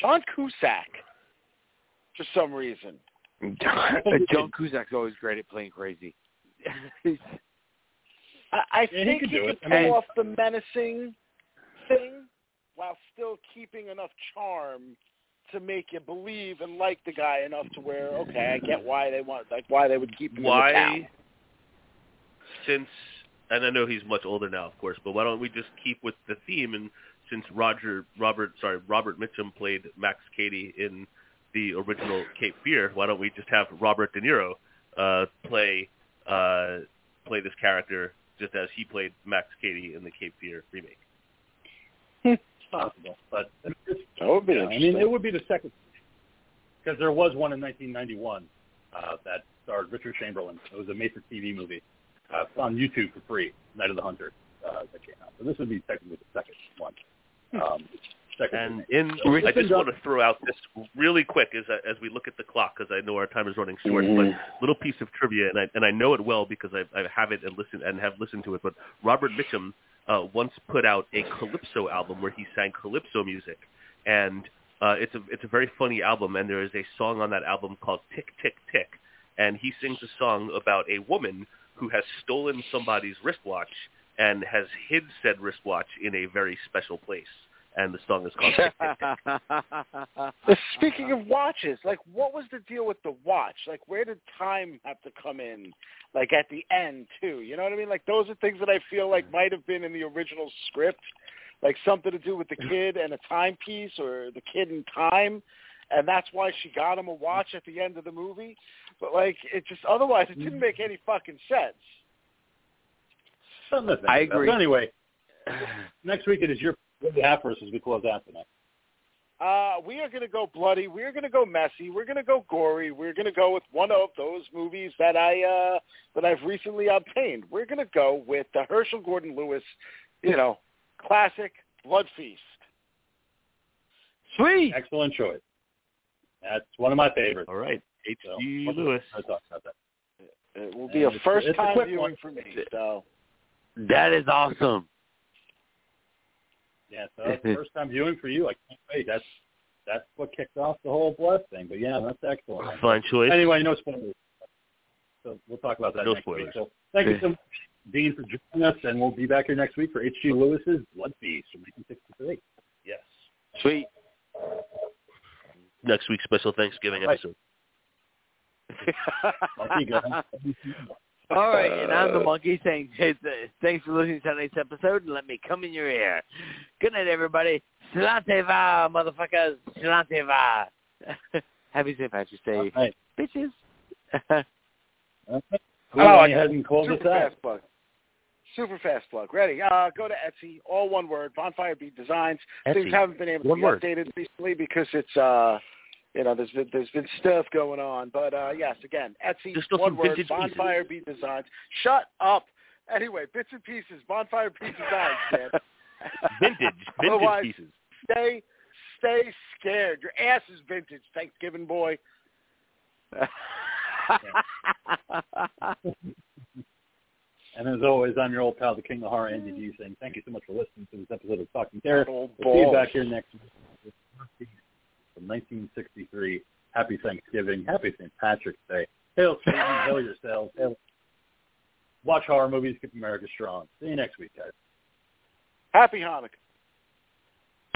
John Cusack, for some reason, John Cusack's always great at playing crazy. I, I Yeah, he think could he do could it. I mean- off the menacing thing while still keeping enough charm to make you believe and like the guy enough to where okay, I get why they want like why they would keep him in the Why, town. since, and I know he's much older now, of course, but why don't we just keep with the theme? And since Roger, Robert, sorry, Robert Mitchum played Max Cady in the original Cape Fear, why don't we just have Robert De Niro uh, play uh, play this character just as he played Max Cady in the Cape Fear remake? It's possible, but it's, That would be I mean, it would be the second because there was one in 1991 uh, that starred Richard Chamberlain. It was a made-for-TV movie. Uh, it's on YouTube for free. Night of the Hunter uh, that came out. So this would be technically the second one. Um, second And in, I just want to throw out this really quick as as we look at the clock because I know our time is running short. But little piece of trivia, and I and I know it well because I, I have it and listen and have listened to it. But Robert Mitchum uh, once put out a calypso album where he sang calypso music, and uh, it's a it's a very funny album. And there is a song on that album called Tick Tick Tick, and he sings a song about a woman who has stolen somebody's wristwatch and has hid said wristwatch in a very special place. And the song is called Speaking of watches, like what was the deal with the watch? Like where did time have to come in? Like at the end too. You know what I mean? Like those are things that I feel like might have been in the original script. Like something to do with the kid and a timepiece or the kid in time. And that's why she got him a watch at the end of the movie. But like it just otherwise it didn't make any fucking sense. Something to think I agree. But anyway, next week it is your what do you have for us as we close out tonight? Uh, we are going to go bloody. We're going to go messy. We're going to go gory. We're going to go with one of those movies that I uh, that I've recently obtained. We're going to go with the Herschell Gordon Lewis, you know, classic Blood Feast. Sweet. Excellent choice. That's one of my favorites. All right, So, H.G. we'll- Lewis. we'll talk about that. It will be And a first a time quick viewing one. for me. So That is awesome. Yeah, so that's the first time viewing for you. I can't wait. That's that's what kicked off the whole blood thing. But yeah, that's excellent. Fine choice. Anyway, no spoilers. So we'll talk about that No next spoilers. week. So thank you so much, Dean, for joining us, and we'll be back here next week for H.G. Lewis's Blood Feast from 1963. Yes. Sweet. Next week's special Thanksgiving Right. episode. Monkey gun. All right, and I'm the monkey saying thanks for listening to tonight's episode, and let me come in your ear. Good night, everybody. Sláinte mhath, motherfuckers. Sláinte mhath. Happy St. Patrick's Day, All right. bitches. Okay. Oh, Go I- ahead and close super this out. plug. Super fast plug. Ready? Uh, go to Etsy. All one word. Bonfire Beat Designs. Etsy. Things haven't been able to One be word. updated recently because it's uh, you know, there's been there's been stuff going on. But uh, yes, again, Etsy. There's one word. Bonfire Beat Designs. Shut up. Anyway, bits and pieces. Bonfire Beat Designs, man. Vintage, vintage pieces. Stay, stay scared. Your ass is vintage, Thanksgiving boy. And as always, I'm your old pal, the King of Horror, Andy G, saying thank you so much for listening to this episode of Talking Terror. Old We'll see you back here next week from 1963. Happy Thanksgiving. Happy St. Patrick's Day. Hail Satan. Hail yourselves. Hail. Watch horror movies. Keep America strong. See you next week, guys. Happy Hanukkah.